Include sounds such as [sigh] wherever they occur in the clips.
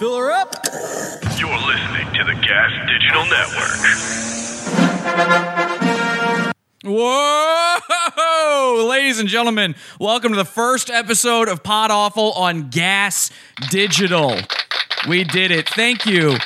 Fill her up. You're listening to the Gas Digital Network. Whoa! Ladies and gentlemen, welcome to the first episode of Pod Awful on Gas Digital. We did it. Thank you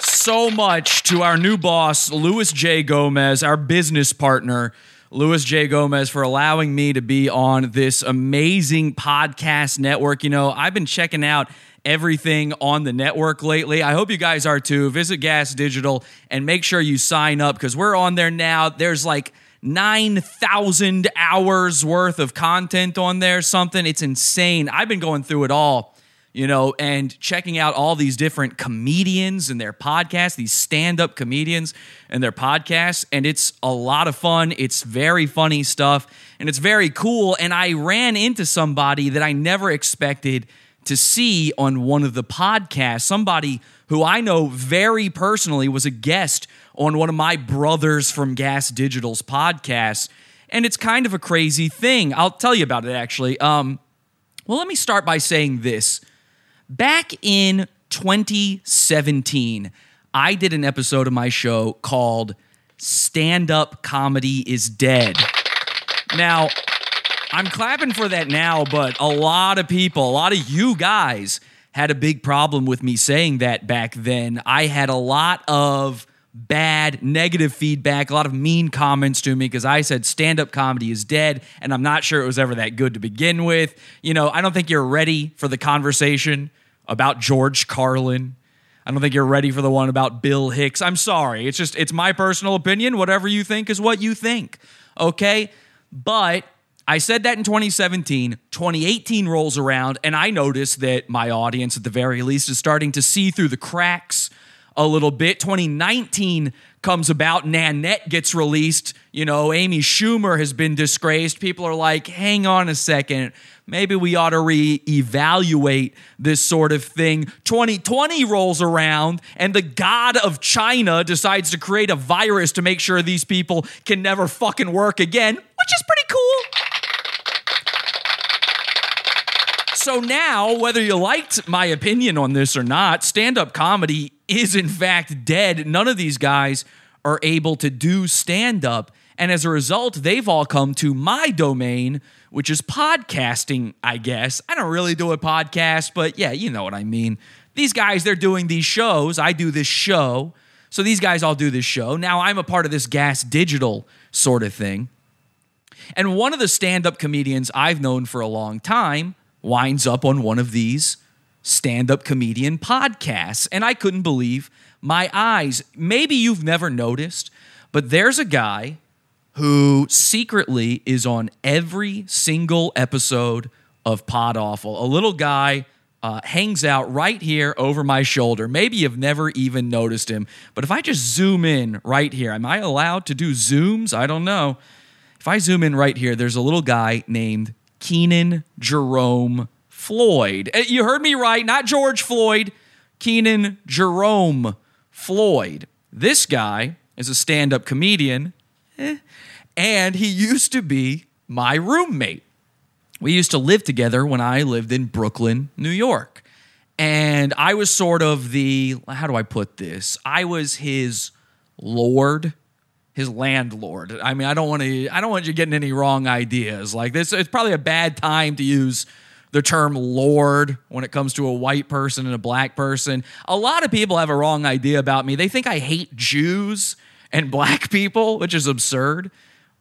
so much to our new boss, Luis J. Gomez, our business partner. Luis J. Gomez for allowing me to be on this amazing podcast network. You know, I've been checking out everything on the network lately. I hope you guys are too. Visit Gas Digital and make sure you sign up because we're on there now. There's like 9,000 hours worth of content on there, something. It's insane. I've been going through it all you know, and checking out all these different comedians and their podcasts, these stand up comedians and their podcasts. And it's a lot of fun. It's very funny stuff and it's very cool. And I ran into somebody that I never expected to see on one of the podcasts, somebody who I know very personally was a guest on one of my brothers from Gas Digital's podcasts. And it's kind of a crazy thing. I'll tell you about it actually. Um, well, let me start by saying this. Back in 2017, I did an episode of my show called Stand Up Comedy is Dead. Now, I'm clapping for that now, but a lot of people, a lot of you guys had a big problem with me saying that back then. I had a lot of bad, negative feedback, a lot of mean comments to me because I said stand up comedy is dead, and I'm not sure it was ever that good to begin with. You know, I don't think you're ready for the conversation about George Carlin. I don't think you're ready for the one about Bill Hicks. I'm sorry. It's just, it's my personal opinion. Whatever you think is what you think. Okay? But I said that in 2017. 2018 rolls around, and I notice that my audience, at the very least, is starting to see through the cracks a little bit. 2019 comes about, Nanette gets released. You know, Amy Schumer has been disgraced. People are like, hang on a second. Maybe we ought to reevaluate this sort of thing. 2020 rolls around, and the god of China decides to create a virus to make sure these people can never fucking work again, which is pretty cool. So now, whether you liked my opinion on this or not, stand up comedy is in fact dead. None of these guys are able to do stand up. And as a result, they've all come to my domain, which is podcasting, I guess. I don't really do a podcast, but yeah, you know what I mean. These guys, they're doing these shows. I do this show. So these guys all do this show. Now I'm a part of this gas digital sort of thing. And one of the stand up comedians I've known for a long time winds up on one of these stand up comedian podcasts. And I couldn't believe my eyes. Maybe you've never noticed, but there's a guy who secretly is on every single episode of Pod Awful. A little guy uh, hangs out right here over my shoulder. Maybe you've never even noticed him, but if I just zoom in right here, am I allowed to do zooms? I don't know. If I zoom in right here, there's a little guy named Kenan Jerome Floyd. Uh, you heard me right, not George Floyd, Kenan Jerome Floyd. This guy is a stand up comedian, eh, and he used to be my roommate. We used to live together when I lived in Brooklyn, New York. And I was sort of the, how do I put this? I was his lord his landlord. I mean, I don't want to I don't want you getting any wrong ideas. Like this it's probably a bad time to use the term lord when it comes to a white person and a black person. A lot of people have a wrong idea about me. They think I hate Jews and black people, which is absurd.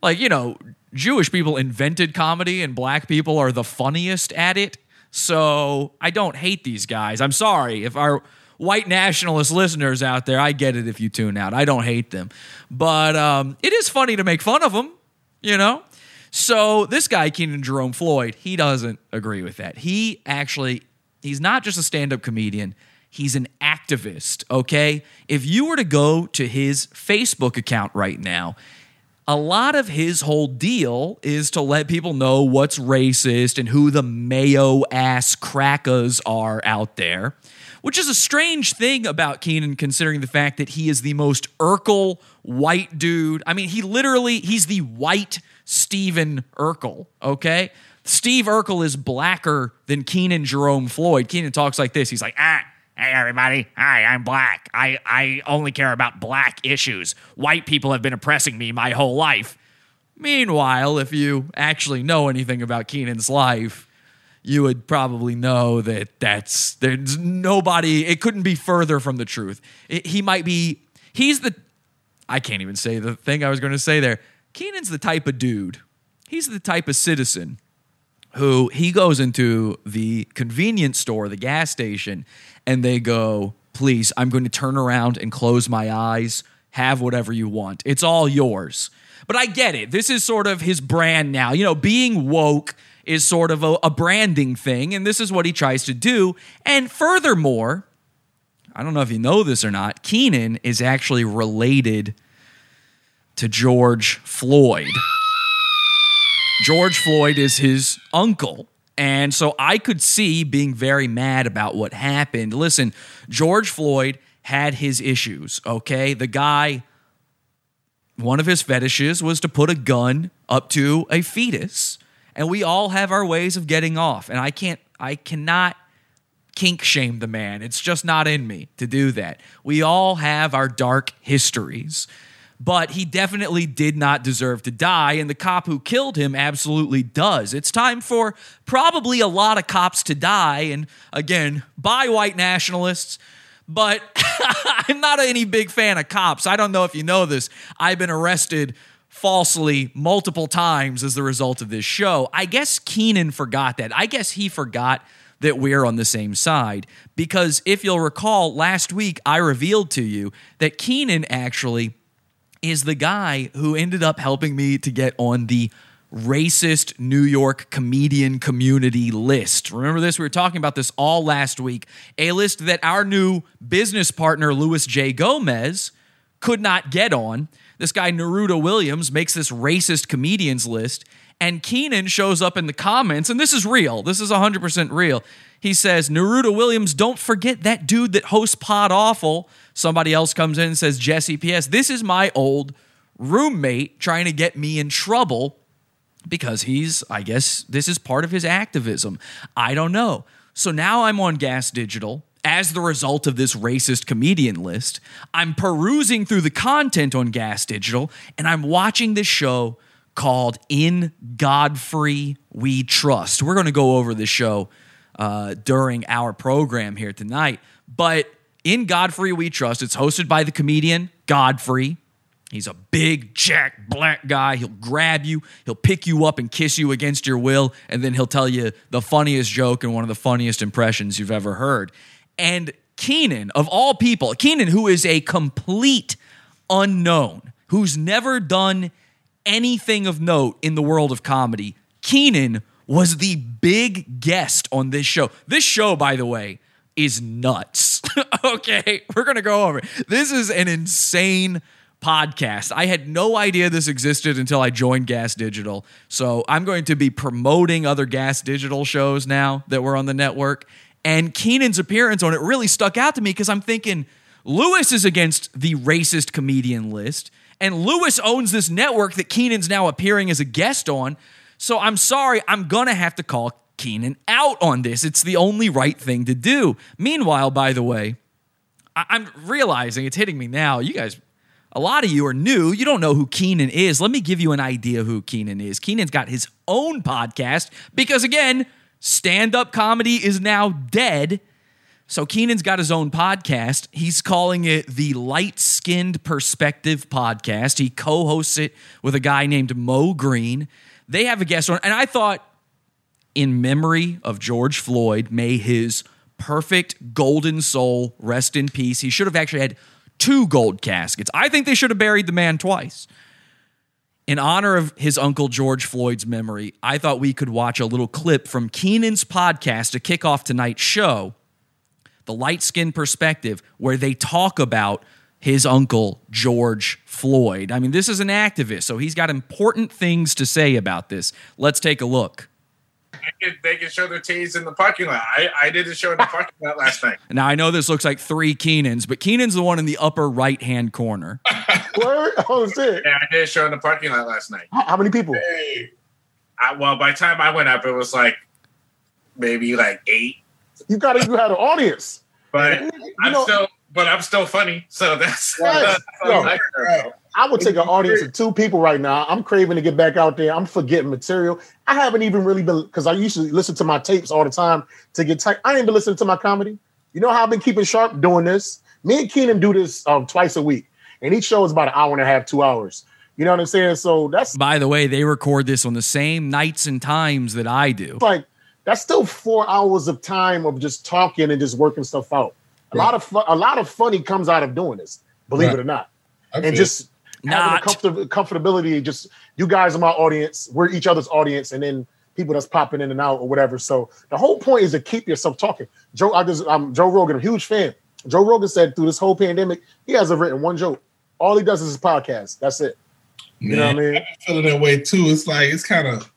Like, you know, Jewish people invented comedy and black people are the funniest at it. So, I don't hate these guys. I'm sorry if our white nationalist listeners out there, I get it if you tune out. I don't hate them. But um, it is funny to make fun of them, you know? So this guy, Kenan Jerome Floyd, he doesn't agree with that. He actually, he's not just a stand up comedian, he's an activist, okay? If you were to go to his Facebook account right now, a lot of his whole deal is to let people know what's racist and who the mayo ass crackers are out there which is a strange thing about Kenan considering the fact that he is the most Urkel white dude. I mean, he literally he's the white Stephen Urkel, okay? Steve Urkel is blacker than Kenan Jerome Floyd. Kenan talks like this. He's like, ah, Hey everybody, hi, I'm black. I, I only care about black issues. White people have been oppressing me my whole life. Meanwhile, if you actually know anything about Kenan's life, you would probably know that that's there's nobody it couldn't be further from the truth. It, he might be he's the I can't even say the thing I was going to say there. Kenan's the type of dude. He's the type of citizen who he goes into the convenience store, the gas station, and they go, Please, I'm going to turn around and close my eyes. Have whatever you want. It's all yours. But I get it. This is sort of his brand now. You know, being woke is sort of a, a branding thing, and this is what he tries to do. And furthermore, I don't know if you know this or not, Kenan is actually related to George Floyd. George Floyd is his uncle. And so I could see being very mad about what happened. Listen, George Floyd had his issues, okay? The guy, one of his fetishes was to put a gun up to a fetus. And we all have our ways of getting off. And I can't, I cannot kink shame the man. It's just not in me to do that. We all have our dark histories but he definitely did not deserve to die, and the cop who killed him absolutely does. It's time for probably a lot of cops to die, and again, by white nationalists. But [laughs] I'm not any big fan of cops. I don't know if you know this. I've been arrested falsely multiple times as the result of this show. I guess Kenan forgot that. I guess he forgot that we're on the same side. Because if you'll recall, last week I revealed to you that Kenan actually is the guy who ended up helping me to get on the racist New York comedian community list. Remember this? We were talking about this all last week. A list that our new business partner, Luis J. Gomez, could not get on. This guy, Naruto Williams, makes this racist comedians list. And Kenan shows up in the comments, and this is real. This is 100% real. He says, Naruto Williams, don't forget that dude that hosts Pod Awful Somebody else comes in and says, Jesse, P.S., this is my old roommate trying to get me in trouble because he's, I guess, this is part of his activism. I don't know. So now I'm on Gas Digital as the result of this racist comedian list. I'm perusing through the content on Gas Digital and I'm watching this show called In Godfrey We Trust. We're going to go over this show uh, during our program here tonight. But in Godfrey We Trust. It's hosted by the comedian Godfrey. He's a big, jack, black guy. He'll grab you, he'll pick you up and kiss you against your will, and then he'll tell you the funniest joke and one of the funniest impressions you've ever heard. And Kenan, of all people, Kenan, who is a complete unknown, who's never done anything of note in the world of comedy, Kenan was the big guest on this show. This show, by the way, is nuts. [laughs] okay, we're going to go over. This is an insane podcast. I had no idea this existed until I joined Gas Digital. So I'm going to be promoting other Gas Digital shows now that were on the network. And Kenan's appearance on it really stuck out to me because I'm thinking Lewis is against the racist comedian list. And Lewis owns this network that Kenan's now appearing as a guest on. So I'm sorry, I'm going to have to call Kenan out on this. It's the only right thing to do. Meanwhile, by the way, I- I'm realizing it's hitting me now. You guys, a lot of you are new. You don't know who Kenan is. Let me give you an idea who Kenan is. Kenan's got his own podcast because, again, stand up comedy is now dead. So Kenan's got his own podcast. He's calling it the Light Skinned Perspective Podcast. He co hosts it with a guy named Mo Green. They have a guest on, and I thought, in memory of George Floyd. May his perfect golden soul rest in peace. He should have actually had two gold caskets. I think they should have buried the man twice. In honor of his uncle George Floyd's memory, I thought we could watch a little clip from Kenan's podcast to kick off tonight's show, The Light Skin Perspective, where they talk about his uncle George Floyd. I mean, this is an activist, so he's got important things to say about this. Let's take a look they can, they can show their titties in the parking lot. I, I did a show in the parking lot last night. [laughs] Now I know this looks like three Kenans, but Kenan's the one in the upper right hand corner. [laughs] Word? Oh shit! Yeah, I did a show in the parking lot last night. How, how many people? Hey. I, well, by the time I went up, it was like maybe like eight. You got you had an audience. but You I'm know- still, but I'm still funny. So that's, Right. [laughs] that's all Yo, that matters, bro. I would take an audience of two people right now. I'm craving to get back out there. I'm forgetting material. I haven't even really been because I used to listen to my tapes all the time to get tight. I ain't been listening to my comedy. You know how I've been keeping sharp doing this? Me and Kenan do this um, twice a week, and each show is about an hour and a half, two hours. You know what I'm saying? So that's By the way, they record this on the same nights and times that I do. like that's still four hours of time of just talking and just working stuff out. A lot of fu- a lot of funny comes out of doing this, believe Right. it or not, I and just Not. having the comfort- comfortability. Just you guys are my audience, we're each other's audience, and then people that's popping in and out or whatever. So the whole point is to keep yourself talking. Joe, I just I'm Joe Rogan, I'm a huge fan. Joe Rogan said through this whole pandemic, he hasn't written one joke. All he does is his podcast. That's it. You know what I mean? I feel that way too. It's like it's kind of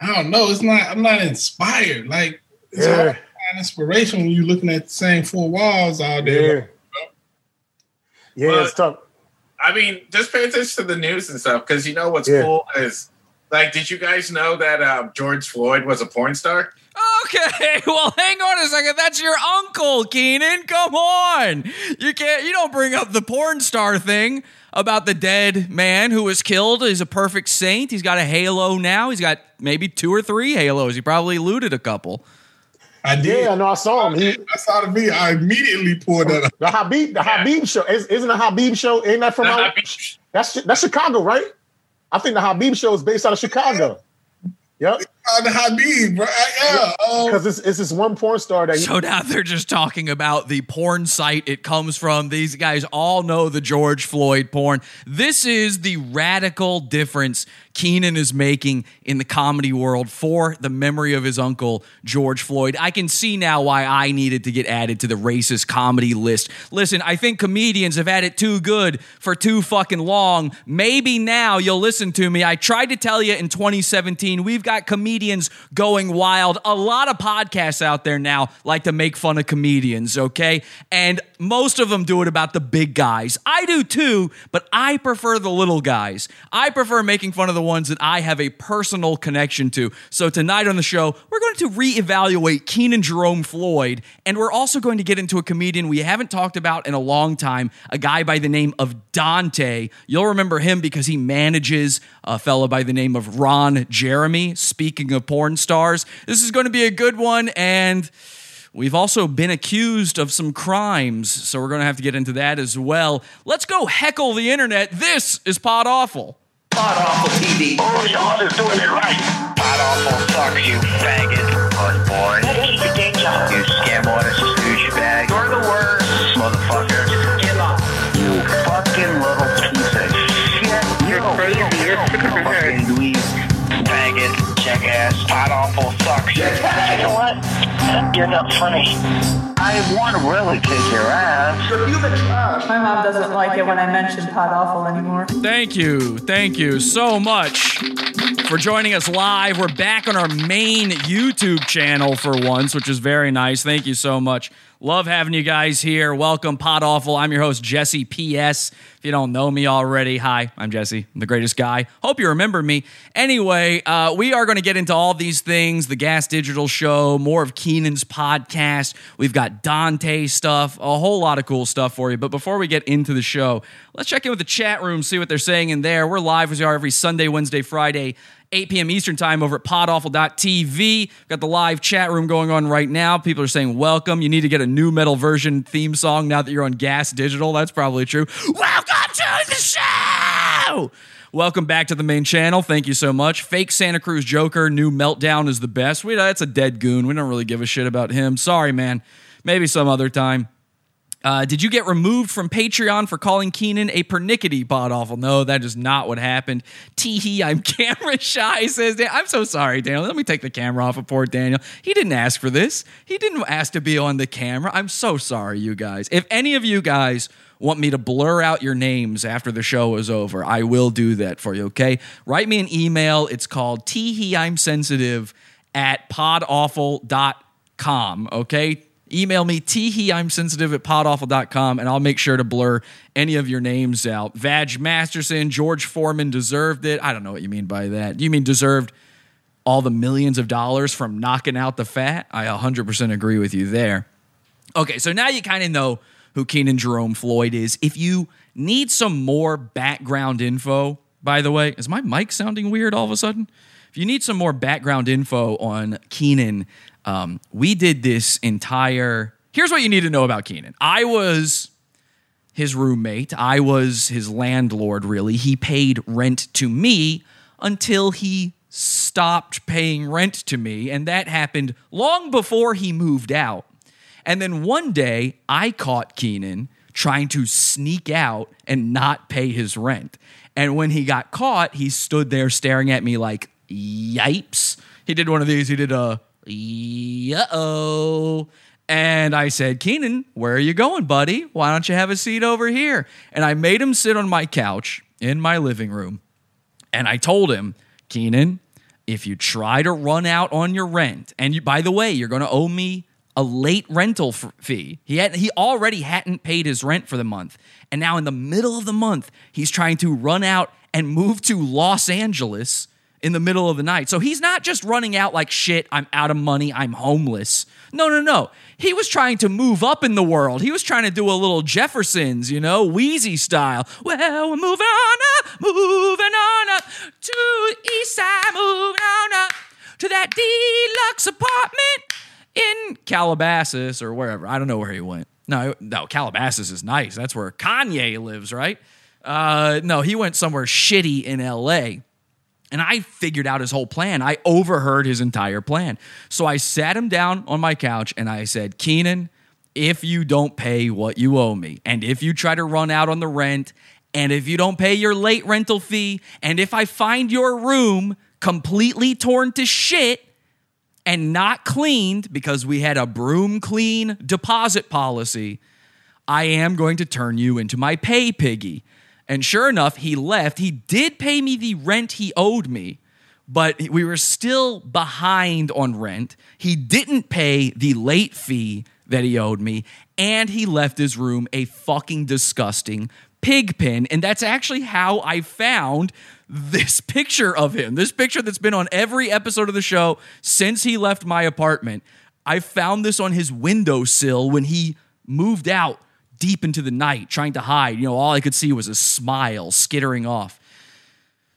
I don't know. It's not. I'm not inspired. Like it's Yeah. hard to find inspiration when you're looking at the same four walls all day. Yeah. Yeah, it's tough. I mean, just pay attention to the news and stuff because you know what's Yeah. cool is like, did you guys know that um, George Floyd was a porn star? Okay, [laughs] well, hang on a second. That's your uncle, Kenan. Come on. You can't you don't bring up the porn star thing about the dead man who was killed. He's a perfect saint. He's got a halo now. He's got maybe two or three halos. He probably looted a couple. I did. Yeah, I know. I saw him. He, I saw the video. I immediately pulled that up. the Habib, the Habib show. Is, isn't the Habib show? Ain't that from The out? Habib- That's that's Chicago, right? I think the Habib show is based out of Chicago. Yep, The Habib, bro. Yeah. Um, because it's, it's this one porn star that So now they're just talking about the porn site it comes from. These guys all know the George Floyd porn. This is the radical difference Kenan is making in the comedy world for the memory of his uncle, George Floyd. I can see now why I needed to get added to the racist comedy list. Listen, I think comedians have had it too good for too fucking long. Maybe now you'll listen to me. I tried to tell you in 2017, we've got comedians going wild. A lot of podcasts out there now like to make fun of comedians, okay? And most of them do it about the big guys. I do too, but I prefer the little guys. I prefer making fun of the ones that I have a personal connection to. So tonight on the show, we're going to reevaluate Kenan Jerome Floyd, and we're also going to get into a comedian we haven't talked about in a long time, a guy by the name of Dante. You'll remember him because he manages a fellow by the name of Ron Jeremy. Speaking of porn stars, this is going to be a good one, and We've also been accused of some crimes, so we're going to have to get into that as well. Let's go heckle the internet. This is Pod Awful. Pod Awful TV. Oh, y'all is doing it right. Pod Awful sucks, you faggot. Puss boy. Keep your day job. You scam artist, douchebag. You're the worst. Motherfucker. Jackass. Pod Awful sucks. You know what? You're not funny. I want to really kick your ass. My mom doesn't like it when I mention Pod Awful anymore. Thank you. Thank you so much for joining us live. We're back on our main YouTube channel for once, which is very nice. Thank you so much. Love having you guys here. Welcome, Pod Awful. I'm your host, Jesse P.S. If you don't know me already, hi, I'm Jesse, I'm the greatest guy. Hope you remember me. Anyway, uh, we are going to get into all these things the Gas Digital Show, more of Kenan's podcast. We've got Dante stuff, a whole lot of cool stuff for you. But before we get into the show, let's check in with the chat room, see what they're saying in there. We're live as we are every Sunday, Wednesday, Friday. 8 p.m. Eastern Time over at podawful.tv. Got the live chat room going on right now. People are saying, Welcome. You need to get a new metal version theme song now that you're on Gas Digital. That's probably true. Welcome to the show. Welcome back to the main channel. Thank you so much. Fake Santa Cruz Joker, new Meltdown is the best. We, that's a dead goon. We don't really give a shit about him. Sorry, man. Maybe some other time. Uh, did you get removed from Patreon for calling Kenan a pernickety pod awful? No, that is not what happened. Teehee, I'm [laughs] camera shy, says. I'm so sorry, Daniel. Let me take the camera off of poor Daniel. He didn't ask for this. He didn't ask to be on the camera. I'm so sorry, you guys. If any of you guys want me to blur out your names after the show is over, I will do that for you, okay? Write me an email. It's called teehee, I'm sensitive at podawful.com, okay? Email me, teehee, I'm sensitive at podawful.com, and I'll make sure to blur any of your names out. Vag Masterson, George Foreman deserved it. I don't know what you mean by that. You mean deserved all the millions of dollars from knocking out the fat? I 100% agree with you there. Okay, so now you kind of know who Kenan Jerome Floyd is. If you need some more background info, by the way, is my mic sounding weird all of a sudden? If you need some more background info on Kenan, um, we did this entire. Here's what you need to know about Kenan. I was his roommate. I was his landlord, really. He paid rent to me until he stopped paying rent to me. And that happened long before he moved out. And then one day, I caught Kenan trying to sneak out and not pay his rent. And when he got caught, he stood there staring at me like, yipes. He did one of these. He did a, yeah oh. And I said, Kenan, where are you going, buddy? Why don't you have a seat over here? And I made him sit on my couch in my living room. And I told him, Kenan, if you try to run out on your rent, and you, by the way, you're going to owe me a late rental fee. He had he already hadn't paid his rent for the month, and now in the middle of the month, he's trying to run out and move to Los Angeles in the middle of the night. So he's not just running out like shit, I'm out of money, I'm homeless. No, no, no. He was trying to move up in the world. He was trying to do a little Jeffersons, you know, Weezy style. Well, we're moving on up, moving on up to the east side, moving on up to that deluxe apartment in Calabasas or wherever. I don't know where he went. No, no, Calabasas is nice. That's where Kanye lives, right? Uh, no, he went somewhere shitty in LA. And I figured out his whole plan. I overheard his entire plan. So I sat him down on my couch and I said, Kenan, if you don't pay what you owe me, and if you try to run out on the rent, and if you don't pay your late rental fee, and if I find your room completely torn to shit and not cleaned because we had a broom clean deposit policy, I am going to turn you into my pay piggy. And sure enough, he left. He did pay me the rent he owed me, but we were still behind on rent. He didn't pay the late fee that he owed me, and he left his room a fucking disgusting pig pen. And that's actually how I found this [laughs] picture of him. This picture that's been on every episode of the show since he left my apartment. I found this on his windowsill when he moved out deep into the night trying to hide. You know, all I could see was a smile skittering off.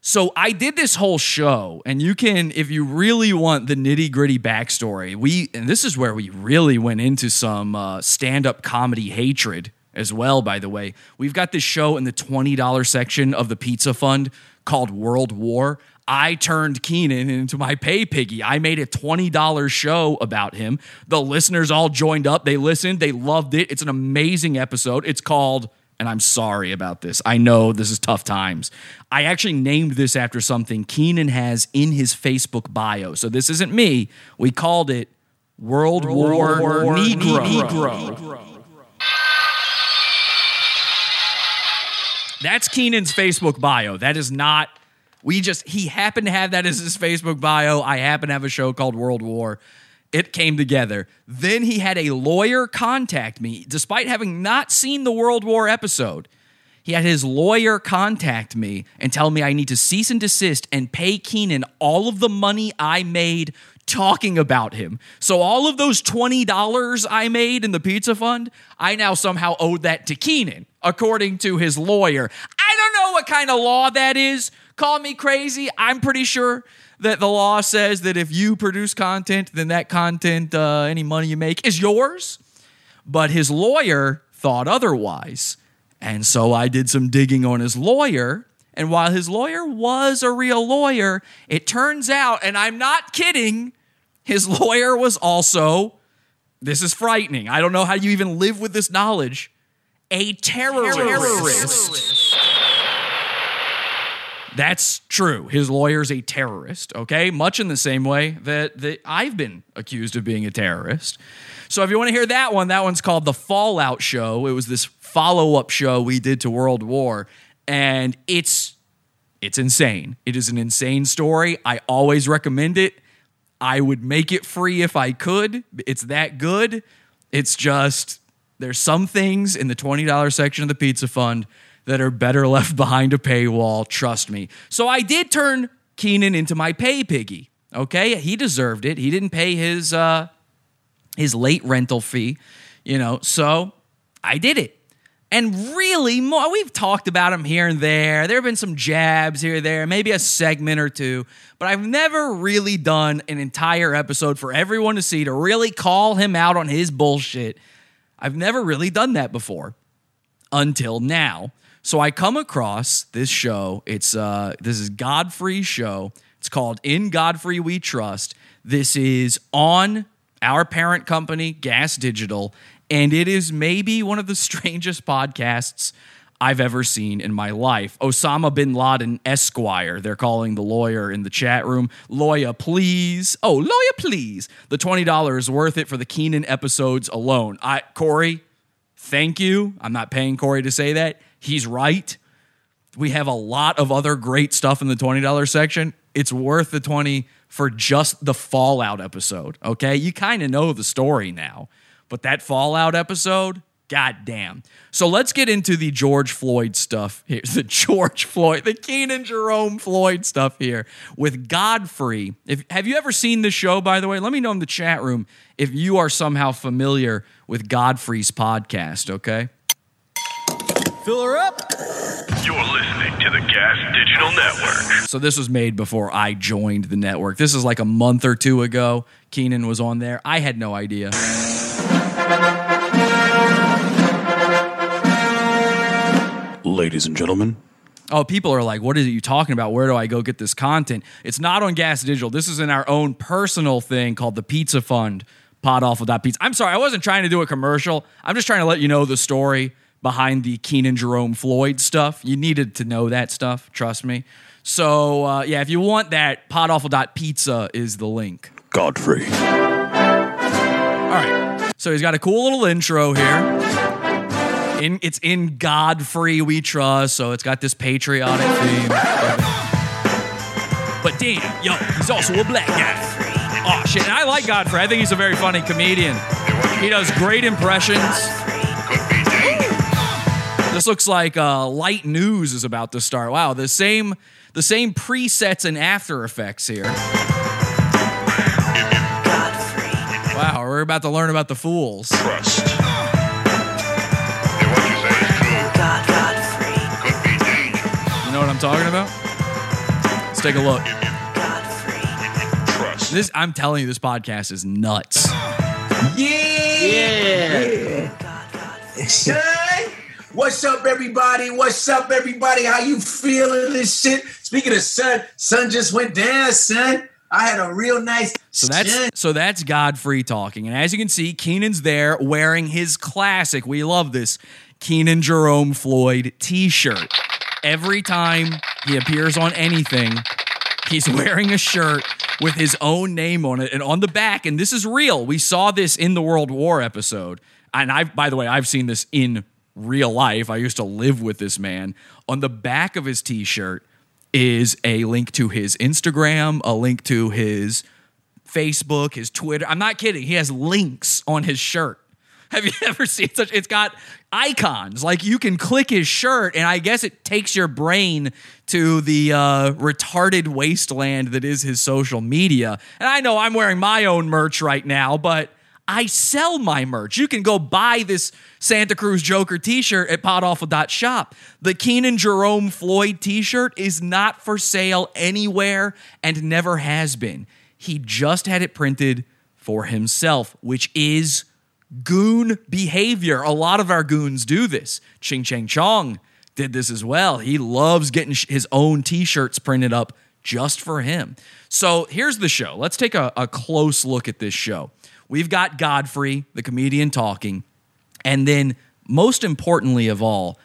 So I did this whole show, and you can, if you really want the nitty gritty backstory, we, and this is where we really went into some uh, stand up comedy hatred as well, by the way. We've got this show in the $20 section of the Pizza Fund called World War. I turned Kenan into my pay piggy. I made a $20 show about him. The listeners all joined up. They listened. They loved it. It's an amazing episode. It's called, and I'm sorry about this. I know this is tough times. I actually named this after something Kenan has in his Facebook bio. So this isn't me. We called it World, War, Negro. Negro. That's Kenan's Facebook bio. That is not. We just he happened to have that as his Facebook bio. I happen to have a show called World War. It came together. Then he had a lawyer contact me, despite having not seen the World War episode. He had his lawyer contact me and tell me I need to cease and desist and pay Kenan all of the money I made talking about him. So all of those $20 I made in the pizza fund, I now somehow owed that to Kenan, according to his lawyer. I don't know what kind of law that is. Call me crazy. I'm pretty sure that the law says that if you produce content, then that content, uh, any money you make, is yours. But his lawyer thought otherwise. And so I did some digging on his lawyer. And while his lawyer was a real lawyer, it turns out, and I'm not kidding, his [laughs] lawyer was also, this is frightening. I don't know how you even live with this knowledge, a terrorist. terrorist. That's true. His lawyer's a terrorist, okay? Much in the same way that, that I've been accused of being a terrorist. So if you want to hear that one, that one's called The Fallout Show. It was this follow-up show we did to World War, and it's it's insane. It is an insane story. I always recommend it. I would make it free if I could. It's that good. It's just there's some things in the $20 section of the pizza fund that are better left [laughs] behind a paywall, trust me. So I did turn Kenan into my pay piggy. Okay? He deserved it. He didn't pay his uh his late rental fee. You know, so I did it. And really, more, we've talked about him here and there. There have been some jabs here there, maybe a segment or two, but I've never really done an entire episode for everyone to see to really call him out on his bullshit. I've never really done that before until now. So I come across this show. It's uh this is Godfrey's show. It's called In Godfrey We Trust. This is on our parent company, Gas Digital, and it is maybe one of the [laughs] strangest podcasts I've ever seen in my life. Osama bin Laden Esquire, they're calling the lawyer in the chat room. Lawyer, please. Oh, lawyer, please. The $20 is worth it for the Kenan episodes alone. I Corey, thank you. I'm not paying Corey to say that. He's right. We have a lot of other great stuff in the $20 section. It's worth the 20 for just the Fallout episode, okay? You kind of know the story now. But that Fallout episode, goddamn. So let's get into the George Floyd stuff here. [laughs] The George Floyd, the Kenan Jerome Floyd stuff here with Godfrey. If have you ever seen this show, by the way? Let me know in the chat room if you are somehow familiar with Godfrey's podcast, okay? Fill her up. You're listening to the Gas Digital Network. So this was made before I joined the network. This is like a month or two ago. Kenan was on there. I had no idea. Ladies and gentlemen, Oh, people are like, what are you talking about? Where do I go get this content? It's not on Gas Digital. This is in our own personal thing called the Pizza Fund, podawful.pizza. I'm sorry, I wasn't trying to do a commercial. I'm just trying to let you know the story behind the Kenan Jerome Floyd stuff. You needed to know that stuff, trust me. So, uh, yeah, if you want that, podawful.pizza is the link. Godfrey. All right. So he's got a cool little intro here. In, it's in Godfrey we trust, so it's got this patriotic theme. But damn, yo, he's also a black guy. Oh shit, and I like Godfrey. I think he's a very funny comedian. He does great impressions. This looks like uh, light news is about to start. Wow, the same the same presets and After Effects here. Wow, we're about to learn about the fools. Trust. And what you say is true. Could be dangerous. You know what I'm talking about? Let's take a look. Trust. This I'm telling you, this podcast is nuts. Son, what's up, everybody? What's up, everybody? How you feeling this shit? Speaking of sun, sun just went down, son. I had a real nice So that's so that's Godfrey talking, and as you can see, Kenan's there wearing his classic. We love this Kenan Jerome Floyd T-shirt. Every time he appears on anything, he's [laughs] wearing a shirt with his own name on it, and on the back. And this is real. We saw this in the World War episode, and I, by the way, I've seen this in real life. I used to live with this man. On the back of his T-shirt is a link to his Instagram, a link to his Facebook, his Twitter. I'm not kidding. He has links on his shirt. Have you [laughs] ever seen such? It's got icons. Like you can click his shirt, and I guess it takes your brain to the uh, retarded wasteland that is his social media. And I know I'm wearing my own merch right now, but I sell my merch. You can go buy this Santa Cruz Joker t-shirt at podawful.shop. The Kenan Jerome Floyd t-shirt is not for sale anywhere and never has been. He just had it printed for himself, which is goon behavior. A lot of our goons do this. Ching Chang Chong did this as well. He loves getting his own t-shirts printed up just for him. So here's the show. Let's take a, a close look at this show. We've got Godfrey, the comedian, talking. And then, most importantly of all,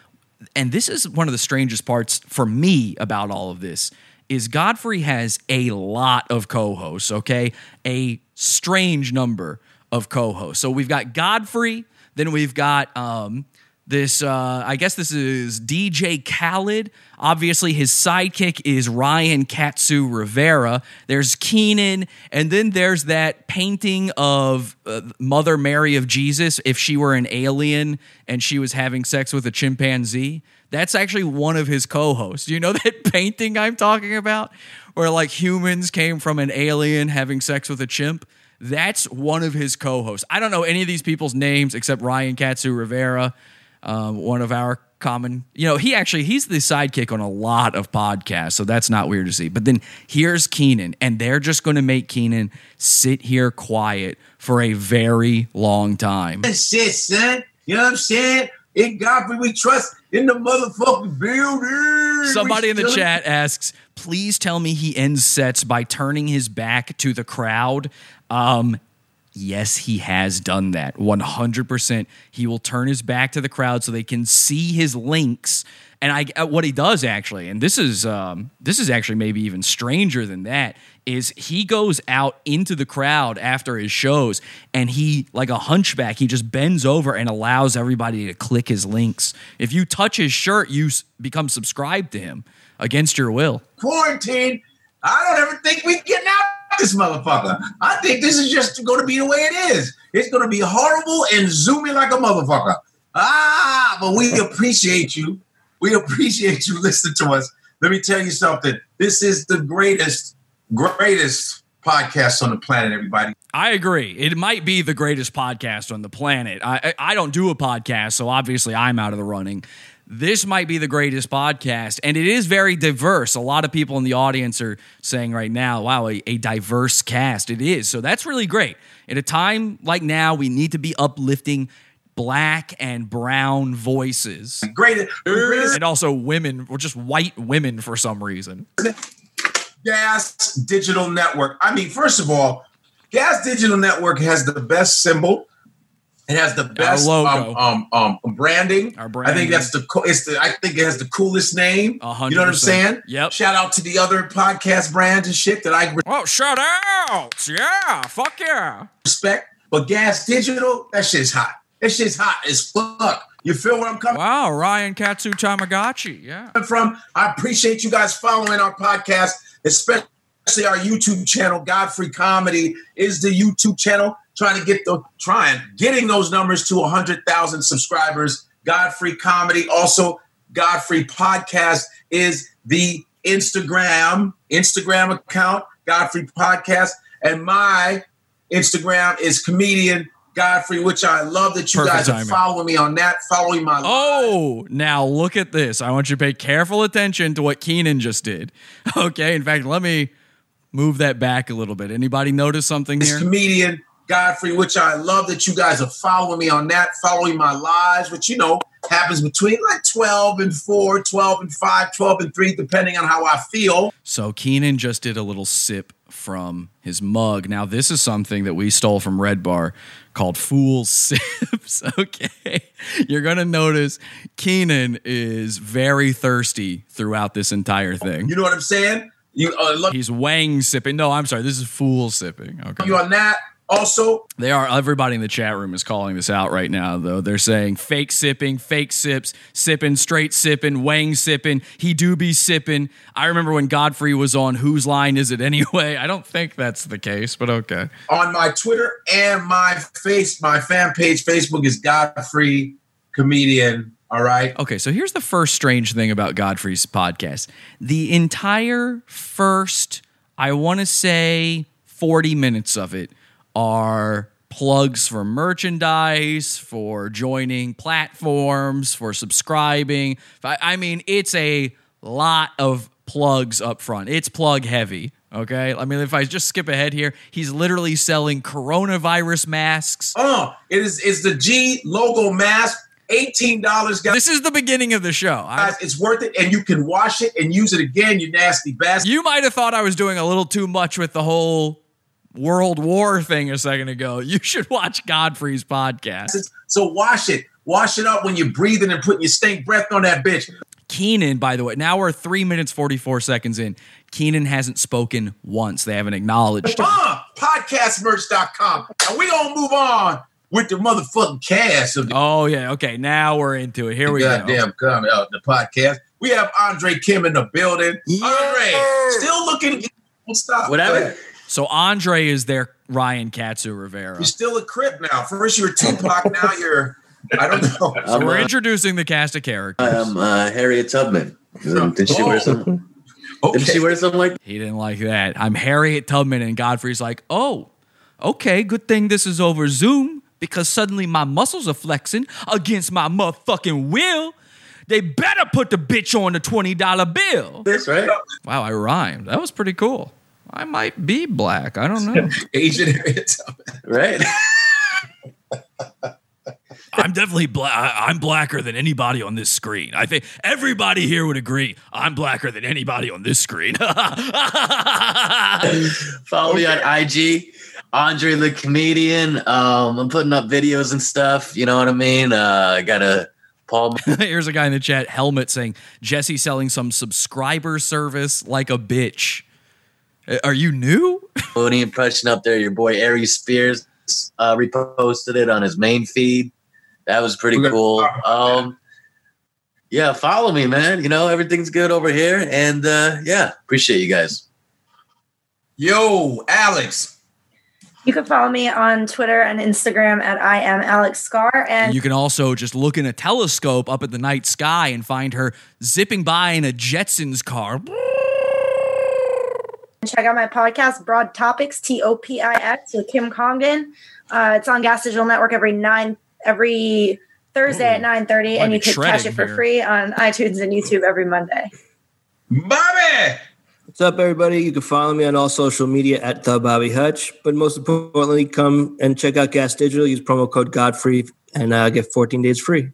and this is one of the strangest parts for me about all of this, is Godfrey has a lot of co-hosts, okay? A strange number of co-hosts. So we've got Godfrey, then we've got um this uh I guess this is DJ Khaled. Obviously his sidekick is Ryan Katsu Rivera. There's Kenan and then there's that painting of uh, Mother Mary of Jesus if she were an alien and she was having sex with a chimpanzee. That's actually one of his co-hosts. Do you know [laughs] that painting I'm talking about where like humans came from an alien having sex with a chimp? That's one of his co-hosts. I don't know any of these people's names except Ryan Katsu Rivera, um, one of our common. You know, he actually he's the sidekick on a lot of podcasts, so that's not weird to see. But then here's Kenan, and they're just going to make Kenan sit here quiet for a very long time. shit, son. You know what I'm saying? In God we trust in the motherfucking building. Somebody in the chat asks, please tell me he ends sets by turning his back to the crowd. Um, yes, he has done that. 100%. He will turn his back to the crowd so they can see his links. And I, uh, what he does actually, and this is um, this is actually maybe even stranger than that, is he goes out into the crowd after his shows, and he like a hunchback, he just bends over and allows everybody to click his links. If you touch his shirt, you become subscribed to him against your will. quarantine. I don't ever think we getting out this motherfucker. I think this is just going to be the way it is. It's going to be horrible and zoomy like a motherfucker. Ah, but we appreciate you. We appreciate you [laughs] listening to us. Let me tell you something. This is the greatest, greatest podcast on the planet, everybody. I agree. It might be the greatest podcast on the planet. I I I don't do a podcast, so obviously I'm out of the running. This might be the greatest podcast, and it is very diverse. A lot of people in the audience are saying right now, "Wow, a, a diverse cast." It is, so that's really great. At a time like now, we need to be uplifting black and brown voices, Greatest, greatest uh, and also women, or just white women for some reason. Gas Digital Network. I mean, first of all, Gas Digital Network has the best symbol. It has the best logo. Um, um, um, branding. Our I think that's the co- it's the I think it has the coolest name. A hundred You know what I'm saying? Yep. Shout out to the other podcast brands and shit that I Oh, shout out! Yeah, fuck yeah. respect. But Gas Digital, that shit's hot. That shit's hot as fuck. You feel where I'm coming Wow, Ryan Katsu Tamagotchi. Yeah. from. I appreciate you guys following our podcast, especially our YouTube channel. Godfrey Comedy is the YouTube channel. Trying to get the trying getting those numbers to hundred thousand subscribers. Godfrey Comedy, also Godfrey Podcast is the Instagram Instagram account. Godfrey Podcast, and my Instagram is comedian Godfrey, which I love that you Perfect guys are following me on that, following my Oh, now look at this. I want you to pay careful attention to what Kenan just did. [laughs] Okay. In fact, let me move that back a little bit. Anybody notice something this here? comedian Godfrey, which I love that you guys are following me on that, following my lives, which you know happens between like 12 and 4, 12 and 5, 12 and 3, depending on how I feel. So Kenan just did a little sip from his mug. Now this is something that we stole from Red Bar called Fool [laughs] Sips. Okay. You're gonna notice Kenan is very thirsty throughout this entire thing. You know what I'm saying? You uh, He's wang sipping. No, I'm sorry. This is fool sipping. Okay. you on that. Also, They are. Everybody in the chat room is calling this out right now, though. They're saying fake sipping, fake sips, sipping, straight sipping, wang sipping. He do be sipping. I remember when Godfrey was on Whose Line Is It Anyway? [laughs] I don't think that's the case, but okay. on my Twitter and my face, my fan page, Facebook is Godfrey Comedian. All right. Okay, so here's the first strange thing about Godfrey's podcast. The entire first, I want to say 40 minutes of it are plugs for merchandise, for joining platforms, for subscribing. I mean, it's a lot of plugs up front. It's plug heavy. Okay. I mean, if I just skip ahead here, he's literally selling coronavirus masks. Oh, it is it's the G logo mask, $18, guys. This is the beginning of the show. Guys, it's worth it, and you can wash it and use it again. You nasty bastard. You might have thought I was doing a little too much with the whole World War thing a second ago. [laughs] You should watch Godfrey's podcast. So wash it, wash it up when you're breathing and putting your stink breath on that bitch. Kenan, by the way, now we're three minutes, 44 seconds in. Kenan hasn't spoken once. They haven't acknowledged him. Uh, podcastmerch.com, and we gonna move on with the motherfucking cast of the Oh, yeah. Okay. Now we're into it. Here we go. goddamn coming out the podcast. We have Andre Kim in the building. Andre, still looking. Well, stop. Whatever. Go ahead. So Andre is their Ryan Katsu Rivera. You're still a crip now. First you were Tupac, now you're. I don't know. [laughs] So I'm, we're uh, introducing the cast of characters. I'm uh, Harriet Tubman. Did she wear something? Did she wear something like He didn't like that. I'm Harriet Tubman, and Godfrey's like, oh, Okay, good thing this is over Zoom because suddenly my muscles are flexing against my motherfucking will. They better put the bitch on the $20 bill. That's right. Wow, I rhymed. That was pretty cool. I might be black. I don't know. [laughs] Asian Harriet Tubman. Right. [laughs] I'm definitely black. I'm blacker than anybody on this screen. I think everybody here would agree. I'm blacker than anybody on this screen. [laughs] Follow me on IG, Andre the comedian. Um, I'm putting up videos and stuff. You know what I mean? Uh, I got a Paul. Here's a guy in the chat, helmet, saying Jesse selling some subscriber service like a bitch. Uh, Are you new? [laughs] Mooney impression up there. Your boy Ari Spears uh, reposted it on his main feed. That was pretty We're cool. Um, yeah, follow me, man. You know everything's good over here, and uh, yeah, appreciate you guys. Yo, Alex. You can follow me on Twitter and Instagram at I am Alex Scar. And You can also just look in a telescope up at the night sky and find her zipping by in a Jetsons car. Check out my podcast, Broad Topix, T O P I X, with Kim Congdon. Uh, it's on Gas Digital Network every nine every Thursday at nine thirty, Might and you can catch it for here. free on iTunes and YouTube every Monday. Bobby. What's up, everybody? You can follow me on all social media at the Bobby Hutch. But most importantly, come and check out Gas Digital. Use promo code Godfrey and uh, get 14 days free.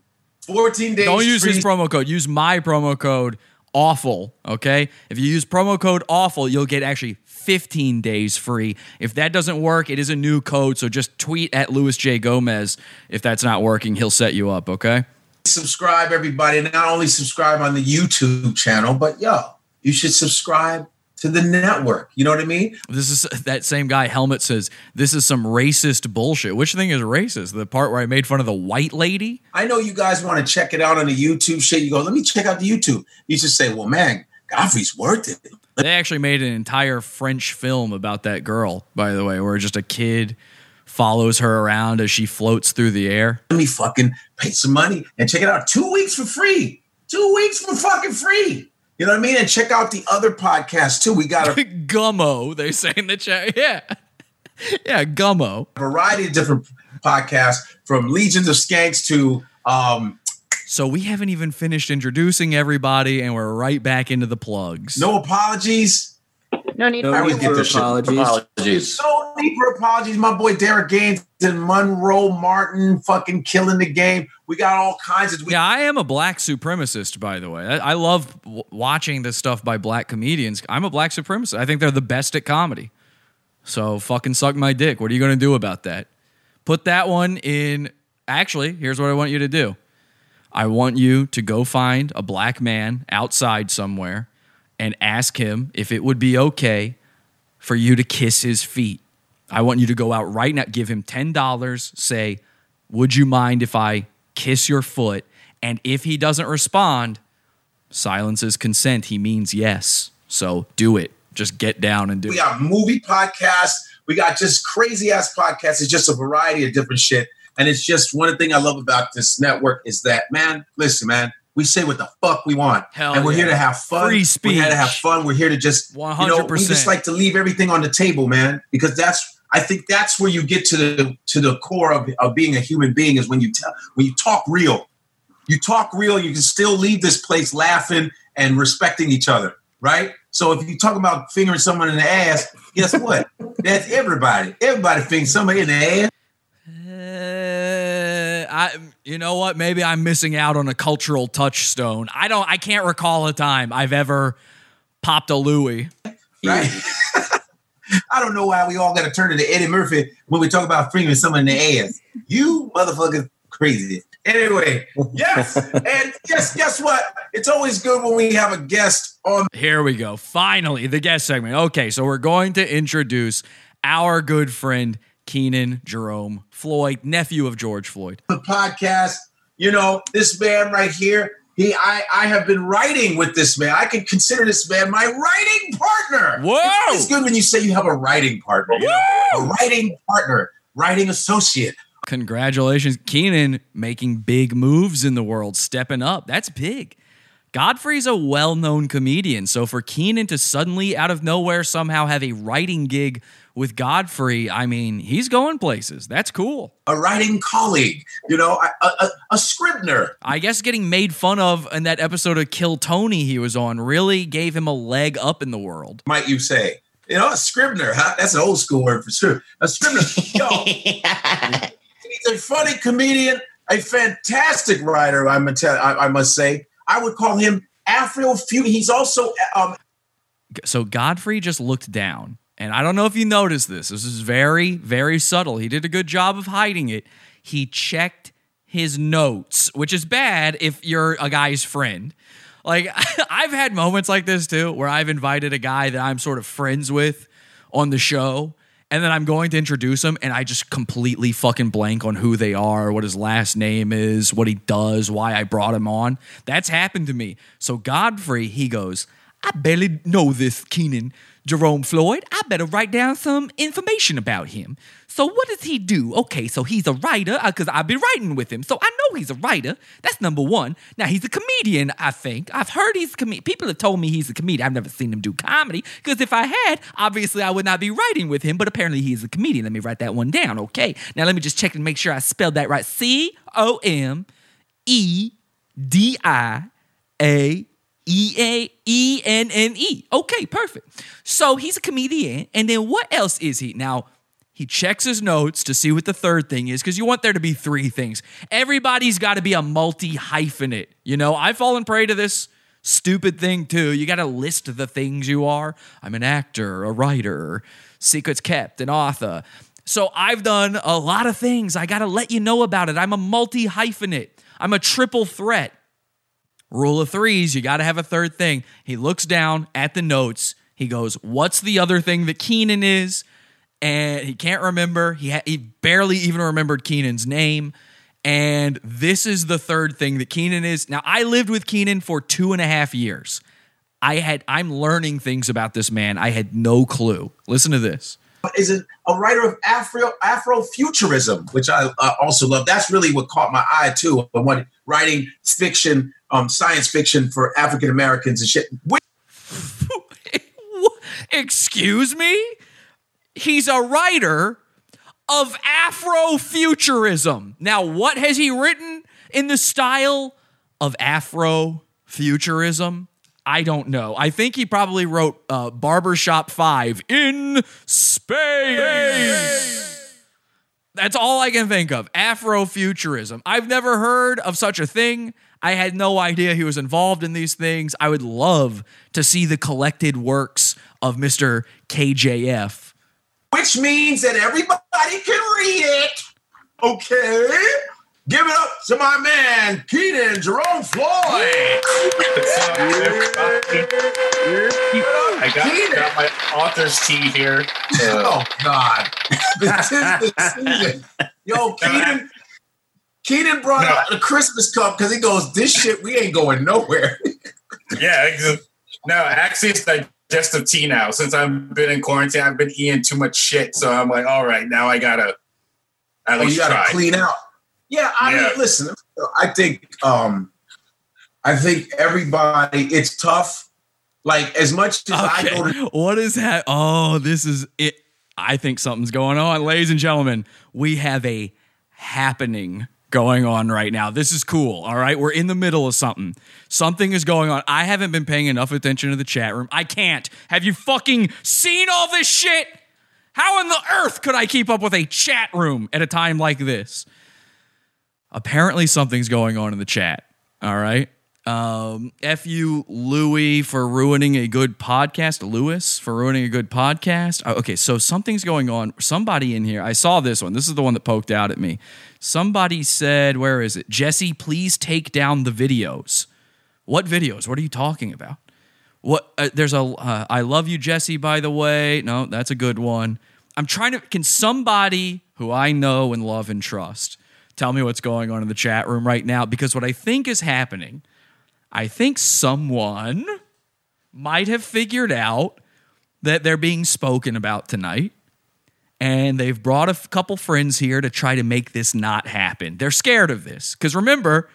14 days. Don't use free. his promo code. Use my promo code awful. Okay. If you use promo code awful, you'll get actually 15 days free. If that doesn't work, it is a new code. So just tweet at Luis J. Gomez. If that's not working, he'll set you up. Okay. subscribe everybody not only subscribe on the youtube channel but yo you should subscribe to the network you know what i mean This is that same guy. Helmet says this is some racist bullshit. Which thing is racist? The part where I made fun of the white lady. i know you guys want to check it out on the youtube shit you go let me check out the youtube you just say well man godfrey's worth it [laughs] They actually made an entire French film about that girl. By the way, where just a kid follows her around as she floats through the air. let me fucking pay some money and check it out two weeks for free two weeks for fucking free you know what i mean and check out the other podcasts too we got a [laughs] Gummo, they say in the chat. [laughs] Yeah. Yeah, Gummo. A variety of different podcasts from legions of skanks to um So we haven't even finished introducing everybody, and we're right back into the plugs. no apologies No need No I for always need get for apologies. Apologies. No need for apologies. My boy Derek Gaines and Monroe Martin fucking killing the game. We got all kinds of. We, Yeah, I am a black supremacist, by the way. I, I love w- watching this stuff by black comedians. I'm a black supremacist. I think they're the best at comedy. So fucking suck my dick. What are you going to do about that? Put that one in. Actually, here's what I want you to do I want you to go find a black man outside somewhere and ask him if it would be okay for you to kiss his feet. I want you to go out right now, give him $10, say, Would you mind if I kiss your foot? And if he doesn't respond, silence is consent. He means yes. So do it. Just get down and do we it. We got movie podcasts. We got just crazy ass podcasts. It's just a variety of different shit. And it's just one thing I love about this network is that, man, listen, man, we say what the fuck we want. Hell and we're yeah. here to have fun. Free speech. We're here to have fun. We're here to just, you know, we just like to leave everything on the table, man, because that's, I think that's where you get to the to the core of, of being a human being is when you tell when you talk real. You talk real, you can still leave this place laughing and respecting each other, right? So if you talk about fingering someone in the ass, guess [laughs] what? That's everybody. Everybody fingers somebody in the ass. Uh, I, you know what? Maybe I'm missing out on a cultural touchstone. I don't. I can't recall a time I've ever popped a Louis. right? [laughs] I don't know why we all got to turn into Eddie Murphy when we talk about fingering someone in the ass. You motherfuckers crazy. Anyway, yes, [laughs] and guess guess what? It's always good when we have a guest on Here we go. Finally, the guest segment. Okay, so we're going to introduce our good friend Kenan Jerome Floyd, nephew of George Floyd. the podcast. You know, this man right here. He, I, I have been writing with this man. I can consider this man my writing partner. Whoa! It's, it's good when you say you have a writing partner. you know? A writing partner, writing associate. Congratulations, Kenan, making big moves in the world, stepping up. That's big. Godfrey's a well known comedian. So for Kenan to suddenly, out of nowhere, somehow have a writing gig with Godfrey, I mean, he's going places. That's cool. A writing colleague, you know, a, a, a scrivener. I guess getting made fun of in that episode of Kill Tony he was on really gave him a leg up in the world. Might you say? You know, a scrivener. Huh? That's an old school word for scrivener. A scrivener. [laughs] Yo, he's a funny comedian, a fantastic writer. I must, tell, I, I must say. I would call him Afro Future. He's also um, So Godfrey just looked down. And I don't know if you noticed this. This is very, very subtle. He did a good job of hiding it. He checked his notes, which is bad if you're a guy's friend. Like, [laughs] I've had moments like this too, where I've invited a guy that I'm sort of friends with on the show, and then I'm going to introduce him, and I just completely fucking blank on who they are, what his last name is, what he does, why I brought him on. That's happened to me. So, Godfrey, he goes, I barely know this Kenan Jerome Floyd. I better write down some information about him. So, what does he do? Okay, so he's a writer uh, because I've been writing with him. So, I know he's a writer. That's number one. Now, he's a comedian, I think. I've heard he's a comedian. People have told me he's a comedian. I've never seen him do comedy because if I had, obviously I would not be writing with him, but apparently he's a comedian. Let me write that one down. Okay, now let me just check and make sure I spelled that right. C O M E D I A E A E N N E. Okay, perfect. So he's a comedian. And then what else is he? Now, he checks his notes to see what the third thing is because you want there to be three things. Everybody's got to be a multi hyphenate. You know, I've fallen prey to this stupid thing too. You got to list the things you are. I'm an actor, a writer, secrets kept, an author. So I've done a lot of things. I got to let you know about it. I'm a multi hyphenate, I'm a triple threat. Rule of threes, you got to have a third thing. He looks down at the notes. He goes, What's the other thing that Kenan is? And he can't remember. He, ha- he barely even remembered Kenan's name. And this is the third thing that Kenan is. Now, I lived with Kenan for two and a half years. I had I'm learning things about this man. I had no clue. Listen to this. Is a, writer of Afro Afrofuturism, which I uh, also love. That's really what caught my eye too. When writing fiction, um, science fiction for African Americans and shit. [laughs] Excuse me? He's a writer of Afrofuturism. Now, what has he written in the style of Afrofuturism? I don't know. I think he probably wrote uh, Barbershop 5 in space. That's all I can think of. Afrofuturism. I've never heard of such a thing. I had no idea he was involved in these things. I would love to see the collected works of Mr. KJF. which means that everybody can read it. Okay. Give it up to my man, Kenan Jerome Floyd. I got, got my author's tea here. Oh God. this is the season. Yo, [laughs] Kenan. Kenan brought out the Christmas cup because he goes, This shit, we ain't going nowhere. [laughs] Yeah, no, actually, it's digestive tea now. Since I've been in quarantine, I've been eating too much shit. So I'm like, all right, now I gotta at Oh, least you gotta try. clean out. Yeah, I Yeah. mean, listen, I think um I think everybody it's tough. Like as much as I go to What is that? Oh, this is it. I think something's going on. Ladies and gentlemen, we have a happening going on right now. This is cool. All right. We're in the middle of something. Something is going on. I haven't been paying enough attention to the chat room. I can't. Have you fucking seen all this shit? How in the earth could I keep up with a chat room at a time like this? Apparently, something's going on in the chat. All right. Um, F you, Luis, for ruining a good podcast. Luis for ruining a good podcast. Oh, Okay, so something's going on. Somebody in here, I saw this one. This is the one that poked out at me. Somebody said, Where is it? Jesse, please take down the videos. What videos? What are you talking about? What? Uh, there's a. Uh, I love you, Jesse. By the way, no, that's a good one. I'm trying to. Can somebody who I know and love and trust tell me what's going on in the chat room right now? Because what I think is happening, I think someone might have figured out that they're being spoken about tonight. And they've brought a f- couple friends here to try to make this not happen. They're scared of this. Because remember,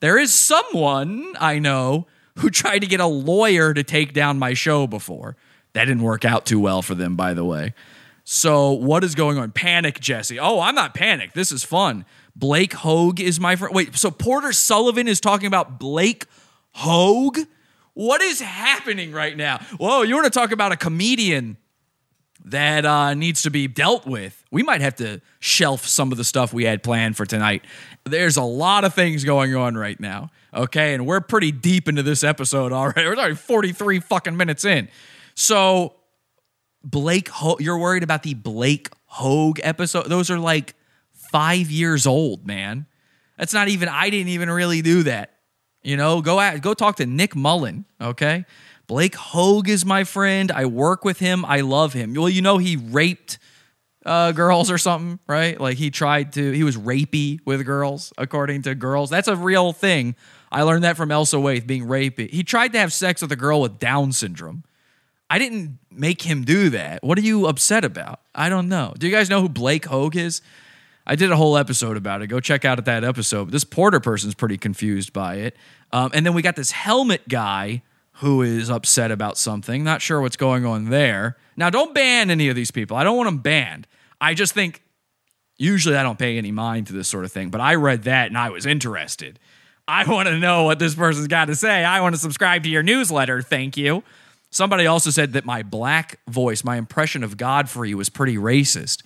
there is someone I know who [laughs] tried to get a lawyer to take down my show before. That didn't work out too well for them, by the way. So, what is going on? Panic, Jesse. Oh, I'm not panicked. This is fun. Blake Hogue is my friend. Wait, so Porter Sullivan is talking about Blake Hogue? What is happening right now? Whoa, you want to talk about a comedian that uh, needs to be dealt with? We might have to shelf some of the stuff we had planned for tonight. There's a lot of things going on right now. Okay, and we're pretty deep into this episode already. [laughs] We're already 43 fucking minutes in. So, Blake, Ho- you're worried about the Blake Hogue episode? Those are like five years old, man. That's not even. I didn't even really do that. You know, go at, go talk to Nick Mullen. Okay, Blake Hogue is my friend. I work with him. I love him. Well, you know, he raped uh, girls or something, right? Like he tried to. He was rapey with girls, according to girls. That's a real thing. I learned that from Elsa Waith being rapey. He tried to have sex with a girl with Down syndrome. I didn't make him do that. What are you upset about? I don't know. Do you guys know who Blake Hogue is? I did a whole episode about it. Go check out that episode. This Porter person's pretty confused by it. Um, and then we got this helmet guy who is upset about something. Not sure what's going on there. Now, don't ban any of these people. I don't want them banned. I just think usually I don't pay any mind to this sort of thing, but I read that and I was interested. I want to know what this person's got to say. I want to subscribe to your newsletter. Thank you. Somebody also said that my black voice, my impression of Godfrey was pretty racist.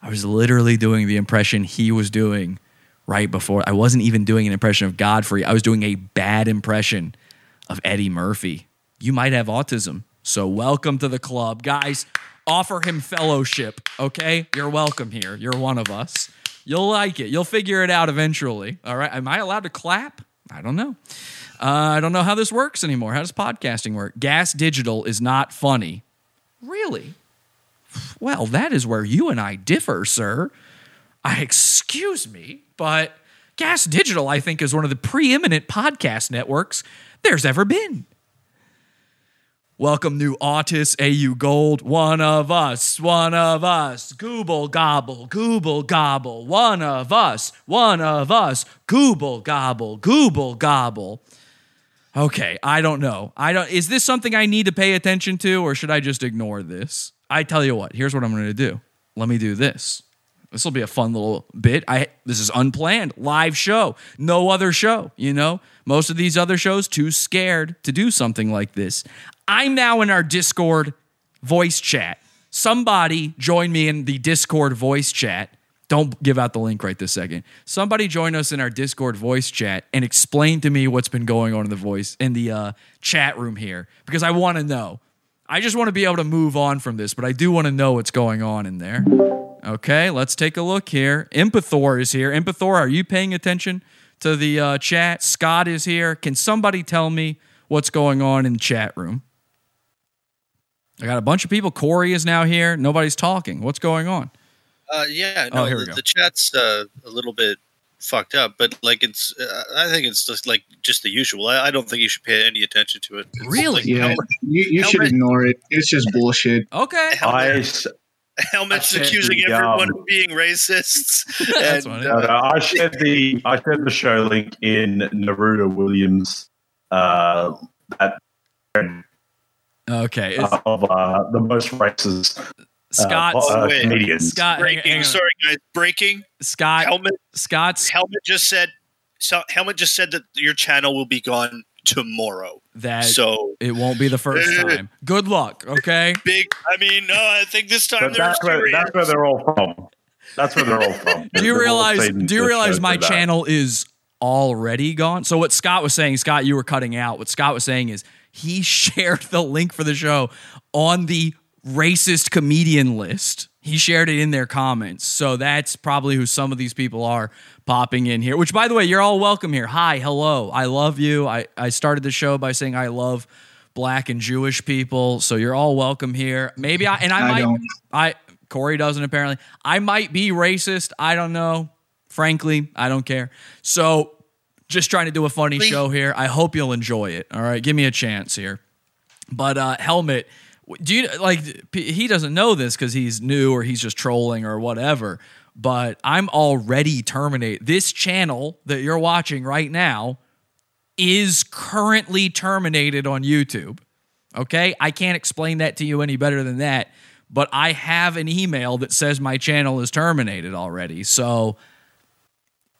I was literally doing the impression he was doing right before. I wasn't even doing an impression of Godfrey. I was doing a bad impression of Eddie Murphy. You might have autism. So welcome to the club. Guys, offer him fellowship, okay? You're welcome here. You're one of us. You'll like it. You'll figure it out eventually. All right. Am I allowed to clap? I don't know. Uh, I don't know how this works anymore. How does podcasting work? Gas Digital is not funny. Really? Well, that is where you and I differ, sir. I excuse me, but Gas Digital, I think, is one of the preeminent podcast networks there's ever been. Welcome, new Autis AU Gold. One of us, one of us. Google gobble, Google gobble. One of us, one of us. Google gobble, Google gobble. Okay, I don't know. I don't. Is this something I need to pay attention to, or should I just ignore this? I tell you what. Here's what I'm going to do. Let me do this. This will be a fun little bit. I this is unplanned, live show, no other show. You know, most of these other shows too scared to do something like this. I'm now in our Discord voice chat. Somebody join me in the Discord voice chat. Don't give out the link right this second. Somebody join us in our Discord voice chat and explain to me what's been going on in the voice in the uh, chat room here because I want to know. I just want to be able to move on from this, but I do want to know what's going on in there. Okay, let's take a look here. Empathor is here. Empathor, are you paying attention to the uh, chat? Scott is here. Can somebody tell me what's going on in the chat room? I got a bunch of people. Corey is now here. Nobody's talking. What's going on? Uh, yeah, Oh, no, here we the, go. the chat's uh, a little bit fucked up, but like it's, uh, I think it's just like just the usual. I, I don't think you should pay any attention to it. It's Really? like Yeah, Helmet, you, you should ignore it. It's just bullshit. Okay. Helmet, I, Helmet's I accusing the, everyone um, of being racists. [laughs] And, funny. no, no, I shared the I shared the show link in Naruto Williams uh, that Okay. Uh, of uh, the most racist uh, Scott, uh, wait. comedians. Scott, breaking. hang on. Sorry, guys. Breaking. Scott, Helmet. Scott's Helmet just said. So Helmet just said that your channel will be gone tomorrow. that So it won't be the first [laughs] time. Good luck. Okay. [laughs] big. I mean, no, I think this time they're that's where serious. that's where they're all from. That's where they're all [laughs] from. Do you realize? Do you realize my channel is already gone? So what Scott was saying, Scott, you were cutting out. What Scott was saying is he shared the link for the show on the racist comedian list. He shared it in their comments. So that's probably who some of these people are popping in here. Which, by the way, you're all welcome here. Hi, hello. I love you. I, I started the show by saying I love black and Jewish people. So you're all welcome here. Maybe I and I, I might don't. I Corey doesn't apparently. I might be racist. I don't know. Frankly, I don't care. So just trying to do a funny show here. I hope you'll enjoy it. All right, give me a chance here. But uh, helmet, do you like? He doesn't know this because he's new or he's just trolling or whatever. But I'm already terminate this channel that you're watching right now is currently terminated on YouTube. Okay? I can't explain that to you any better than that, but I have an email that says my channel is terminated already. So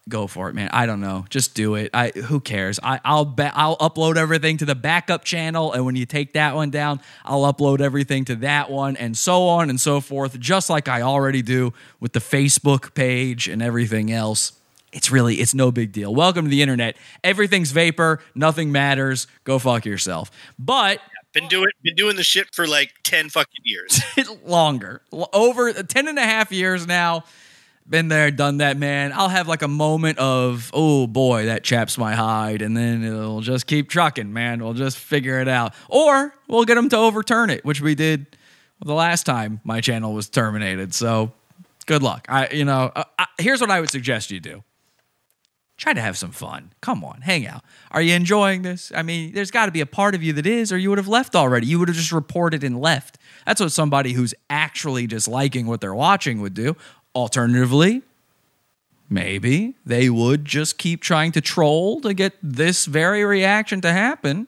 go for it, man. I don't know. Just do it. I who cares? I, I'll ba- I'll upload everything to the backup channel, and when you take that one down, I'll upload everything to that one, and so on and so forth, just like I already do with the Facebook page and everything else. It's really it's no big deal. Welcome to the internet. Everything's vapor. Nothing matters. Go fuck yourself. But Been doing been doing the shit for like ten fucking years. [laughs] longer over 10 and a half years now been there done that man i'll have like a moment of oh boy that chaps my hide and then it'll just keep trucking man we'll just figure it out or we'll get them to overturn it which we did the last time my channel was terminated so good luck i you know uh, I, here's what i would suggest you do try to have some fun. Come on, hang out. Are you enjoying this? I mean, there's got to be a part of you that is, or you would have left already. You would have just reported and left. That's what somebody who's actually disliking what they're watching would do. Alternatively, maybe they would just keep trying to troll to get this very reaction to happen.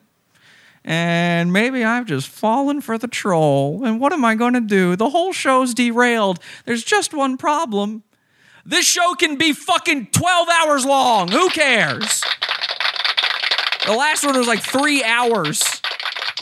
And maybe I've just fallen for the troll. And what am I going to do? The whole show's derailed. There's just one problem. This show can be fucking 12 hours long. Who cares? The last one was like three hours.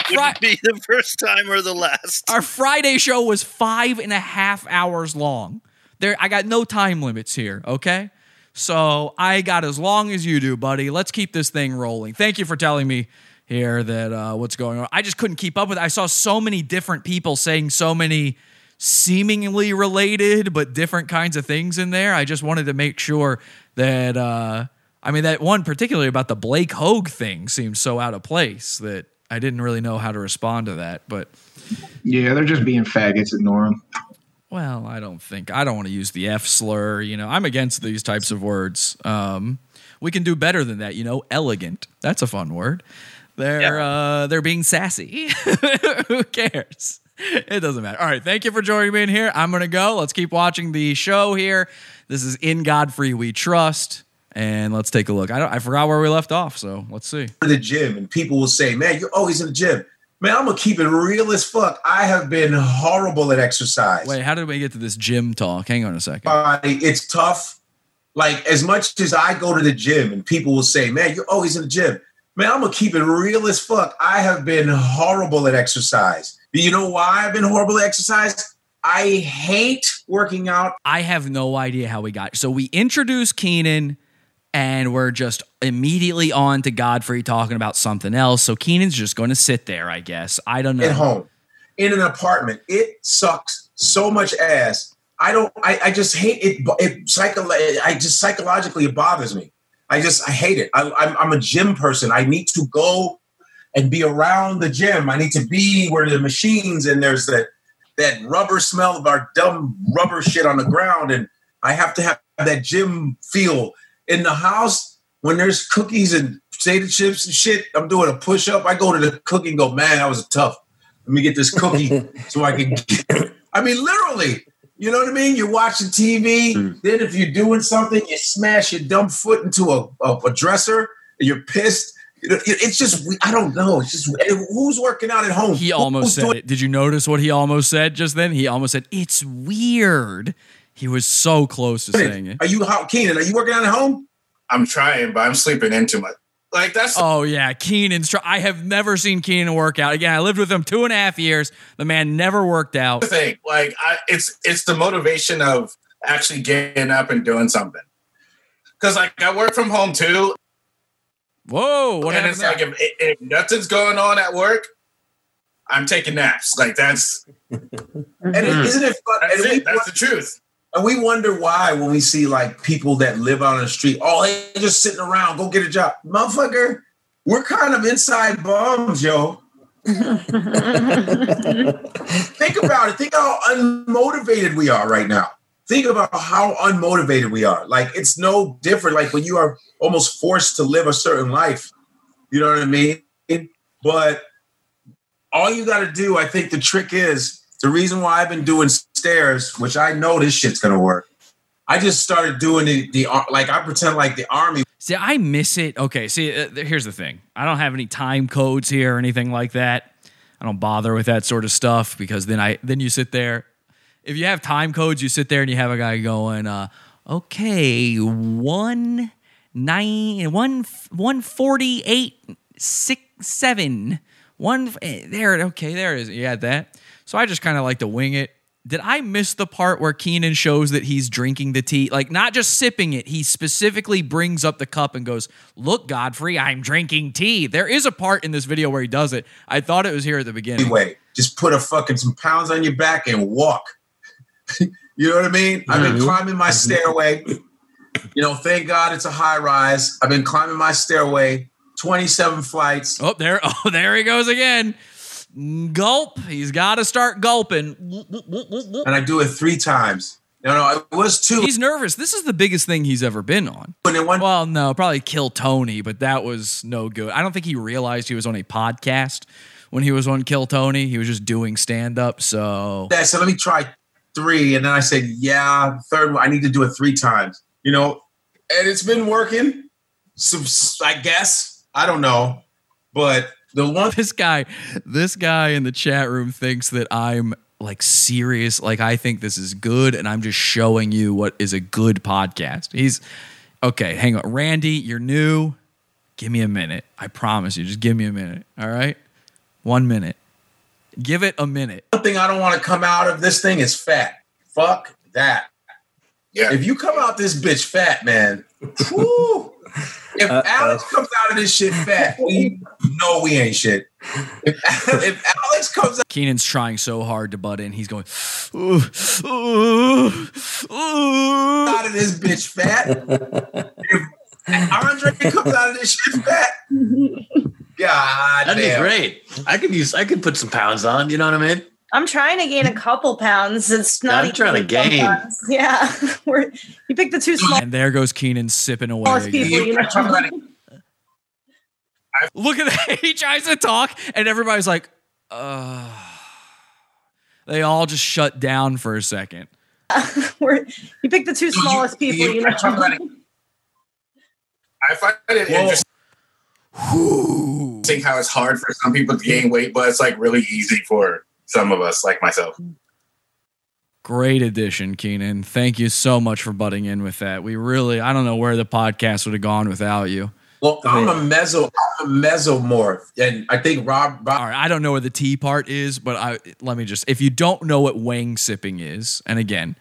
Wouldn't be the first time or the last. Our Friday show was five and a half hours long. There, I got no time limits here, okay? So I got as long as you do, buddy. Let's keep this thing rolling. Thank you for telling me here that uh, what's going on. I just couldn't keep up with it. I saw so many different people saying so many seemingly related but different kinds of things in there. I just wanted to make sure that uh, I mean that one particularly about the Blake Hogue thing seems so out of place that I didn't really know how to respond to that. But Yeah, they're just being faggots. Ignore them. Well, I don't think I don't want to use the F slur. You know, I'm against these types of words. Um, we can do better than that. You know, elegant. That's a fun word. They're uh, they're being sassy. [laughs] Who cares? It doesn't matter. All right, thank you for joining me in here. I'm gonna go. Let's keep watching the show here. This is in Godfrey We Trust, and let's take a look. I don't. I forgot where we left off, so let's see. to the gym and people will say, Man, you're always in the gym. Man, I'm gonna keep it real as fuck. I have been horrible at exercise. Wait, how did we get to this gym talk? Hang on a second. Body, it's tough. Like as much as I go to the gym and people will say, Man, you're always in the gym. Man, I'm gonna keep it real as fuck. I have been horrible at exercise. Do you know why I've been horrible at exercise? I hate working out. I have no idea how we got. So we introduced Kenan, and we're just immediately on to Godfrey talking about something else. So Kenan's just going to sit there, I guess. I don't know. at home in an apartment. It sucks so much ass. I don't. I, I just hate it. It psycho. I just psychologically it bothers me. I just I hate it. I, I'm I'm a gym person. I need to go and be around the gym. I need to be where the machines and there's that that rubber smell of our dumb rubber shit on the ground, and I have to have that gym feel in the house when there's cookies and potato chips and shit. I'm doing a push up. I go to the cookie and go, man, that was tough. Let me get this cookie [laughs] so I can. Get, I mean, literally. You know what I mean? You're watching TV. Mm. Then, if you're doing something, you smash your dumb foot into a, a, a dresser. And you're pissed. You know, it- It's just I don't know. It's just who's working out at home. He almost said it. Did you notice what he almost said just then? He almost said, It's weird. He was so close to saying it. Are you how Kenan? Are you working out at home? I'm trying, but I'm sleeping in too much. Like that's Oh yeah, Kenan's. Tr- I have never seen Kenan work out. Again, I lived with him two and a half years. The man never worked out. the thing. Like I, it's it's the motivation of actually getting up and doing something. Because like I work from home too, Whoa! What and it's there? like if, if nothing's going on at work, I'm taking naps. Like that's And it, hmm. isn't it fun? That's and it. That's the truth. And we wonder why when we see like people that live out on the street, oh, they just sitting around, go get a job. Motherfucker, we're kind of inside bums, yo. [laughs] Think about it. Think how unmotivated we are right now. Think about how unmotivated we are. Like it's no different. Like when you are almost forced to live a certain life. You know what I mean? But all you got to do, I think the trick is the reason why I've been doing stairs, which I know this shit's gonna work. I just started doing the, the like I pretend like the army. See, I miss it. Okay, see, uh, here's the thing. I don't have any time codes here or anything like that. I don't bother with that sort of stuff because then I then you sit there. If you have time codes, you sit there and you have a guy going, uh, okay, one nine one one forty eight six seven one eh, there. Okay, there it is. You had that. So I just kind of like to wing it. Did I miss the part where Kenan shows that he's drinking the tea? Like, not just sipping it, he specifically brings up the cup and goes, Look, Godfrey, I'm drinking tea. There is a part in this video where he does it. I thought it was here at the beginning. Anyway, just put a fucking some pounds on your back and walk. [laughs] you know what I mean? I've been Mhm. climbing my stairway. You know, thank God it's a high rise. I've been climbing my stairway, 27 flights. Oh, there, [laughs] oh, there he goes again. Gulp. He's got to start gulping. And I do it three times. No, no, it was two. He's nervous. This is the biggest thing he's ever been on. well, no, probably kill Tony, but that was no good. I don't think he realized he was on a podcast when he was on Kill Tony. He was just doing stand up. So I said, let me try three. And then I said, yeah, third one, I need to do it three times. You know, and it's been working. So, I guess. I don't know. But the one [laughs] this guy, this guy in the chat room thinks that I'm like serious, like I think this is good, and I'm just showing you what is a good podcast. He's okay. Hang on, Randy, you're new. Give me a minute. I promise you. Just give me a minute. All right, one minute. Give it a minute. one thing I don't want to come out of this thing is fat. Fuck that. Yeah. If you come out this bitch fat, man, [laughs] whew, if uh, uh, Alex comes out of this shit fat, we know we ain't shit. If, [laughs] if Alex comes out Kenan's trying so hard to butt in. He's going, "Ooh, ooh, ooh." out of this bitch fat, if Andre comes out of this shit fat, [laughs] God That'd damn. be great. I could use. I could put some pounds on. You know what I mean? I'm trying to gain a couple pounds. It's not. I'm even trying to gain. sometimes. [laughs] Yeah, [laughs] We're, you picked the two small. And there goes Kenan sipping away. people, you know. Look at that. [laughs] He tries to talk, and everybody's like, uh. They all just shut down for a second. We're, you picked the two smallest people, you know. I find it interesting how it's hard for some people to gain weight, but it's like really easy for some of us, like myself. Great addition, Kenan. Thank you so much for butting in with that. We really, I don't know where the podcast would have gone without you. Well, I'm a meso, I'm a mesomorph, and I think Rob. Rob All right, I don't know where the T part is, but I let me just. If you don't know what wang sipping is, and again,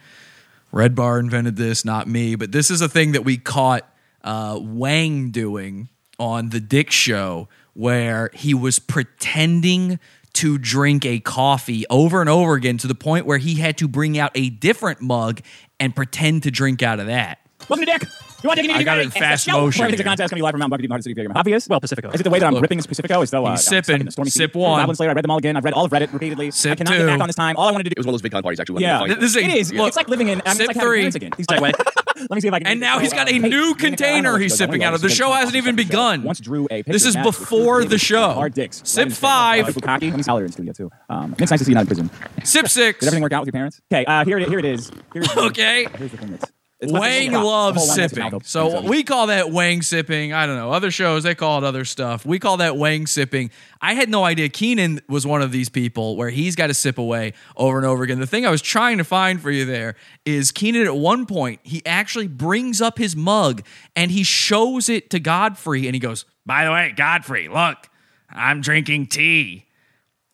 Redbar invented this, not me, but this is a thing that we caught uh, Wang doing on the Dick Show, where he was pretending to drink a coffee over and over again to the point where he had to bring out a different mug and pretend to drink out of that. Welcome to Dick. You want Dick? I got it in fast motion a here. contest coming live from Mount Bucket Deep Heart City of Obvious? Well, Pacifico. Is it the way that I'm Look, ripping Pacifico? As though uh, he's I'm sipping. in the stormy Sip sea? one. Goblin Slayer. I read them all again. I've read all of Reddit repeatedly. Sip I cannot two. get back on this time. All I wanted to do. It was one of those big con parties, actually. Yeah, this is a- it is. look, it's like living in. I mean, sip it's like having three. parents again. These segue. Let me see if I can. And now he's got a new container he's sipping out of. The show hasn't even begun. Once drew a This is picture match with before the show. Hard dicks. Sip five. Uh, Bukaki. Me see. in studio too. Um, it's nice to see you not in prison. Sip six. Did everything work out with your parents? Okay. Uh, here, it, here it is. Here's Okay. Here's the thing that's. It's Wang loves the whole one that's sipping. So we call that Wang sipping. I don't know. Other shows, they call it other stuff. We call that Wang sipping. I had no idea Kenan was one of these people where he's got to sip away over and over again. The thing I was trying to find for you there is Kenan at one point, he actually brings up his mug and he shows it to Godfrey and he goes, By the way, Godfrey, look, I'm drinking tea.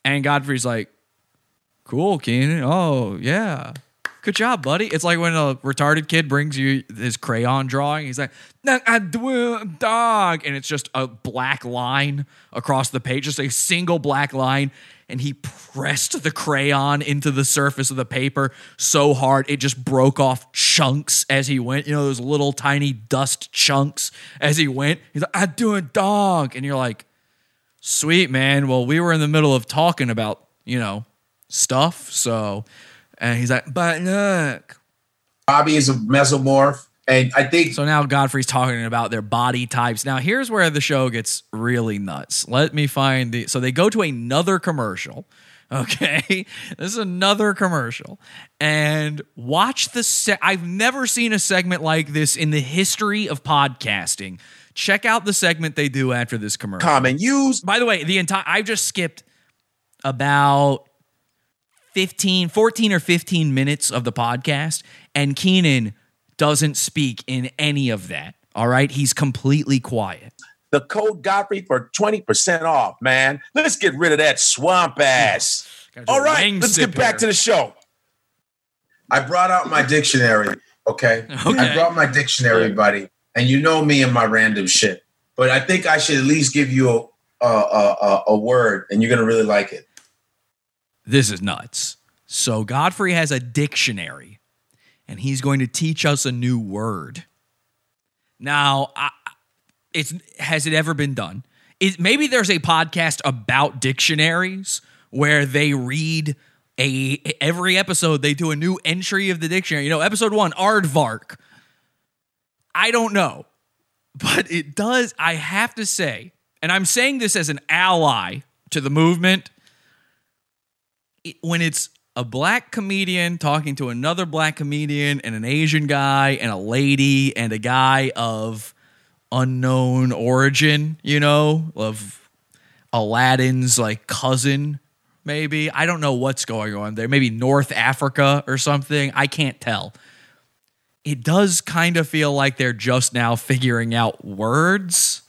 And Godfrey's like, Cool, Kenan. Oh, yeah. Good job, buddy. It's like when a retarded kid brings you his crayon drawing. He's like, I do dog. And it's just a black line across the page, just a single black line. And he pressed the crayon into the surface of the paper so hard it just broke off chunks as he went. You know, those little tiny dust chunks as he went. He's like, I do a dog. And you're like, sweet, man. Well, we were in the middle of talking about, you know, stuff. So, and he's like, but look. Bobby is a mesomorph, and I think so. Now Godfrey's talking about their body types. Now here's where the show gets really nuts. Let me find the. So they go to another commercial. [laughs] Okay, this is another commercial, and watch the. Se- I've never seen a segment like this in the history of podcasting. Check out the segment they do after this commercial. Common use. By the way, the entire I've just skipped about 15, 14 or 15 minutes of the podcast, and Kenan doesn't speak in any of that. All right, he's completely quiet. The code Godfrey for 20% off, man. Let's get rid of that swamp ass. All right, let's get back here. to the show. I brought out my dictionary, okay? I brought my dictionary, buddy. And you know me and my random shit. But I think I should at least give you a, a, a, a, a word, and you're going to really like it. This is nuts. So Godfrey has a dictionary, and he's going to teach us a new word. Now, I, it's has it ever been done? Is, maybe there's a podcast about dictionaries where they read a every episode they do a new entry of the dictionary. You know, episode one, aardvark. I don't know, but it does. I have to say, and I'm saying this as an ally to the movement. When it's a black comedian talking to another black comedian and an Asian guy and a lady and a guy of unknown origin, you know, of Aladdin's like cousin, maybe. I don't know what's going on there. Maybe North Africa or something. I can't tell. It does kind of feel like they're just now figuring out words.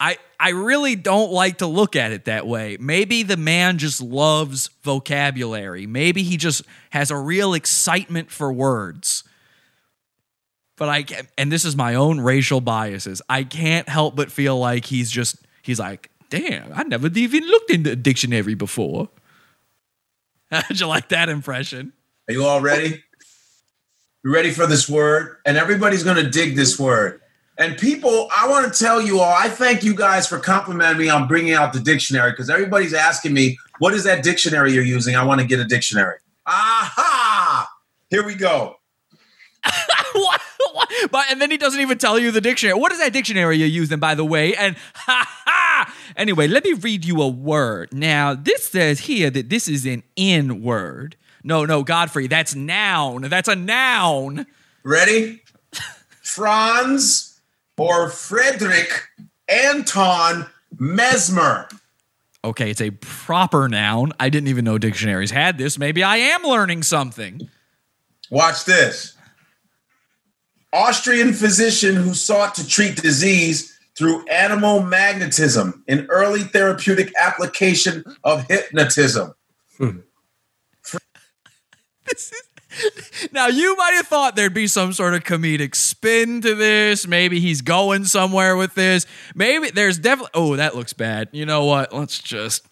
I I really don't like to look at it that way. Maybe the man just loves vocabulary. Maybe he just has a real excitement for words. But I can and this is my own racial biases. I can't help but feel like he's just he's like, "Damn, I never even looked into a dictionary before." [laughs] How'd you like that impression? Are you all ready? You ready for this word? And everybody's going to dig this word. And people, I want to tell you all, I thank you guys for complimenting me on bringing out the dictionary because everybody's asking me, what is that dictionary you're using? I want to get a dictionary. Aha! Here we go. [laughs] what? What? But and then he doesn't even tell you the dictionary. What is that dictionary you're using, by the way? And [laughs] ha ha. Anyway, let me read you a word. Now, this says here that this is an N word. No, no, Godfrey, that's noun. That's a noun. Ready? [laughs] Franz or Frederick Anton Mesmer. Okay, it's a proper noun. I didn't even know dictionaries had this. Maybe I am learning something. Watch this. Austrian physician who sought to treat disease through animal magnetism, an early therapeutic application of hypnotism. [laughs] [laughs] Now, you might have thought there'd be some sort of comedic spin to this. Maybe he's going somewhere with this. Maybe there's definitely. Oh, that looks bad. You know what? Let's just.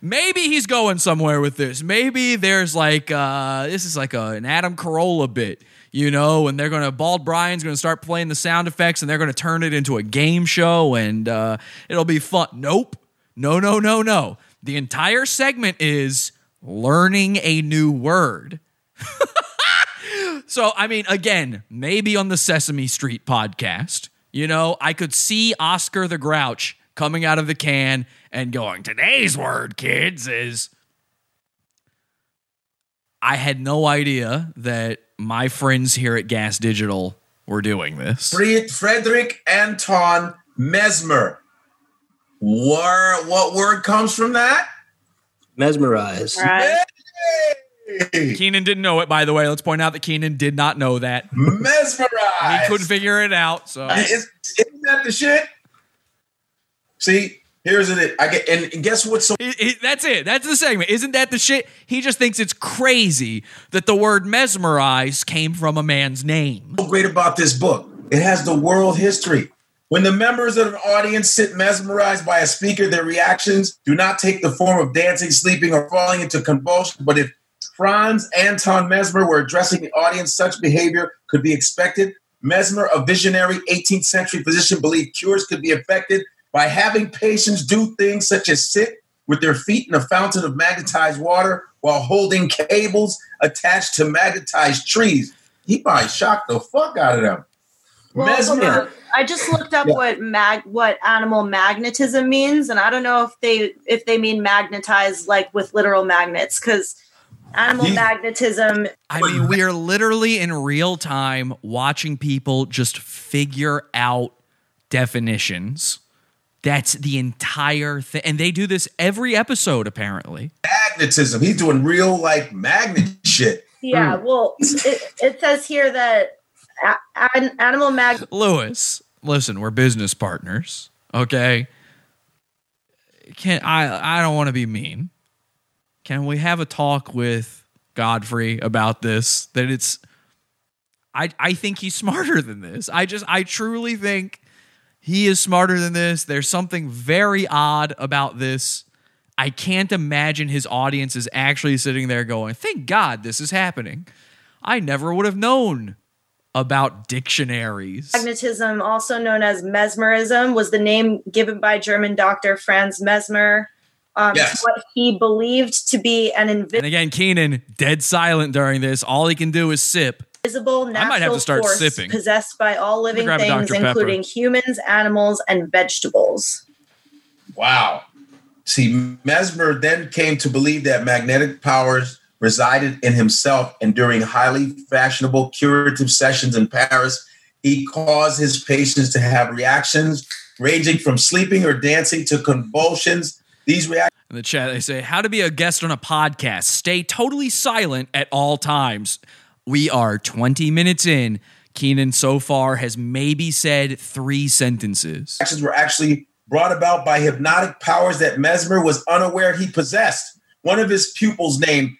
Maybe he's going somewhere with this. Maybe there's like uh this is like a, an Adam Carolla bit, you know, and they're gonna Bald Brian's gonna start playing the sound effects and they're gonna turn it into a game show and uh it'll be fun. Nope. No, no, no, no. The entire segment is learning a new word. [laughs] So, I mean, again, maybe on the Sesame Street podcast, you know, I could see Oscar the Grouch coming out of the can and going, Today's word, kids, is. I had no idea that my friends here at Gas Digital were doing this. Fred- Frederick Anton Mesmer. Where, what word comes from that? Mesmerized. Kenan didn't know it, by the way. Let's point out that Kenan did not know that. Mesmerized. He couldn't figure it out. So Is, isn't that the shit? See, here's it. I get and guess what's so It- it- that's it. That's the segment. Isn't that the shit? He just thinks it's crazy that the word mesmerize came from a man's name. So great about this book? It has the world history. When the members of an audience sit mesmerized by a speaker, their reactions do not take the form of dancing, sleeping, or falling into convulsion. But if Franz Anton Mesmer were addressing the audience, such behavior could be expected. Mesmer, a visionary 18th century physician, believed cures could be effected by having patients do things such as sit with their feet in a fountain of magnetized water while holding cables attached to magnetized trees. He probably shocked the fuck out of them. Well, Mesmer. I just looked up what mag what animal magnetism means, and I don't know if they if they mean magnetized like with literal magnets, because animal Ye- magnetism. I mean, we are literally in real time watching people just figure out definitions. That's the entire thing. And they do this every episode, apparently. magnetism. He's doing real like magnet shit. Yeah, hmm. well, it, it says here that a- an animal mag. Luis, listen, we're business partners, okay? Can I I don't want to be mean. Can we have a talk with Godfrey about this? That it's I I think he's smarter than this. I just I truly think he is smarter than this. There's something very odd about this. I can't imagine his audience is actually sitting there going, "Thank God this is happening." I never would have known about dictionaries. Magnetism, also known as mesmerism, was the name given by German doctor Franz Mesmer. Um, Yes. What he believed to be an invisible. And again, Kenan dead silent during this. All he can do is sip. invisible I natural might have to start force sipping. possessed by all living things, including humans, animals, and vegetables. Wow. See, Mesmer then came to believe that magnetic powers resided in himself, and during highly fashionable curative sessions in Paris, he caused his patients to have reactions ranging from sleeping or dancing to convulsions. These reactions In the chat, they say, How to be a guest on a podcast. Stay totally silent at all times. We are 20 minutes in. Kenan so far has maybe said three sentences. actions were actually brought about by hypnotic powers that Mesmer was unaware he possessed. One of his pupils, named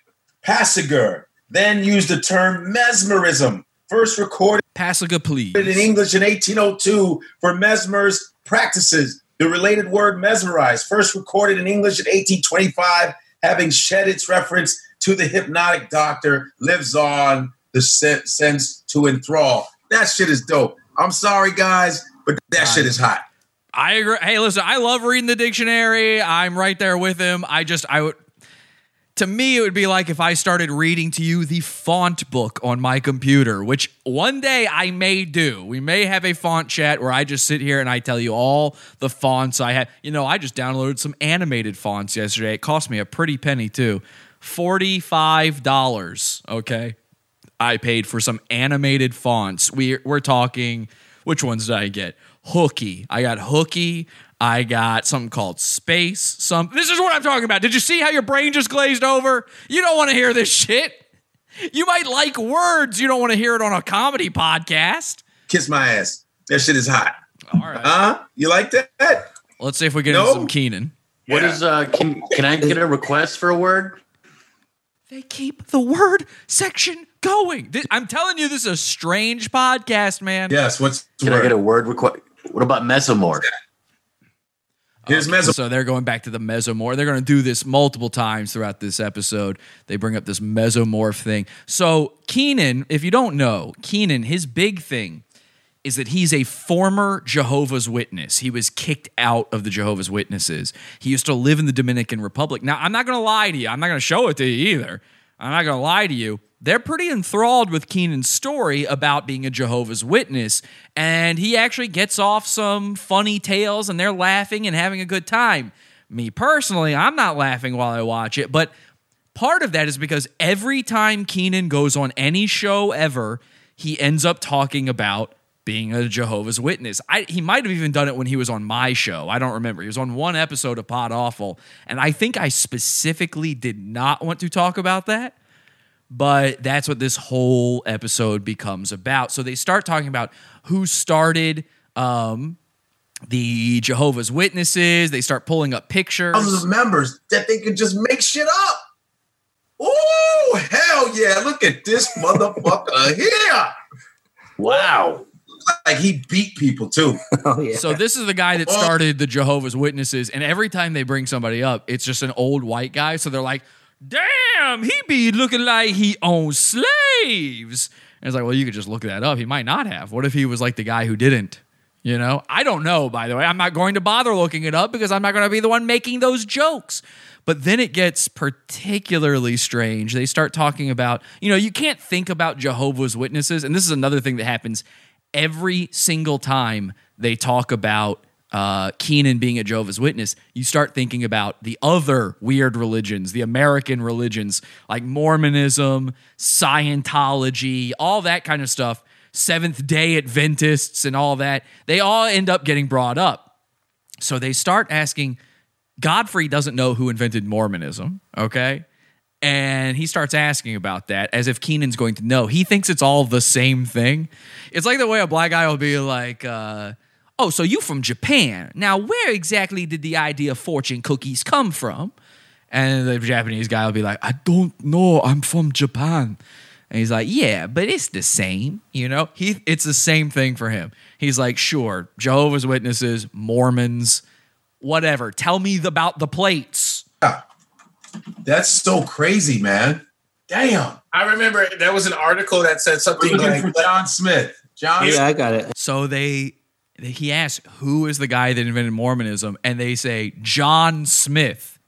Passiger, then used the term mesmerism, first recorded Passiger, please. in English in 1802 for Mesmer's practices. The related word mesmerize, first recorded in English in 1825, having shed its reference to the hypnotic doctor, lives on the sen- sense to enthrall. That shit is dope. I'm sorry, guys, but that shit is hot. I agree. Hey, listen, I love reading the dictionary. I'm right there with him. I just, I would, to me, it would be like if I started reading to you the font book on my computer, which one day I may do. We may have a font chat where I just sit here and I tell you all the fonts I have. You know, I just downloaded some animated fonts yesterday. It cost me a pretty penny too. $45. Okay. I paid for some animated fonts. We, we're talking, which ones did I get? Hooky. I got Hooky. I got something called Space. Some. This is what I'm talking about. Did you see how your brain just glazed over? You don't want to hear this shit. You might like words. You don't want to hear it on a comedy podcast. Kiss my ass. That shit is hot. All right. Huh? You like that? Let's see if we get No. into some Kenan. What is uh? Can can I get a request for a word? They keep the word section going. Thi- I'm telling you, this is a strange podcast, man. Yes. What's Can I get a word request? What about mesomorph? Here's um, Okay, So they're going back to the mesomorph. They're going to do this multiple times throughout this episode. They bring up this mesomorph thing. So Kenan, if you don't know, Kenan, his big thing is that he's a former Jehovah's Witness. He was kicked out of the Jehovah's Witnesses. He used to live in the Dominican Republic. Now, I'm not going to lie to you. I'm not going to show it to you either. I'm not going to lie to you. They're pretty enthralled with Kenan's story about being a Jehovah's Witness. And he actually gets off some funny tales and they're laughing and having a good time. Me personally, I'm not laughing while I watch it, but part of that is because every time Kenan goes on any show ever, he ends up talking about being a Jehovah's Witness. I, he might have even done it when he was on my show. I don't remember. He was on one episode of Pod Awful, and I think I specifically did not want to talk about that. But that's what this whole episode becomes about. So they start talking about who started um, the Jehovah's Witnesses. They start pulling up pictures. thousands of members that they could just make shit up. Oh hell yeah! Look at this motherfucker [laughs] here. Wow. Like he beat people too. [laughs] Oh yeah. So this is the guy that started the Jehovah's Witnesses, and every time they bring somebody up, it's just an old white guy. So they're like, "Damn, he be looking like he owns slaves." And it's like, well, you could just look that up. He might not have. What if he was like the guy who didn't? You know, I don't know. By the way, I'm not going to bother looking it up because I'm not going to be the one making those jokes. But then it gets particularly strange. They start talking about, you know, you can't think about Jehovah's Witnesses, and this is another thing that happens every single time they talk about uh, Kenan being a Jehovah's Witness, you start thinking about the other weird religions, the American religions like Mormonism, Scientology, all that kind of stuff, Seventh day Adventists, and all that. They all end up getting brought up. So they start asking, Godfrey doesn't know who invented Mormonism, okay? And he starts asking about that as if Kenan's going to know. He thinks it's all the same thing. It's like the way a black guy will be like, uh, Oh, so you from Japan. Now, where exactly did the idea of fortune cookies come from? And the Japanese guy will be like, I don't know. I'm from Japan. And he's like, Yeah, but it's the same. You know, he it's the same thing for him. He's like, Sure, Jehovah's Witnesses, Mormons, whatever. Tell me about the plates. Yeah. That's so crazy, man. Damn. I remember there was an article that said something We're looking like for John Smith. John Yeah, I got it. So they he asks who is the guy that invented Mormonism, and they say John Smith.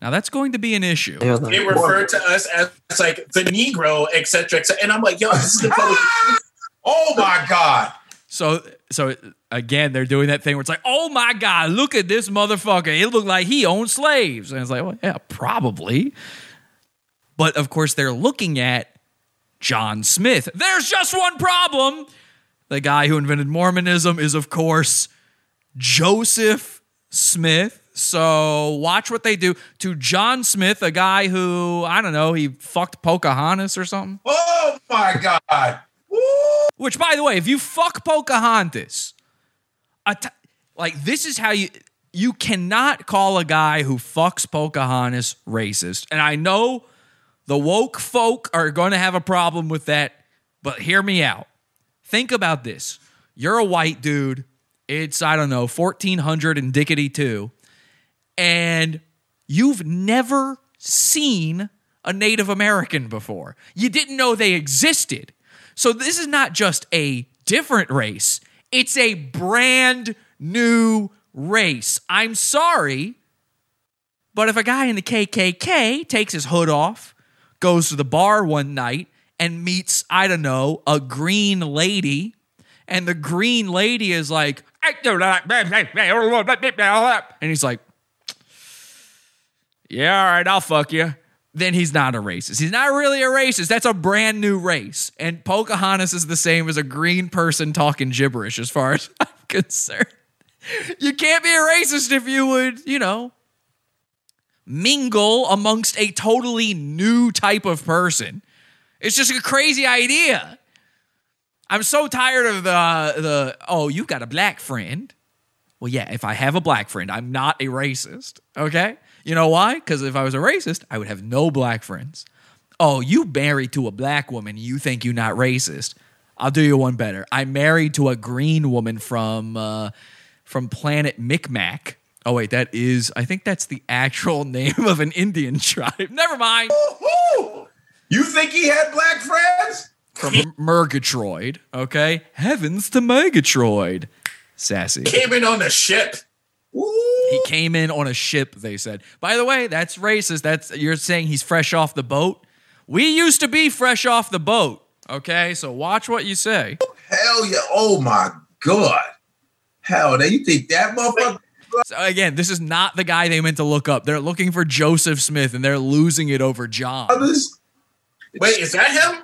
Now that's going to be an issue. they refer to us as like the Negro, etc. Et and I'm like, yo, this is the public. [laughs] oh my God. So so again, they're doing that thing where it's like, oh my God, look at this motherfucker. It looked like he owned slaves. And it's like, well, yeah, probably. But of course, they're looking at John Smith. There's just one problem. The guy who invented Mormonism is, of course, Joseph Smith. So watch what they do to John Smith, a guy who, I don't know, he fucked Pocahontas or something. Oh my God. Which, by the way, if you fuck Pocahontas, t- like this is how you you cannot call a guy who fucks Pocahontas racist. And I know the woke folk are going to have a problem with that, but hear me out. Think about this: you're a white dude. It's I don't know 1400 and dickety two, and you've never seen a Native American before. You didn't know they existed. So this is not just a different race, it's a brand new race. I'm sorry, but if a guy in the KKK takes his hood off, goes to the bar one night, and meets, I don't know, a green lady, and the green lady is like, and he's like, yeah, all right, I'll fuck you. Then he's not a racist. He's not really a racist. That's a brand new race. And Pocahontas is the same as a green person talking gibberish, as far as [laughs] I'm concerned. You can't be a racist if you would, you know, mingle amongst a totally new type of person. It's just a crazy idea. I'm so tired of the the oh, you've got a black friend. Well, yeah, if I have a black friend, I'm not a racist. Okay? You know why? Because if I was a racist, I would have no black friends. Oh, you married to a black woman, you think you're not racist. I'll do you one better. I'm married to a green woman from uh, from planet Micmac. Oh wait, that is I think that's the actual [laughs] name of an Indian tribe. Never mind. You think he had black friends? From Murgatroyd. Okay, heavens to Murgatroyd. Sassy. Came in on the ship. He came in on a ship, they said. By the way, that's racist. That's you're saying he's fresh off the boat. We used to be fresh off the boat. Okay, so watch what you say. Hell yeah. Oh my God. Hell, now you think that motherfucker? So again, this is not the guy they meant to look up. They're looking for Joseph Smith and they're losing it over John. Wait, is that him?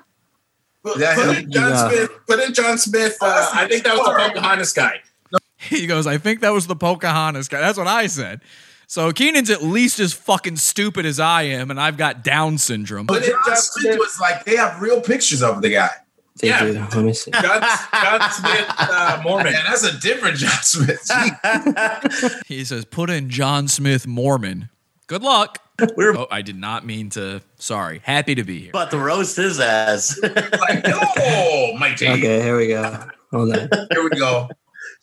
Put, that put him? in John Yeah. Smith. Put in John Smith. Uh, I think that was the Pocahontas guy. [laughs] He goes, I think that was the Pocahontas guy. That's what I said. So Kenan's at least as fucking stupid as I am, and I've got Down syndrome. But John Smith was like, they have real pictures of the guy. They Yeah. do. Let me see. John, John Smith, uh, Mormon. Man, that's a different John Smith. [laughs] He says, put in John Smith Mormon. Good luck. [laughs] oh, I did not mean to. Sorry. Happy to be here. But to roast his ass. [laughs] oh, my [laughs] Okay, here we go. Hold on. Here we go.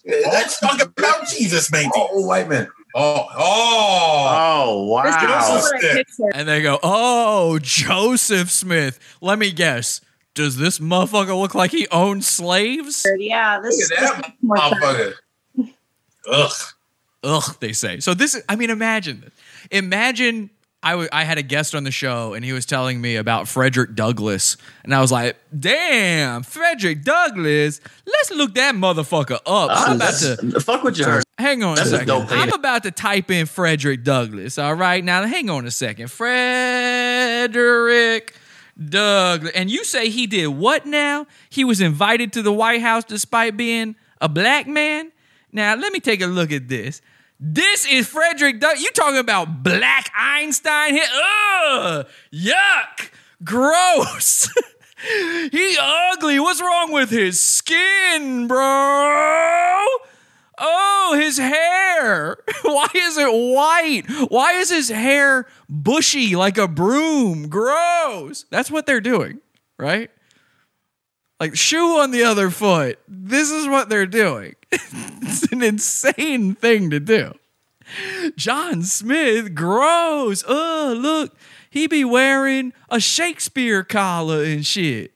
Let's talk about Jesus, matey. Oh, white man. Oh, oh, oh, Joseph Smith. And they go, oh, Joseph Smith. Let me guess. Does this motherfucker look like he owned slaves? Yeah, this Look at that motherfucker. Ugh. Ugh, they say. So this is, I mean, imagine this. Imagine I, w- I had a guest on the show and he was telling me about Frederick Douglass. And I was like, damn, Frederick Douglass. Let's look that motherfucker up. Ah, I'm about to. fuck what you. Hang on That's a second. I'm about to type in Frederick Douglass. All right. Now, hang on a second. Frederick Douglass. And you say he did what now? He was invited to the White House despite being a black man? Now, let me take a look at this. This is Frederick Douglass. You talking about Black Einstein here? Ugh, yuck, gross. [laughs] he ugly. What's wrong with his skin, bro? Oh, his hair. [laughs] Why is it white? Why is his hair bushy like a broom? Gross. That's what they're doing, right? Like shoe on the other foot. This is what they're doing. [laughs] it's an insane thing to do. John Smith, gross. Oh, look, he be wearing a Shakespeare collar and shit.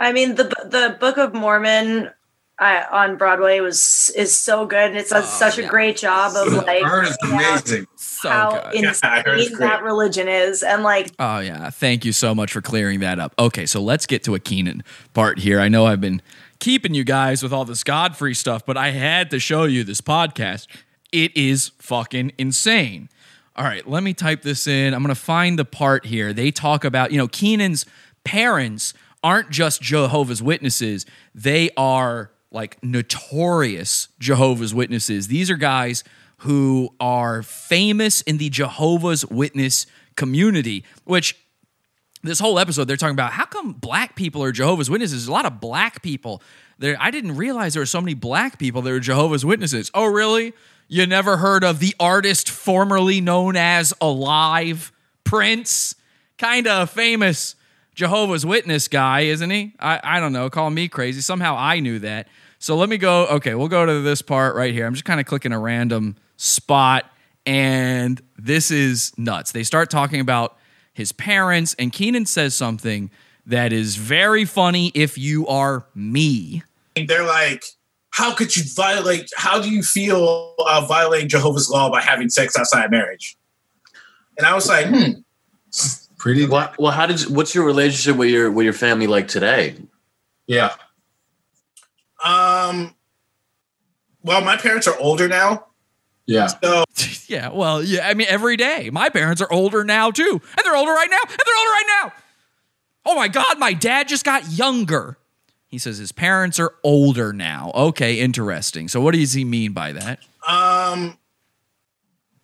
I mean, the the Book of Mormon uh, on Broadway was is so good, and it does such a great job of like Bird is amazing. So how good. Yeah, I insane great. that religion is, and like Oh yeah, thank you so much for clearing that up. Okay, so let's get to a Kenan part here. I know I've been keeping you guys with all this Godfrey stuff, but I had to show you this podcast. It is fucking insane. All right, let me type this in. I'm going to find the part here. They talk about, you know, Kenan's parents aren't just Jehovah's Witnesses, they are like notorious Jehovah's Witnesses. These are guys who are famous in the Jehovah's Witness community, which this whole episode they're talking about how come black people are Jehovah's Witnesses? There's a lot of black people. There I didn't realize there were so many black people that are Jehovah's Witnesses. Oh, really? You never heard of the artist formerly known as Alive Prince? Kind of famous Jehovah's Witness guy, isn't he? I, I don't know. Call me crazy. Somehow I knew that. So let me go. Okay, we'll go to this part right here. I'm just kind of clicking a random spot, and this is nuts. They start talking about his parents, and Kenan says something that is very funny if you are me. They're like, how could you violate? How do you feel uh, violating Jehovah's law by having sex outside marriage? And I was like, hmm. Pretty. Well, well, how did you, what's your relationship with your with your family like today? Yeah. Um. Well, my parents are older now, Yeah. so [laughs] Yeah, well, yeah, I mean, every day. My parents are older now, too. And they're older right now, and they're older right now. Oh my God, my dad just got younger. He says his parents are older now. Okay, interesting. So, what does he mean by that? um.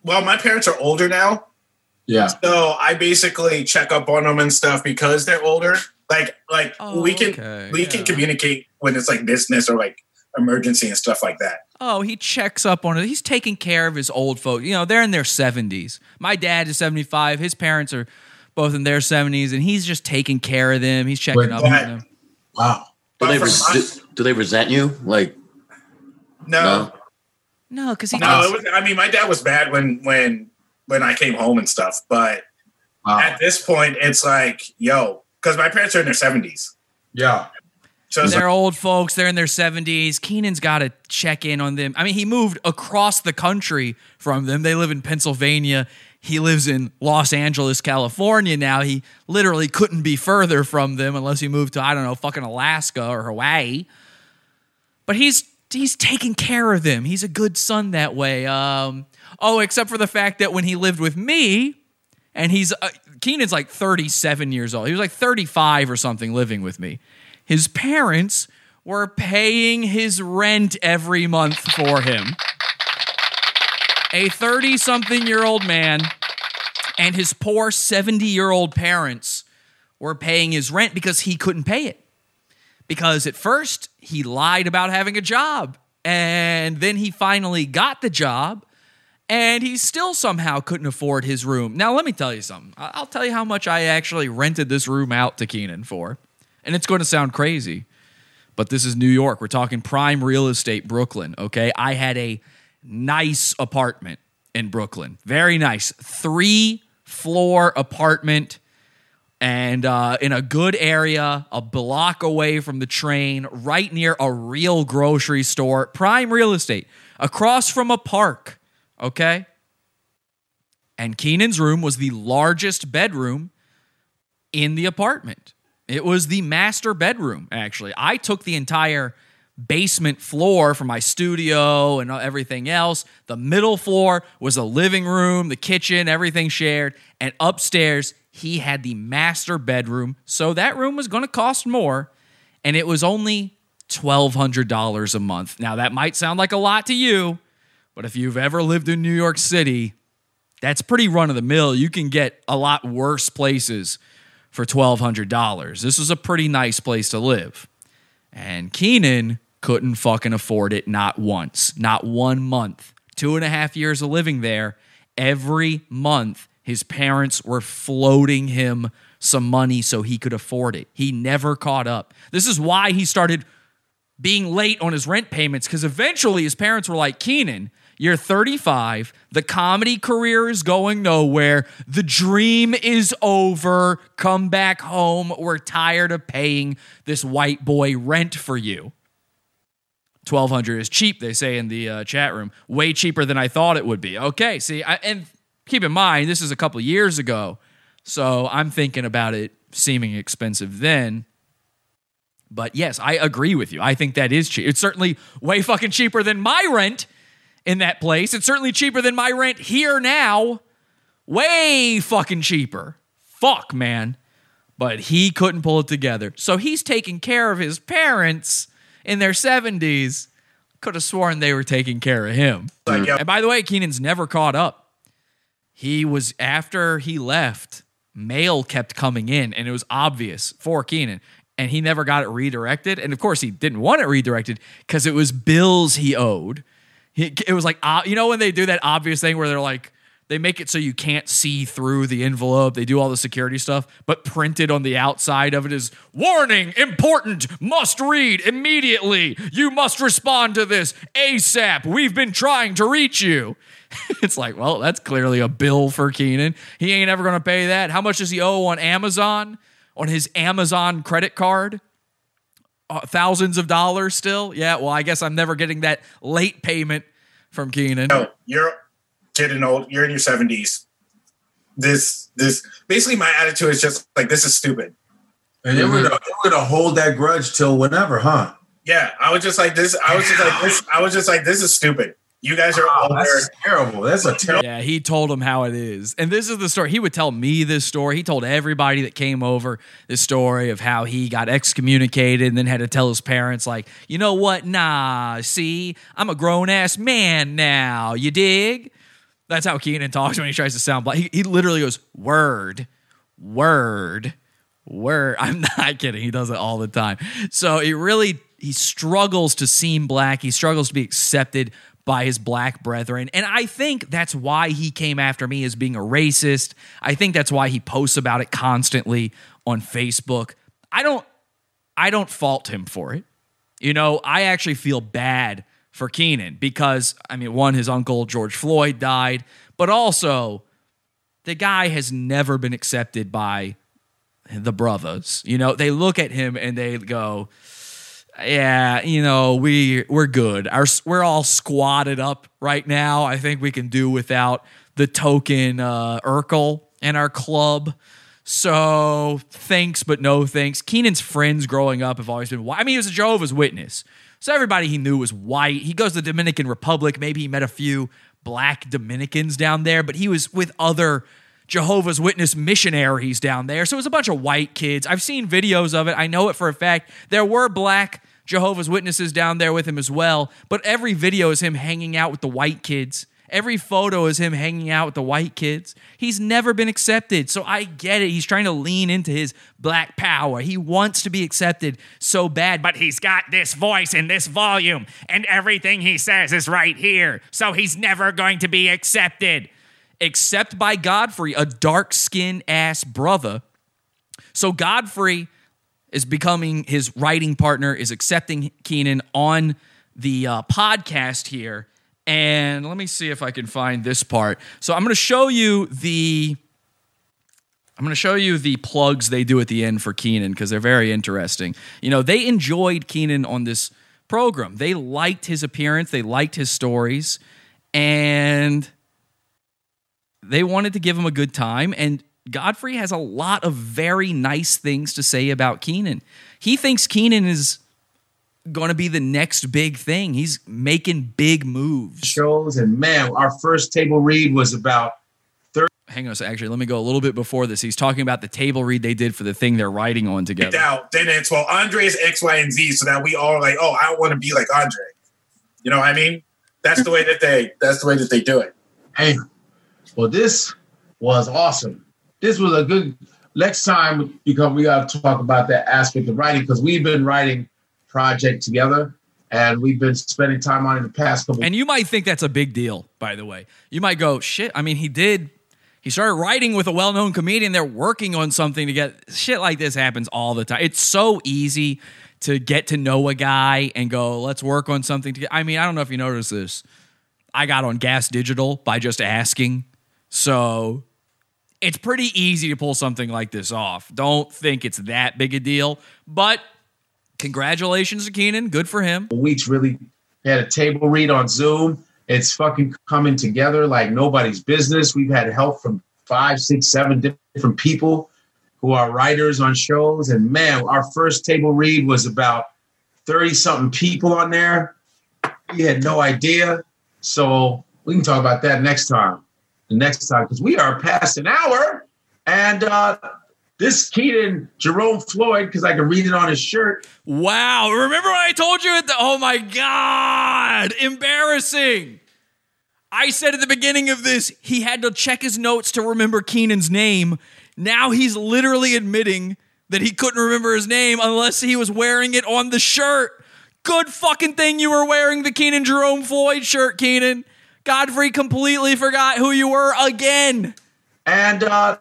Well, my parents are older now, Yeah. so I basically check up on them and stuff because they're older. Like, like Oh, we can okay, we yeah. can communicate when it's like business or like emergency and stuff like that. Oh, he checks up on it. He's taking care of his old folks. You know, they're in their 70s. My dad is 75. His parents are both in their 70s, and he's just taking care of them. He's checking Wait, up that- on them. Wow. Do they res- my- do, do they resent you? Like No, no. No, because he no. was, I mean, my dad was bad when when when I came home and stuff, but Wow. at this point, it's like, yo, because my parents are in their seventies. Yeah. So they're old folks. They're in their 70s. Kenan's got to check in on them. I mean, he moved across the country from them. They live in Pennsylvania. He lives in Los Angeles, California now. He literally couldn't be further from them unless he moved to, I don't know, fucking Alaska or Hawaii. But he's he's taking care of them. He's a good son that way. Um, oh, except for the fact that when he lived with me, and he's uh, Kenan's like 37 years old. He was like 35 or something living with me. His parents were paying his rent every month for him. A 30 something year old man and his poor 70 year old parents were paying his rent because he couldn't pay it. Because at first he lied about having a job, and then he finally got the job, and he still somehow couldn't afford his room. Now, let me tell you something. I'll tell you how much I actually rented this room out to Kenan for. And it's going to sound crazy, but this is New York. We're talking prime real estate, Brooklyn, okay? I had a nice apartment in Brooklyn. Very nice. Three floor apartment and uh, in a good area, a block away from the train, right near a real grocery store, prime real estate, across from a park. Okay. And Kenan's room was the largest bedroom in the apartment. It was the master bedroom, actually. I took the entire basement floor for my studio and everything else. The middle floor was a living room, the kitchen, everything shared. And upstairs, he had the master bedroom. So that room was going to cost more. And it was only $1,200 a month. Now, that might sound like a lot to you, but if you've ever lived in New York City, that's pretty run of the mill. You can get a lot worse places for $1,200. This was a pretty nice place to live. And Kenan couldn't fucking afford it not once, not one month. Two and a half years of living there. Every month, his parents were floating him some money so he could afford it. He never caught up. This is why he started being late on his rent payments because eventually his parents were like, Kenan, you're 35. The comedy career is going nowhere. The dream is over. Come back home. We're tired of paying this white boy rent for you. 1200 is cheap, they say in the uh, chat room. Way cheaper than I thought it would be. Okay, see, I, and keep in mind, this is a couple years ago. So I'm thinking about it seeming expensive then. But yes, I agree with you. I think that is cheap. It's certainly way fucking cheaper than my rent in that place. It's certainly cheaper than my rent here now. Way fucking cheaper. Fuck, man. But he couldn't pull it together. So he's taking care of his parents in their 70s. Could have sworn they were taking care of him. And by the way, Kenan's never caught up. He was, after he left, mail kept coming in, and it was obvious for Kenan. And he never got it redirected. And of course, he didn't want it redirected because it was bills he owed. He, it was like, uh, you know, when they do that obvious thing where they're like, they make it so you can't see through the envelope. They do all the security stuff, but printed on the outside of it is warning, important, must read immediately. You must respond to this ASAP. We've been trying to reach you. [laughs] it's like, well, that's clearly a bill for Kenan. He ain't ever going to pay that. How much does he owe on Amazon? On his Amazon credit card? Uh, thousands of dollars still? Yeah, well, I guess I'm never getting that late payment from Kenan. No, you're getting old. You're in your seventies. This, this, basically, my attitude is just like this is stupid. And they were, gonna, they were gonna hold that grudge till whenever, huh? Yeah, I was just like this. I was just like this. I was just like this is stupid. You guys are older. that's terrible. That's a terrible. Yeah, he told him how it is. And this is the story. He would tell me this story. He told everybody that came over this story of how he got excommunicated and then had to tell his parents, like, you know what? Nah, see, I'm a grown ass man now. You dig? That's how Kenan talks when he tries to sound black. He, he literally goes, word, word, word. [laughs] I'm not kidding. He does it all the time. So he really he struggles to seem black. He struggles to be accepted by his black brethren. And I think that's why he came after me as being a racist. I think that's why he posts about it constantly on Facebook. I don't I don't fault him for it. You know, I actually feel bad for Kenan because I mean, one his uncle George Floyd died, but also the guy has never been accepted by the brothers. You know, they look at him and they go, yeah, you know, we we're good. Our we're all squatted up right now. I think we can do without the token uh, Urkel in our club. So thanks, but no thanks. Kenan's friends growing up have always been white. I mean, he was a Jehovah's Witness, so everybody he knew was white. He goes to the Dominican Republic. Maybe he met a few black Dominicans down there, but he was with other Jehovah's Witness missionaries down there. So it was a bunch of white kids. I've seen videos of it. I know it for a fact. There were black Jehovah's Witnesses down there with him as well, but every video is him hanging out with the white kids. Every photo is him hanging out with the white kids. He's never been accepted. So I get it. He's trying to lean into his black power. He wants to be accepted so bad, but he's got this voice and this volume, and everything he says is right here. So he's never going to be accepted except by Godfrey, a dark skinned ass brother. So Godfrey is becoming his writing partner, is accepting Kenan on the uh, podcast here. And let me see if I can find this part. So I'm going to show you the. I'm going to show you the plugs they do at the end for Kenan because they're very interesting. You know, they enjoyed Kenan on this program. They liked his appearance, they liked his stories, and they wanted to give him a good time. And Godfrey has a lot of very nice things to say about Kenan. He thinks Kenan is going to be the next big thing. He's making big moves. Shows and man, our first table read was about third. Hang on a second. Actually, let me go a little bit before this. He's talking about the table read they did for the thing they're writing on together. out. Then it's well, Andre is X, Y, and Z, so that we all like, oh, I want to be like Andre. You know what I mean? That's the way that they. That's the way that they do it. Hey, well, this was awesome. This was a good. Next time, because we got to talk about that aspect of writing, because we've been writing project together, and we've been spending time on it the past couple. And you might think that's a big deal, by the way. You might go, shit. I mean, he did. He started writing with a well known comedian. They're working on something to get shit like this happens all the time. It's so easy to get to know a guy and go, let's work on something together. I mean, I don't know if you noticed this. I got on Gas Digital by just asking. So it's pretty easy to pull something like this off. Don't think it's that big a deal. But congratulations to Kenan. Good for him. weeks really had a table read on Zoom. It's fucking coming together like nobody's business. We've had help from five, six, seven different people who are writers on shows. And man, our first table read was about 30 something people on there. We had no idea. So we can talk about that next time. Next time, because we are past an hour. And uh this Keaton Jerome Floyd, because I can read it on his shirt. Wow. Remember what I told you at the oh my god, embarrassing. I said at the beginning of this, he had to check his notes to remember Kenan's name. Now he's literally admitting that he couldn't remember his name unless he was wearing it on the shirt. Good fucking thing you were wearing the Kenan Jerome Floyd shirt, Kenan. Godfrey completely forgot who you were again. And uh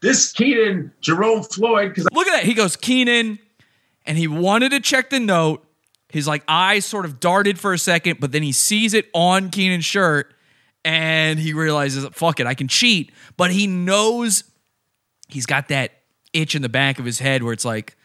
this Kenan, Jerome Floyd, because Look at that. He goes, Kenan, and he wanted to check the note. His like eyes sort of darted for a second, but then he sees it on Kenan's shirt and he realizes, fuck it, I can cheat. But he knows he's got that itch in the back of his head where it's like,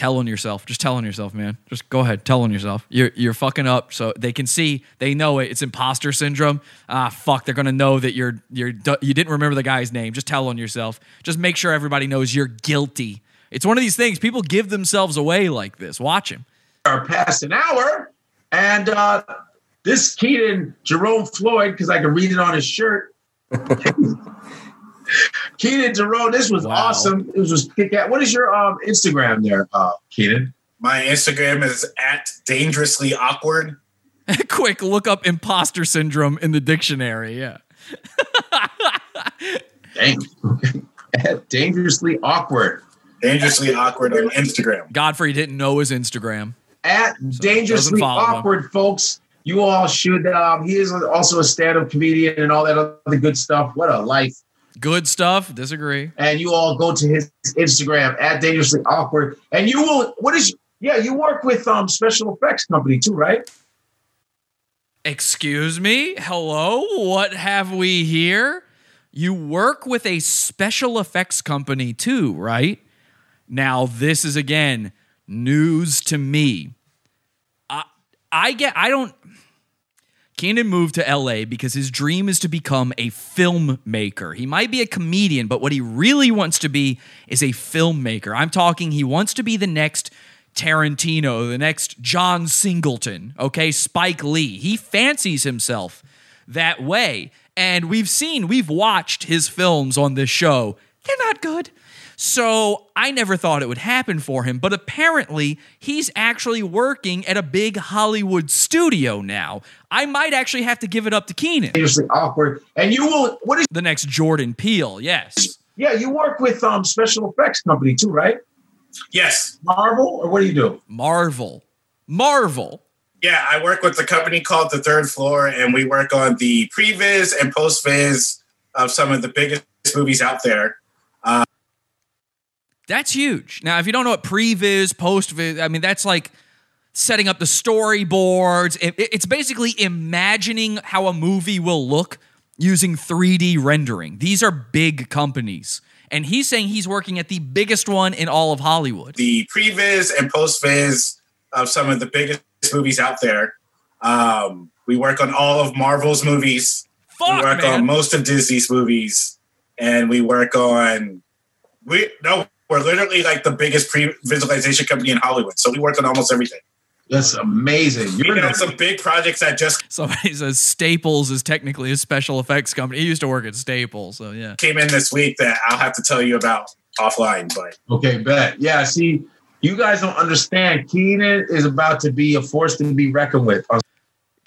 tell on yourself. Just tell on yourself, man. Just go ahead, tell on yourself. You're you're fucking up, so they can see. They know it. It's imposter syndrome. Ah, fuck. They're gonna know that you're you're you didn't remember the guy's name. Just tell on yourself. Just make sure everybody knows you're guilty. It's one of these things. People give themselves away like this. Watch him. are past an hour. And uh this Keaton Jerome Floyd, because I can read it on his shirt. [laughs] Keaton Jerome, this was awesome. It was just kick out. What is your um Instagram there, uh Keaton? My Instagram is at dangerously awkward. [laughs] Quick, look up imposter syndrome in the dictionary. Yeah. [laughs] Dang. [laughs] Dangerously awkward. Dangerously awkward on Instagram. Godfrey didn't know his Instagram. At dangerously doesn't him. awkward, folks. You all should. Um, he is also a stand-up comedian and all that other good stuff. What a life! Good stuff. Disagree. And you all go to his Instagram at dangerously awkward, and you will. What is? Yeah, you work with um special effects company too, right? Excuse me? Hello? What have we here? You work with a special effects company too, right? Now, this is again news to me. I, I get, I don't. Kenan moved to LA because his dream is to become a filmmaker. He might be a comedian, but what he really wants to be is a filmmaker. I'm talking, he wants to be the next Tarantino, the next John Singleton, okay, Spike Lee. He fancies himself that way. And we've seen, we've watched his films on this show. They're not good. So I never thought it would happen for him, but apparently he's actually working at a big Hollywood studio now. I might actually have to give it up to Kenan. Dangerously awkward, and you will. What is the next Jordan Peele? Yes. Yeah, you work with um special effects company too, right? Yes. Marvel, or what do you do? Marvel. Marvel. Yeah, I work with a company called The Third Floor, and we work on the previs and post viz of some of the biggest movies out there. That's huge. Now, if you don't know what previs, postvis, I mean, that's like setting up the storyboards. It- it- It's basically imagining how a movie will look using 3D rendering. These are big companies. And he's saying he's working at the biggest one in all of Hollywood. the previs and post viz of some of the biggest movies out there. Um, we work on all of Marvel's movies. Fuck, we work man. on most of Disney's movies, and we work on we no, we're literally like the biggest pre-visualization company in Hollywood. So we work on almost everything. That's amazing. We got some big projects that just Somebody says Staples is technically a special effects company. He used to work at Staples, so yeah. came in this week that I'll have to tell you about offline. But Okay, bet. Yeah, see, you guys don't understand. Kenan is about to be a force to be reckoned with.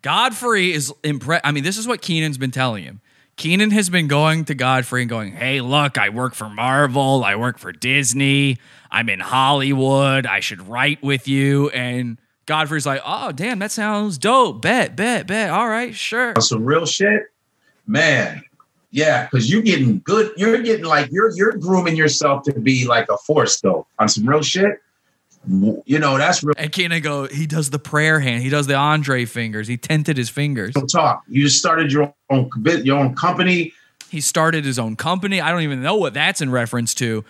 Godfrey is impressed. I mean, this is what Kenan's been telling him. Kenan has been going to Godfrey and going, Hey, look, I work for Marvel. I work for Disney. I'm in Hollywood. I should write with you. And Godfrey's like, Oh, damn, that sounds dope. Bet, bet, bet. All right, sure. some real shit, man. Yeah, because you're getting good. You're getting like you're you're grooming yourself to be like a force though on some real shit. You know that's real. And Kenan go, he does the prayer hand. He does the Andre fingers. He tinted his fingers. talk. You just started your own bit, your own company. He started his own company. I don't even know what that's in reference to.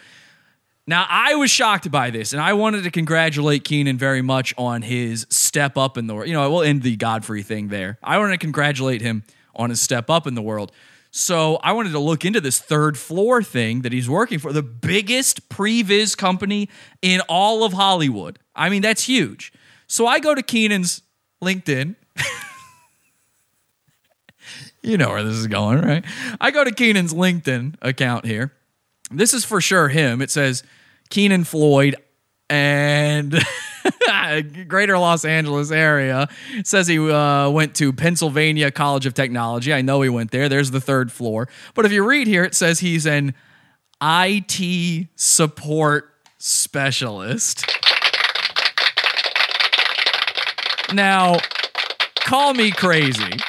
Now, I was shocked by this, and I wanted to congratulate Kenan very much on his step up in the world. You know, I will end the Godfrey thing there. I want to congratulate him on his step up in the world. So I wanted to look into this third floor thing that he's working for, the biggest previs company in all of Hollywood. I mean, that's huge. So I go to Kenan's LinkedIn. [laughs] you know where this is going, right? I go to Kenan's LinkedIn account here. This is for sure him. It says Kenan Floyd and [laughs] [laughs] Greater Los Angeles area. Says he uh, went to Pennsylvania College of Technology. I know he went there. There's the third floor. But if you read here, it says he's an IT support specialist. Now, call me crazy,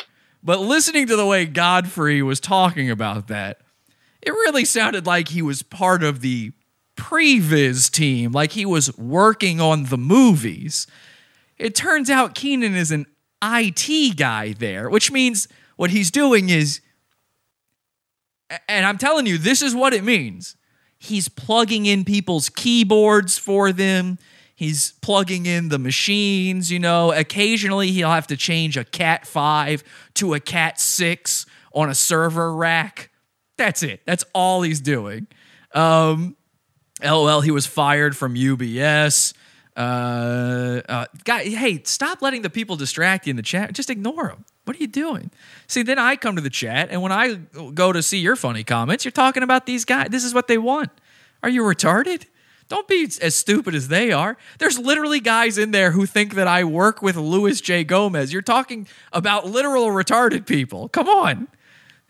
but listening to the way Godfrey was talking about that, it really sounded like he was part of the previs team, like he was working on the movies. It turns out Kenan is an IT guy there, which means what he's doing is, and I'm telling you, this is what it means. He's plugging in people's keyboards for them. He's plugging in the machines, you know. Occasionally he'll have to change a Cat 5 to a Cat 6 on a server rack. That's it. That's all he's doing. Um, LOL, he was fired from UBS. Uh, uh, guy, hey, stop letting the people distract you in the chat. Just ignore them. What are you doing? See, then I come to the chat, and when I go to see your funny comments, you're talking about these guys. This is what they want. Are you retarded? Don't be as stupid as they are. There's literally guys in there who think that I work with Luis J. Gomez. You're talking about literal retarded people. Come on.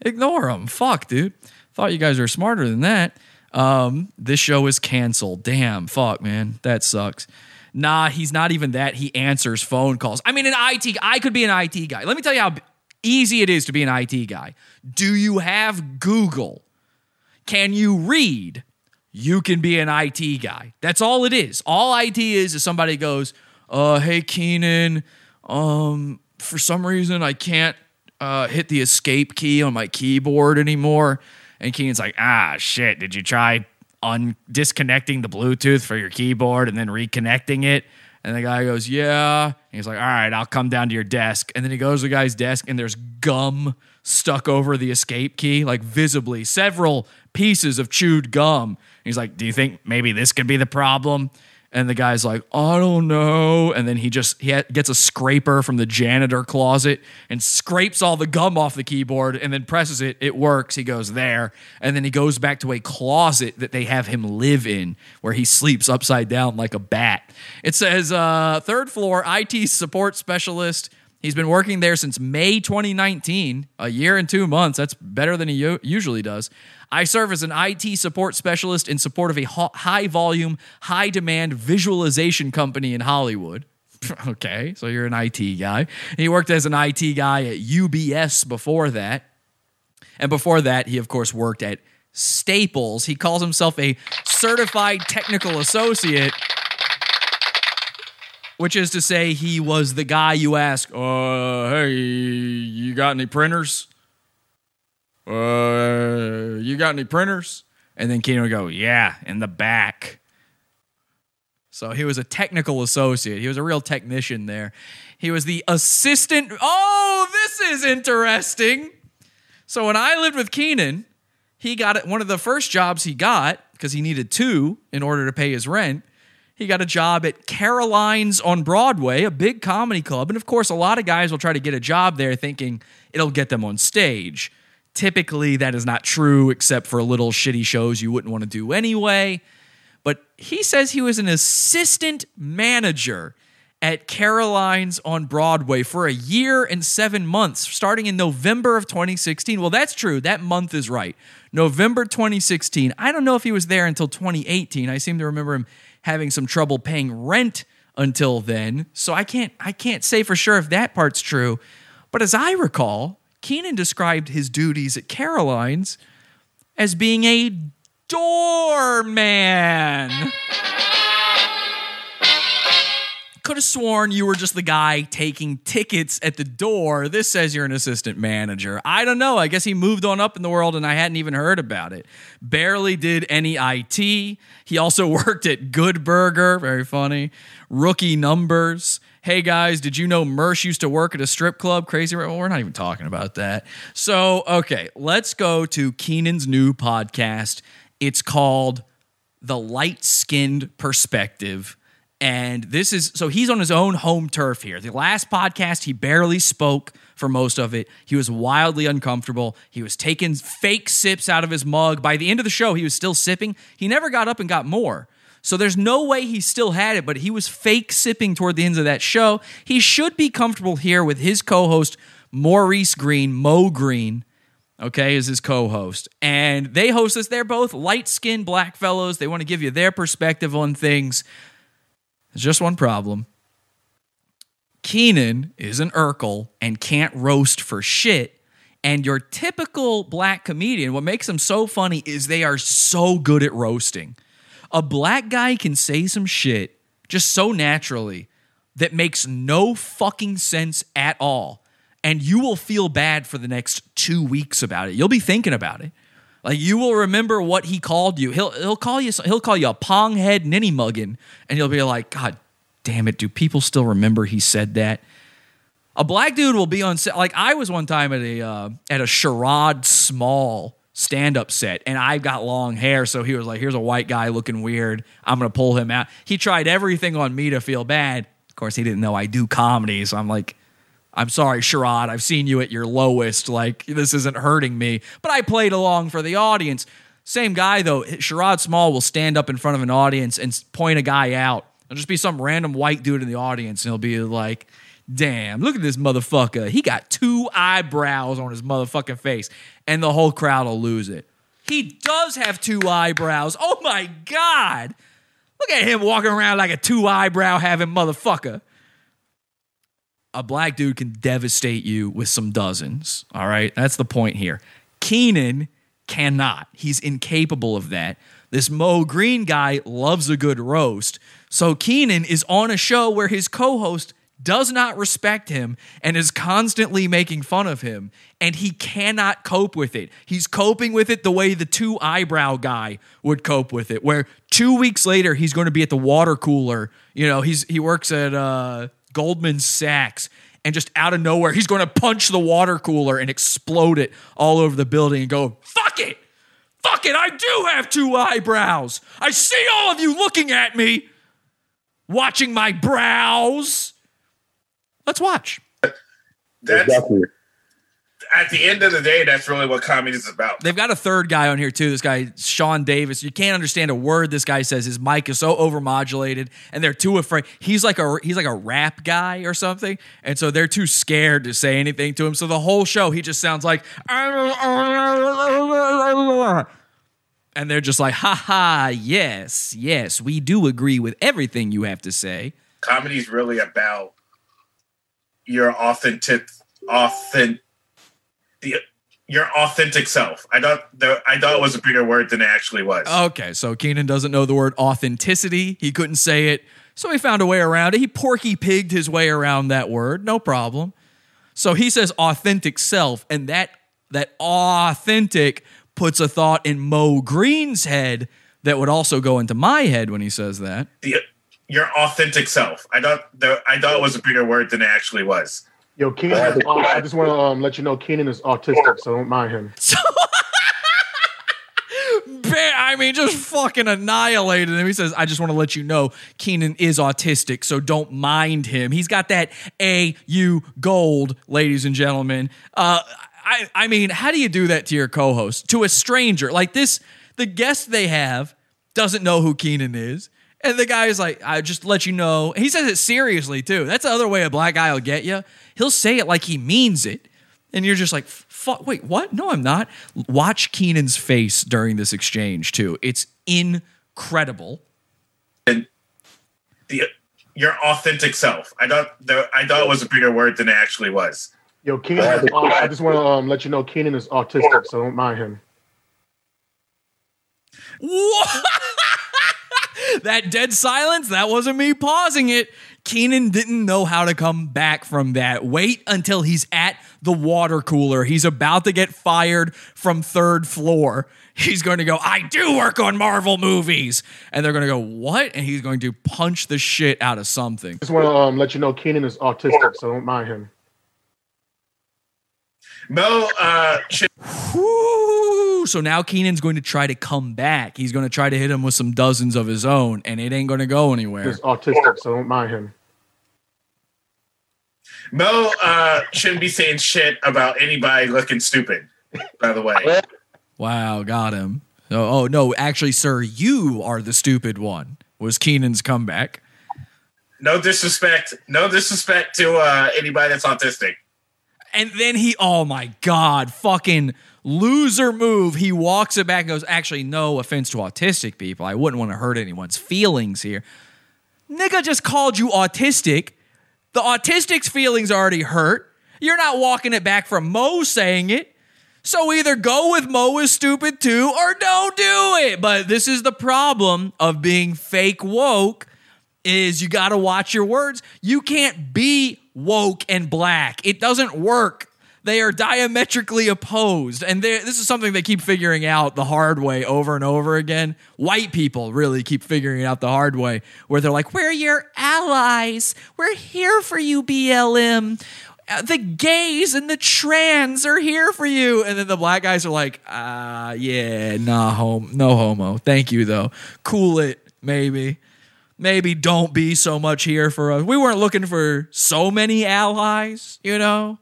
Ignore them. Fuck, dude. Thought you guys were smarter than that. Um, this show is canceled. Damn, fuck, man. That sucks. Nah, he's not even that. He answers phone calls. I mean, an IT I could be an IT guy. Let me tell you how easy it is to be an IT guy. Do you have Google? Can you read? You can be an IT guy. That's all it is. All IT is is somebody goes, uh, hey Kenan, um, for some reason I can't uh, hit the escape key on my keyboard anymore. And Kenan's like, ah, shit. Did you try un- disconnecting the Bluetooth for your keyboard and then reconnecting it? And the guy goes, yeah. And he's like, all right, I'll come down to your desk. And then he goes to the guy's desk and there's gum stuck over the escape key, like visibly, several pieces of chewed gum. And he's like, do you think maybe this could be the problem? And the guy's like, I don't know. And then he just he gets a scraper from the janitor closet and scrapes all the gum off the keyboard and then presses it. It works. He goes there. And then he goes back to a closet that they have him live in where he sleeps upside down like a bat. It says, uh, third floor IT support specialist. He's been working there since May 2019, a year and two months. That's better than he usually does. I serve as an IT support specialist in support of a high volume, high demand visualization company in Hollywood. [laughs] okay, so you're an IT guy. He worked as an IT guy at UBS before that. And before that, he, of course, worked at Staples. He calls himself a certified technical associate which is to say he was the guy you ask, uh, hey, you got any printers? Uh, you got any printers? And then Kenan would go, yeah, in the back. So he was a technical associate. He was a real technician there. He was the assistant. Oh, this is interesting. So when I lived with Kenan, he got it. One of the first jobs he got because he needed two in order to pay his rent. He got a job at Caroline's on Broadway, a big comedy club. And of course, a lot of guys will try to get a job there thinking it'll get them on stage. Typically, that is not true, except for little shitty shows you wouldn't want to do anyway. But he says he was an assistant manager at Caroline's on Broadway for a year and seven months, starting in November of 2016. Well, that's true. That month is right. November 2016. I don't know if he was there until 2018. I seem to remember him having some trouble paying rent until then. So I can't I can't say for sure if that part's true. But as I recall, Kenan described his duties at Caroline's as being a doorman. Could have sworn you were just the guy taking tickets at the door. This says you're an assistant manager. I don't know. I guess he moved on up in the world and I hadn't even heard about it. Barely did any IT. He also [laughs] worked at Good Burger. Very funny. Rookie numbers. Hey guys, did you know Mersh used to work at a strip club? Crazy. Well, we're not even talking about that. So, okay, let's go to Kenan's new podcast. It's called The Light Skinned Perspective. And this is so he's on his own home turf here. The last podcast, he barely spoke for most of it. He was wildly uncomfortable. He was taking fake sips out of his mug. By the end of the show, he was still sipping. He never got up and got more. So there's no way he still had it, but he was fake sipping toward the end of that show. He should be comfortable here with his co host, Maurice Green, Mo Green, okay, is his co host. And they host this. They're both light skinned black fellows. They want to give you their perspective on things. There's just one problem. Kenan is an Urkel and can't roast for shit. And your typical black comedian, what makes them so funny is they are so good at roasting. A black guy can say some shit just so naturally that makes no fucking sense at all. And you will feel bad for the next two weeks about it. You'll be thinking about it. Like you will remember what he called you. He'll he'll call you he'll call you a pong head ninny muggin, and you'll be like, God damn it, do people still remember he said that? A black dude will be on set. Like I was one time at a uh, at a Sherrod Small stand up set, and I've got long hair, so he was like, "Here's a white guy looking weird. I'm gonna pull him out." He tried everything on me to feel bad. Of course, he didn't know I do comedy, so I'm like, I'm sorry, Sherrod. I've seen you at your lowest. Like, this isn't hurting me. But I played along for the audience. Same guy, though. Sherrod Small will stand up in front of an audience and point a guy out. It'll just be some random white dude in the audience, and he'll be like, damn, look at this motherfucker. He got two eyebrows on his motherfucking face. And the whole crowd will lose it. He does have two eyebrows. Oh my God. Look at him walking around like a two eyebrow having motherfucker a black dude can devastate you with some dozens. All right. That's the point here. Kenan cannot. He's incapable of that. This Mo Green guy loves a good roast. So Kenan is on a show where his co host does not respect him and is constantly making fun of him. And he cannot cope with it. He's coping with it the way the two eyebrow guy would cope with it, where two weeks later he's going to be at the water cooler. You know, he's he works at uh Goldman Sachs, and just out of nowhere, he's going to punch the water cooler and explode it all over the building and go, fuck it! Fuck it, I do have two eyebrows. I see all of you looking at me, watching my brows. Let's watch. That's at the end of the day, that's really what comedy is about. They've got a third guy on here too. This guy, Sean Davis. You can't understand a word this guy says. His mic is so overmodulated, and they're too afraid. He's like a he's like a rap guy or something, and so they're too scared to say anything to him. So the whole show, he just sounds like, and they're just like, ha ha, yes, yes, we do agree with everything you have to say. Comedy is really about your authentic, authentic, the, your authentic self. I thought the, I thought it was a bigger word than it actually was. Okay, so Kenan doesn't know the word authenticity. He couldn't say it, so he found a way around it. He porky pigged his way around that word, no problem. So he says authentic self, and that that authentic puts a thought in Mo Green's head that would also go into my head when he says that. The, your authentic self. I thought the, I thought it was a bigger word than it actually was. Yo, Kenan. Is, I just want to um, let you know Kenan is autistic, so don't mind him. [laughs] Ba- I mean, just fucking annihilated him. He says, I just want to let you know Kenan is autistic, so don't mind him. He's got that AU gold, ladies and gentlemen. Uh, I, I mean, how do you do that to your co host? To a stranger? Like this, the guest they have doesn't know who Kenan is. And the guy is like, I just let you know. He says it seriously, too. That's the other way a black guy will get you. He'll say it like he means it. And you're just like, fuck, wait, what? No, I'm not. Watch Kenan's face during this exchange, too. It's incredible. And the your authentic self. I thought the, I thought it was a bigger word than it actually was. Yo, Kenan. Uh, I just want to um, let you know Kenan is autistic, so don't mind him. What? That dead silence, that wasn't me pausing it. Kenan didn't know how to come back from that. Wait until he's at the water cooler. He's about to get fired from third floor. He's going to go, I do work on Marvel movies. And they're going to go, What? And he's going to punch the shit out of something. Just want to um, let you know Kenan is autistic, so don't mind him. Mo, uh, should, So now Kenan's going to try to come back. He's going to try to hit him with some dozens of his own, and it ain't going to go anywhere. He's autistic, so don't mind him. Mo uh, shouldn't be saying shit about anybody looking stupid. By the way, Wow, got him. Oh, oh no, actually, sir, you are the stupid one. Was Kenan's comeback? no disrespect, no disrespect to uh, anybody that's autistic. And then he, oh my god, fucking loser move. He walks it back and goes, actually, no offense to autistic people. I wouldn't want to hurt anyone's feelings here. Nigga just called you autistic. The autistic's feelings already hurt. You're not walking it back from Mo saying it. So either go with Mo is stupid too or don't do it. But this is the problem of being fake woke is you got to watch your words. You can't be woke and black. It doesn't work. They are diametrically opposed. And this is something they keep figuring out the hard way over and over again. White people really keep figuring it out the hard way, where they're like, We're your allies. We're here for you, BLM. Uh, The gays and the trans are here for you. And then the black guys are like, Ah, yeah, nah, home, no homo. Thank you, though. Cool it, maybe maybe don't be so much here for us. We weren't looking for so many allies, you know?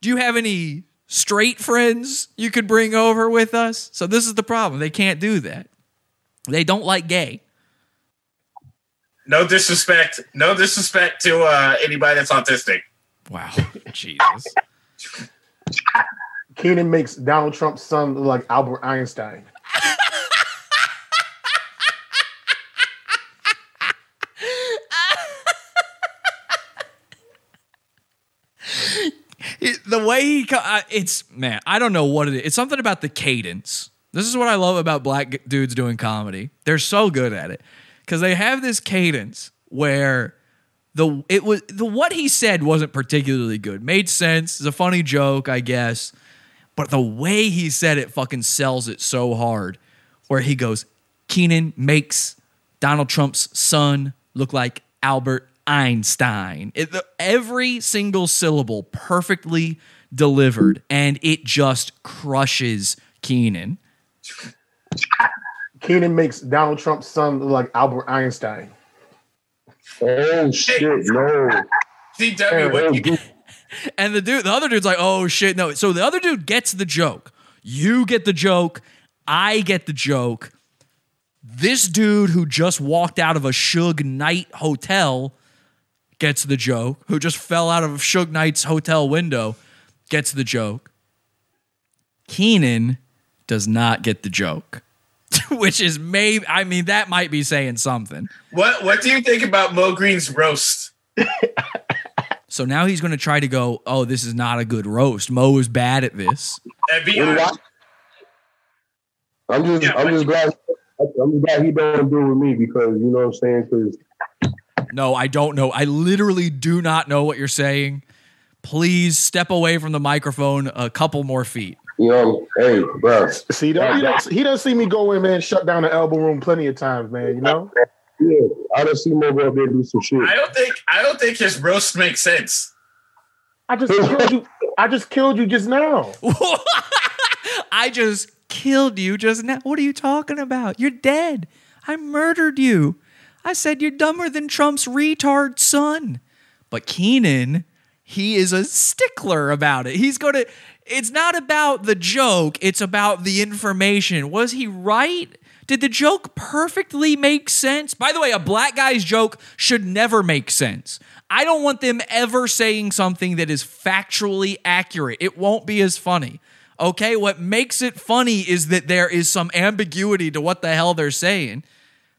Do you have any straight friends you could bring over with us? So this is the problem. They can't do that. They don't like gay. No disrespect, no disrespect to uh, anybody that's autistic. Wow, [laughs] Jesus. Kenan makes Donald Trump's son look like Albert Einstein. [laughs] The way he it's man i don't know what it is. It's something about the cadence. This is what i love about black dudes doing comedy. They're so good at it. Because they have this cadence where the it was the what he said wasn't particularly good. Made sense. It's a funny joke i guess. But the way he said it fucking sells it so hard where he goes kenan makes donald trump's son look like albert einstein it, the, every single syllable perfectly delivered and it just crushes kenan Kenan makes Donald Trump's son look like Albert Einstein. Oh shit, no. CW, [laughs] And the dude, the other dude's like, "Oh shit, no." So the other dude gets the joke. You get the joke. I get the joke. This dude who just walked out of a Suge Knight hotel gets the joke. Who just fell out of Suge Knight's hotel window gets the joke. Kenan does not get the joke, [laughs] which is maybe. I mean, that might be saying something. what what do you think about Mo Green's roast? [laughs] So now he's going to try to go. Oh, this is not a good roast. Mo is bad at this. And be What do I- honest, I'm just, Yeah, I'm just glad, I'm just glad he don't do it with me because you know what I'm saying. Because No, I don't know. I literally do not know what you're saying. Please step away from the microphone a couple more feet. you know, hey, bro, See, he don't, he, don't, he doesn't see me go in, man, shut down the elbow room plenty of times, man. You know? yeah, I don't see Mo go up there do some shit. I don't think I don't think his roast makes sense. I just killed you. I just killed you just now. [laughs] I just killed you just now. What are you talking about? You're dead. I murdered you. I said you're dumber than Trump's retard son. But Kenan, he is a stickler about it. He's going to, it's not about the joke, it's about the information. Was he right? Did the joke perfectly make sense? By the way, a black guy's joke should never make sense. I don't want them ever saying something that is factually accurate. It won't be as funny. Okay, what makes it funny is that there is some ambiguity to what the hell they're saying.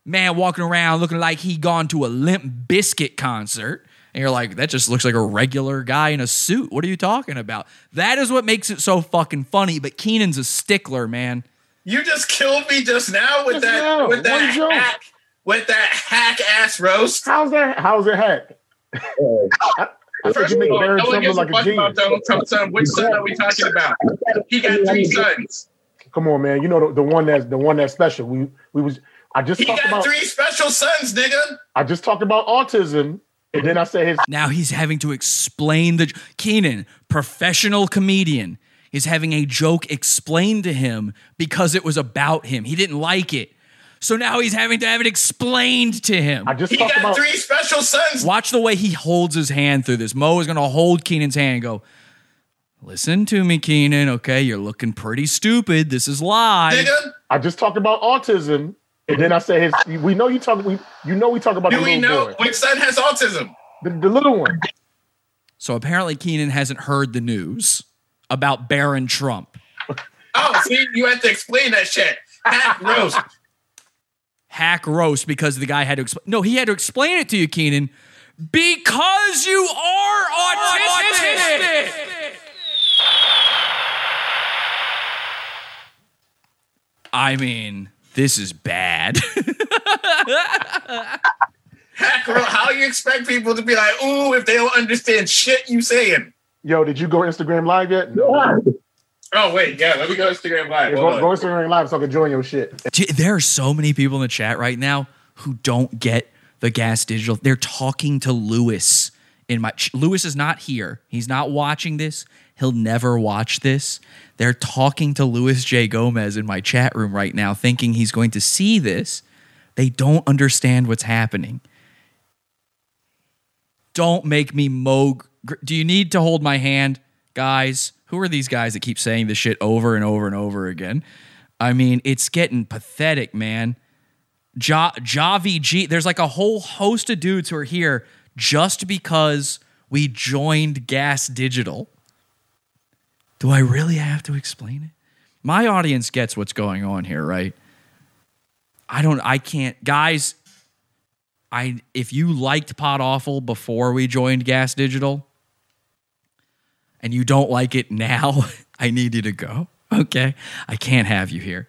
Man walking around looking like he gone to a Limp Bizkit concert. And you're like, that just looks like a regular guy in a suit. What are you talking about? That is what makes it so fucking funny. But Kenan's a stickler, man. You just killed me just now with Just that now, with that one joke. hack with that hack ass roast. How's that? How's it hack? Uh, I, I said you make Barry no one gives like a fuck about genius. Donald Trump's son. Which son are we talking about? He got three sons. Come on, man. You know the, the one that's the one that's special. We we was I just He talked got about three special sons, nigga. I just talked about autism, and then I said his Now he's having to explain the Kenan, professional comedian, is having a joke explained to him because it was about him. He didn't like it. So now he's having to have it explained to him. I just He got three special sons. Watch the way he holds his hand through this. Mo is going to hold Kenan's hand and go, Listen to me, Kenan. Okay, you're looking pretty stupid. This is live. I just talked about autism, and then I said his. We know you talk. We you know we talk about Do the we little know boy, which son has autism? the, the little one. So apparently, Kenan hasn't heard the news about Barron Trump. Oh, see, you have to explain that shit. Hack roast. hack roast because the guy had to explain. No, he had to explain it to you, Kenan, because you are autistic. I mean, this is bad. [laughs] Hack roast. How you expect people to be like, ooh, if they don't understand shit you saying? Yo, did you go Instagram live yet? No. Oh wait, yeah. Let me go Instagram live. Yeah, Hold go, on. go Instagram live so I can join your shit. Gee, There are so many people in the chat right now who don't get the gas digital. They're talking to Luis in my Luis is not here. He's not watching this. He'll never watch this. They're talking to Luis J. Gomez in my chat room right now, thinking he's going to see this. They don't understand what's happening. Don't make me mo. Do you need to hold my hand, guys? Who are these guys that keep saying this shit over and over and over again? I mean, it's getting pathetic, man. Ja, Javi G, there's like a whole host of dudes who are here just because we joined Gas Digital. Do I really have to explain it? My audience gets what's going on here, right? I don't, I can't, guys. I if you liked Pod Awful before we joined Gas Digital, and you don't like it now, [laughs] I need you to go. Okay, I can't have you here.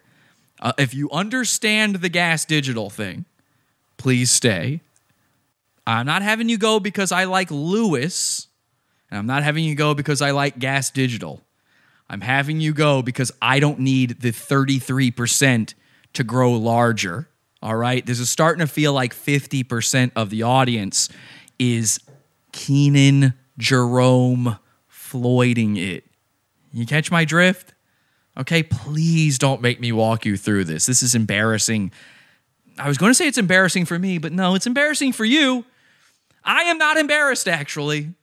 Uh, if you understand the Gas Digital thing, please stay. I'm not having you go because I like Luis, and I'm not having you go because I like Gas Digital. I'm having you go because I don't need the 33% to grow larger. All right. This is starting to feel like 50% of the audience is Kenan Jerome Floyding it. You catch my drift? Okay. Please don't make me walk you through this. This is embarrassing. I was going to say it's embarrassing for me, but no, it's embarrassing for you. I am not embarrassed, actually.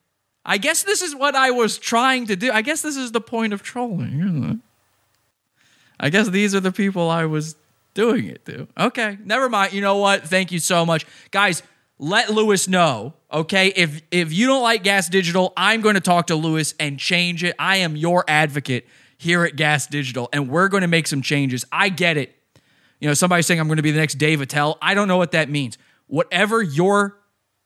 I guess this is what I was trying to do. I guess this is the point of trolling. I guess these are the people I was doing it to. Okay, never mind. You know what? Thank you so much, guys. Let Luis know. Okay, if if you don't like Gas Digital, I'm going to talk to Luis and change it. I am your advocate here at Gas Digital, and we're going to make some changes. I get it. You know, somebody saying I'm going to be the next Dave Attell. I don't know what that means. Whatever your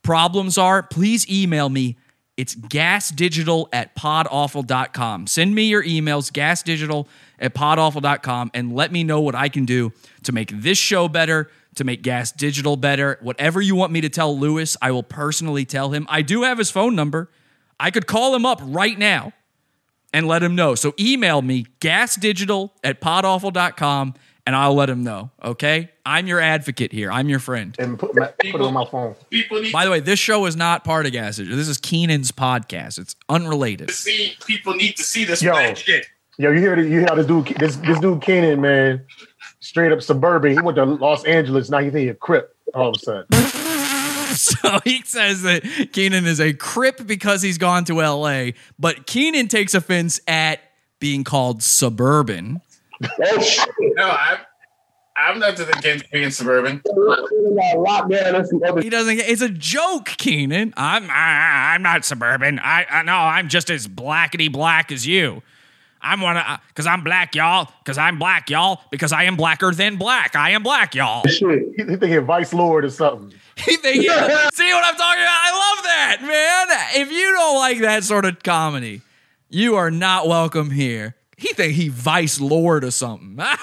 problems are, please email me. It's gasdigital at podawful.com. Send me your emails, gasdigital at podawful.com, and let me know what I can do to make this show better, to make Gas Digital better. Whatever you want me to tell Luis, I will personally tell him. I do have his phone number. I could call him up right now and let him know. So email me, gasdigital at podawful.com, and I'll let him know. Okay, I'm your advocate here. I'm your friend. And put, my, put it on my phone. People need By the way, this show is not part of Gas Digital. This is Kenan's podcast. It's unrelated. see. People need to see this Yo. shit. Yo, you hear the, you hear how this dude this this dude Kenan man, straight up suburban. He went to Los Angeles. Now he think he a crip all of a sudden. [laughs] So he says that Kenan is a crip because he's gone to LA, but Kenan takes offense at being called suburban. [laughs] No, I'm. I'm not against being suburban. He doesn't. It's a joke, Kenan. I'm. I, I'm not suburban. I. I no. I'm just as blackety black as you. I'm one of uh, because I'm black, y'all. Because I'm black, y'all. Because I am blacker than black. I am black, y'all. Shit, he, he think he a vice lord or something. [laughs] He think- [laughs] see what I'm talking about? I love that, man. If you don't like that sort of comedy, you are not welcome here. He think he vice lord or something. [laughs] what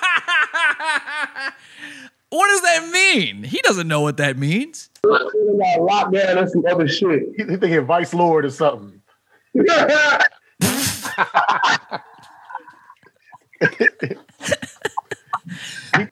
does that mean? He doesn't know what that means. Lockdown. That's some other shit. He, he think he vice lord or something. [laughs]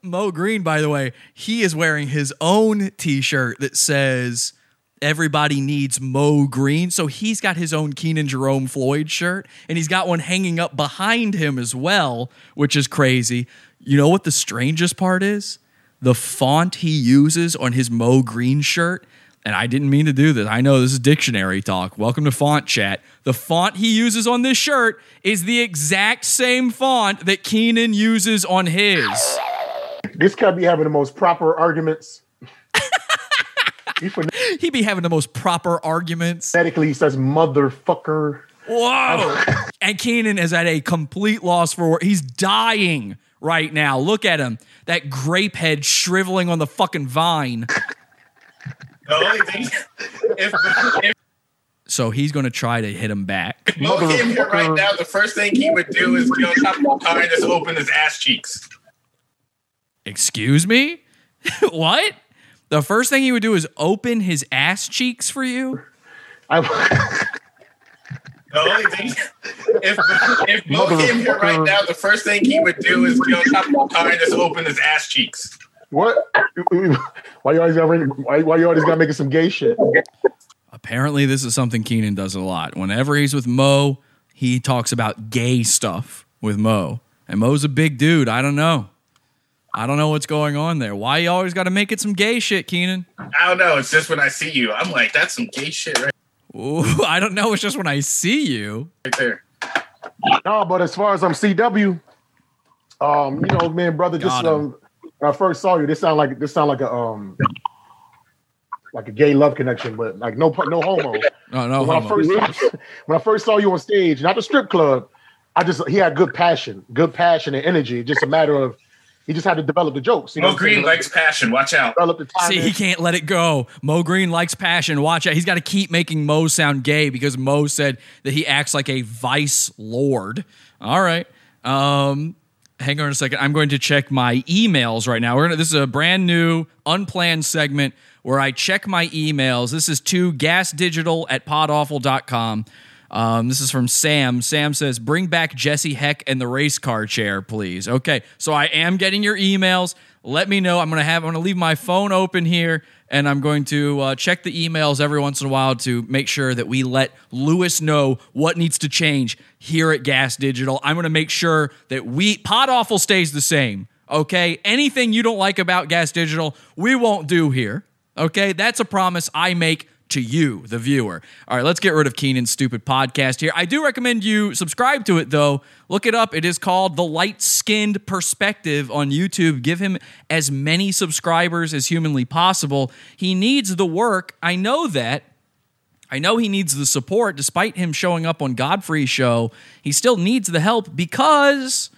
Mo Green, by the way, he is wearing his own T-shirt that says "Everybody needs Mo Green." So he's got his own Kenan Jerome Floyd shirt, and he's got one hanging up behind him as well, which is crazy. You know what the strangest part is? The font he uses on his Mo Green shirt. And I didn't mean to do this. I know this is dictionary talk. Welcome to Font Chat. The font he uses on this shirt is the exact same font that Kenan uses on his. This cat be having the most proper arguments. [laughs] he He be having the most proper arguments. phonetically he says motherfucker. Whoa! [laughs] and Kenan is at a complete loss for words. He's dying right now. Look at him. That grape head shriveling on the fucking vine. The only thing, if, if So he's going to try to hit him back. Mo came here right now, the first thing he would do is be on top of the car and just open his ass cheeks. Excuse me? [laughs] what? The first thing he would do is open his ass cheeks for you? The only thing, if if Mo came here right now, the first thing he would do is be on top of the car and just open his ass cheeks. What? [laughs] why you always gotta why, why you always gotta make it some gay shit? Apparently, this is something Kenan does a lot. Whenever he's with Mo, he talks about gay stuff with Mo. And Mo's a big dude. I don't know. I don't know what's going on there. Why you always got to make it some gay shit, Kenan? I don't know. It's just when I see you, I'm like, that's some gay shit right, Ooh, [laughs] I don't know. It's just when I see you. right there. No, but as far as I'm CW, um, you know, man, brother, this Got um, when I first saw you, this sound like this sound like a um, like a gay love connection, but like no no homo. [laughs] No, no when I homo. first [laughs] when I first saw you on stage, not the strip club, I just he had good passion, good passion and energy. Just a matter of he just had to develop the jokes. You Mo what Green likes passion. Watch out. develop the time. See, he can't let it go. Mo Green likes passion. Watch out. He's got to keep making Mo sound gay because Mo said that he acts like a vice lord. All right. Um, hang on a second. I'm going to check my emails right now. We're gonna, this is a brand new, unplanned segment where I check my emails. This is to gasdigital at podawful.com. Um, this is from Sam. Sam says, "Bring back Jesse Heck and the race car chair, please." Okay, so I am getting your emails. Let me know. I'm gonna have. I'm gonna leave my phone open here, and I'm going to uh, check the emails every once in a while to make sure that we let Luis know what needs to change here at Gas Digital. I'm gonna make sure that we Pod Awful stays the same. Okay, anything you don't like about Gas Digital, we won't do here. Okay, that's a promise I make to you, the viewer. All right, let's get rid of Kenan's stupid podcast here. I do recommend you subscribe to it, though. Look it up. It is called The Light Skinned Perspective on YouTube. Give him as many subscribers as humanly possible. He needs the work. I know that. I know he needs the support, despite him showing up on Godfrey's show. He still needs the help because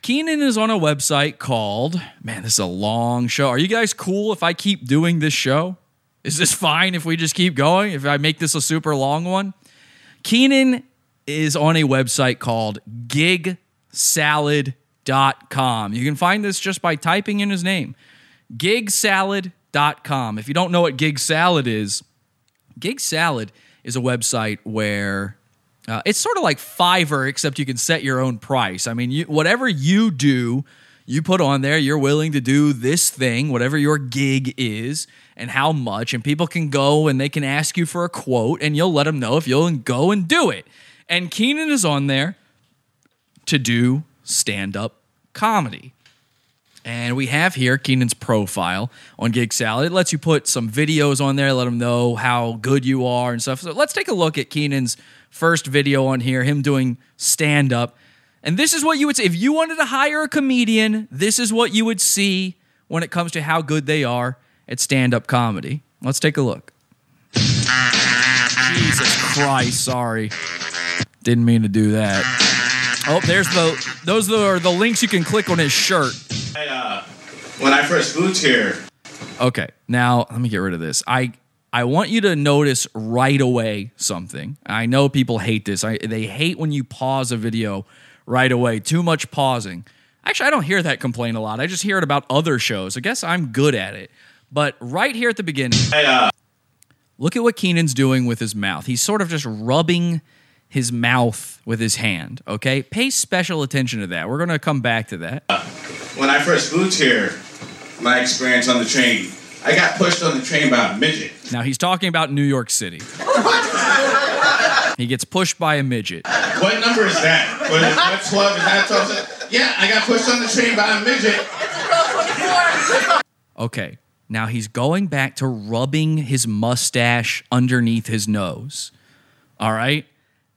Kenan is on a website called, man, this is a long show. Are you guys cool if I keep doing this show? Is this fine if we just keep going? If I make this a super long one? Kenan is on a website called gigsalad.com. You can find this just by typing in his name gigsalad.com. If you don't know what Gig Salad is, Gig Salad is a website where Uh, it's sort of like Fiverr, except you can set your own price. I mean, you, whatever you do, you put on there, you're willing to do this thing, whatever your gig is, and how much. And people can go and they can ask you for a quote, and you'll let them know if you'll go and do it. And Kenan is on there to do stand up comedy. And we have here Kenan's profile on Gig Salad. It lets you put some videos on there, let them know how good you are and stuff. So let's take a look at Kenan's first video on here, him doing stand up. And this is what you would say if you wanted to hire a comedian, this is what you would see when it comes to how good they are at stand up comedy. Let's take a look. Jesus Christ, sorry. Didn't mean to do that. Oh, there's the those are the links you can click on his shirt. Uh, when I first moved here, Okay, now let me get rid of this. I I want you to notice right away something. I know people hate this. I, they hate when you pause a video right away. Too much pausing. Actually, I don't hear that complaint a lot. I just hear it about other shows. I guess I'm good at it. But right here at the beginning, uh, look at what Kenan's doing with his mouth. He's sort of just rubbing his mouth with his hand. Okay, pay special attention to that. We're going to come back to that. Uh, when I first moved here, my experience on the train, I got pushed on the train by a midget. Now he's talking about New York City. [laughs] He gets pushed by a midget. What number is that? What, is, what 12? Is that 12? Yeah, I got pushed on the train by a midget. Okay, now he's going back to rubbing his mustache underneath his nose. All right.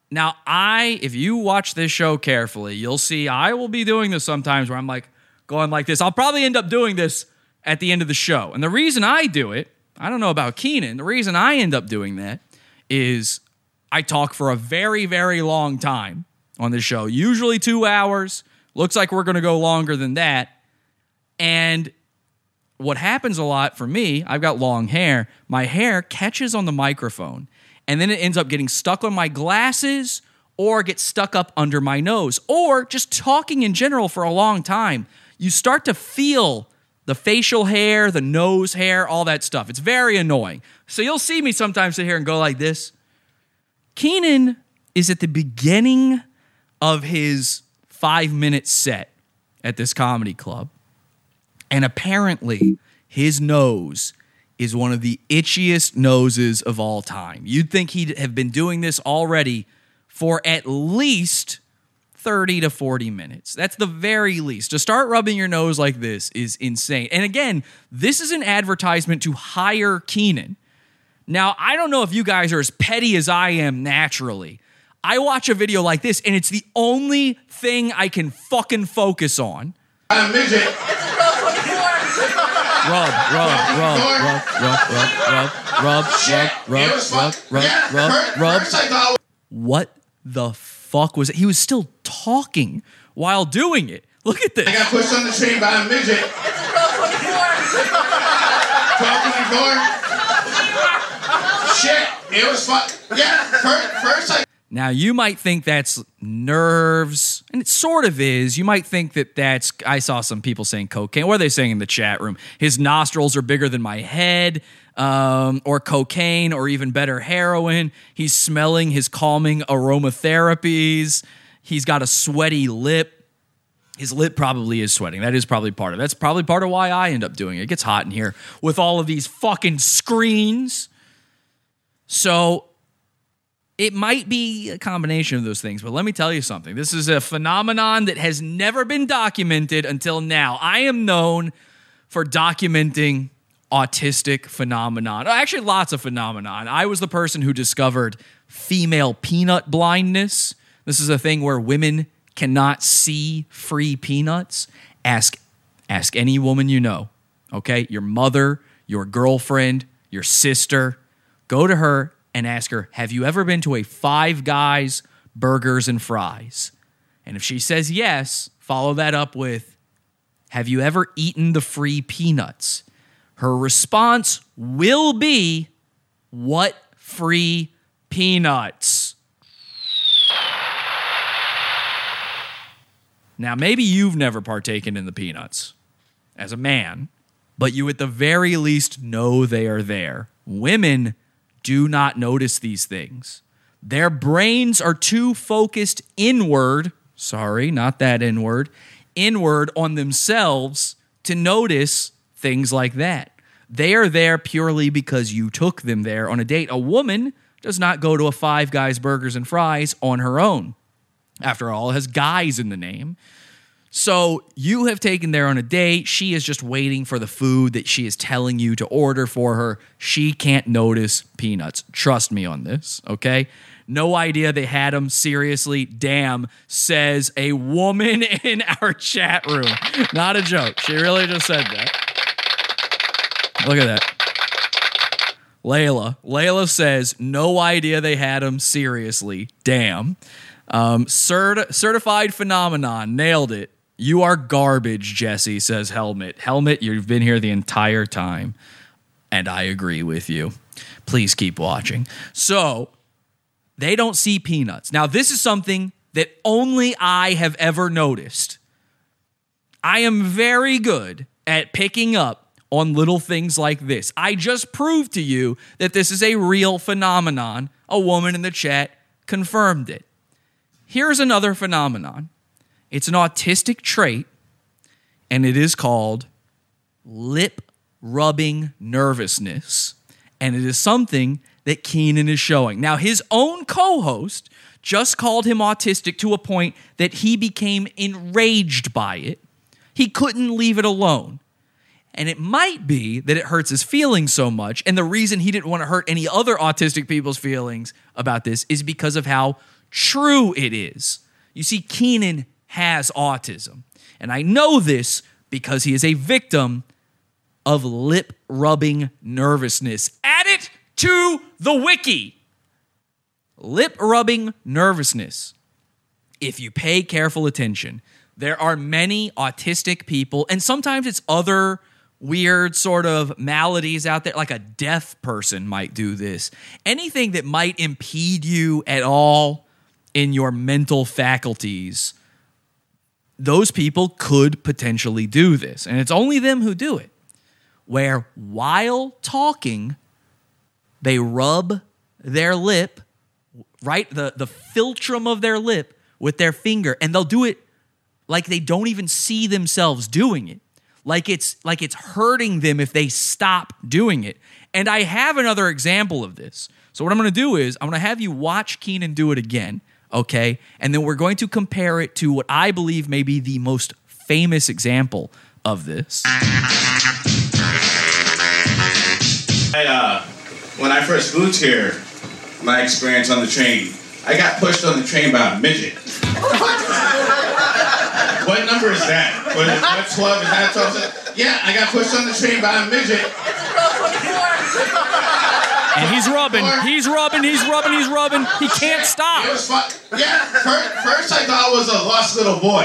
Now, I, if you watch this show carefully, you'll see I will be doing this sometimes where I'm like going like this. I'll probably end up doing this at the end of the show. And the reason I do it, I don't know about Kenan, the reason I end up doing that is I talk for a very, very long time on this show, usually two hours. Looks like we're going to go longer than that. And what happens a lot for me, I've got long hair, my hair catches on the microphone and then it ends up getting stuck on my glasses or gets stuck up under my nose or just talking in general for a long time. You start to feel the facial hair, the nose hair, all that stuff. It's very annoying. So you'll see me sometimes sit here and go like this. Kenan is at the beginning of his five minute set at this comedy club. And apparently, his nose is one of the itchiest noses of all time. You'd think he'd have been doing this already for at least 30 to 40 minutes. That's the very least. To start rubbing your nose like this is insane. And again, this is an advertisement to hire Kenan. Now, I don't know if you guys are as petty as I am naturally. I watch a video like this and it's the only thing I can fucking focus on. A midget. Rub, rub, rub, rub, rub, rub, rub, rub, rub, rub, rub, rub, rub, rub. first I thought- What the fuck was it? He was still talking while doing it. Look at this. I got pushed on the train by a midget. 1224. Shit, it was fun. Yeah, first, first I Now, you might think that's nerves, and it sort of is. You might think that that's, I saw some people saying cocaine. What are they saying in the chat room? His nostrils are bigger than my head, um, or cocaine, or even better, heroin. He's smelling his calming aromatherapies. He's got a sweaty lip. His lip probably is sweating. That is probably part of it. That's probably part of why I end up doing it. It gets hot in here with all of these fucking screens. So it might be a combination of those things, but let me tell you something. This is a phenomenon that has never been documented until now. I am known for documenting autistic phenomenon. Oh, actually, lots of phenomenon. I was the person who discovered female peanut blindness. This is a thing where women cannot see free peanuts. Ask ask any woman you know. Okay? Your mother, your girlfriend, your sister. Go to her and ask her, Have you ever been to a Five Guys burgers and fries? And if she says yes, follow that up with, Have you ever eaten the free peanuts? Her response will be, What free peanuts? Now, maybe you've never partaken in the peanuts as a man, but you at the very least know they are there. Women do not notice these things. Their brains are too focused inward, sorry, not that inward, inward on themselves to notice things like that. They are there purely because you took them there on a date. A woman does not go to a Five Guys Burgers and Fries on her own. After all, it has guys in the name. So you have taken there on a date. She is just waiting for the food that she is telling you to order for her. She can't notice peanuts. Trust me on this, okay? No idea they had them. Seriously, damn, says a woman [laughs] in our chat room. Not a joke. She really just said that. Look at that. Layla. Layla says, no idea they had them. Seriously, damn. Um, cert- certified phenomenon. Nailed it. You are garbage, Jesse, says Helmet. Helmet, you've been here the entire time. And I agree with you. Please keep watching. So, they don't see peanuts. Now, this is something that only I have ever noticed. I am very good at picking up on little things like this. I just proved to you that this is a real phenomenon. A woman in the chat confirmed it. Here's another phenomenon it's an autistic trait, and it is called lip rubbing nervousness. And it is something that Kenan is showing. Now, his own co host just called him autistic to a point that he became enraged by it. He couldn't leave it alone. And it might be that it hurts his feelings so much. And the reason he didn't want to hurt any other autistic people's feelings about this is because of how true it is. You see, Kenan has autism. And I know this because he is a victim of lip rubbing nervousness. Add it to the wiki. Lip rubbing nervousness. If you pay careful attention, there are many autistic people, and sometimes it's other weird sort of maladies out there, like a deaf person might do this. Anything that might impede you at all in your mental faculties, those people could potentially do this. And it's only them who do it, where while talking, they rub their lip, right? The, the philtrum of their lip with their finger, and they'll do it like they don't even see themselves doing it. Like it's like it's hurting them if they stop doing it. And I have another example of this. So what I'm going to do is I'm going to have you watch Kenan do it again, okay? And then we're going to compare it to what I believe may be the most famous example of this. I, uh, when I first moved here, my experience on the train, I got pushed on the train by a midget. [laughs] what number is that? What, is, what 12? Is that 12? Yeah, I got pushed on the train by a midget. And he's rubbing, he's rubbing, he's rubbing, he's rubbing. He can't stop. It was fun. Yeah, first, I thought it was a lost little boy.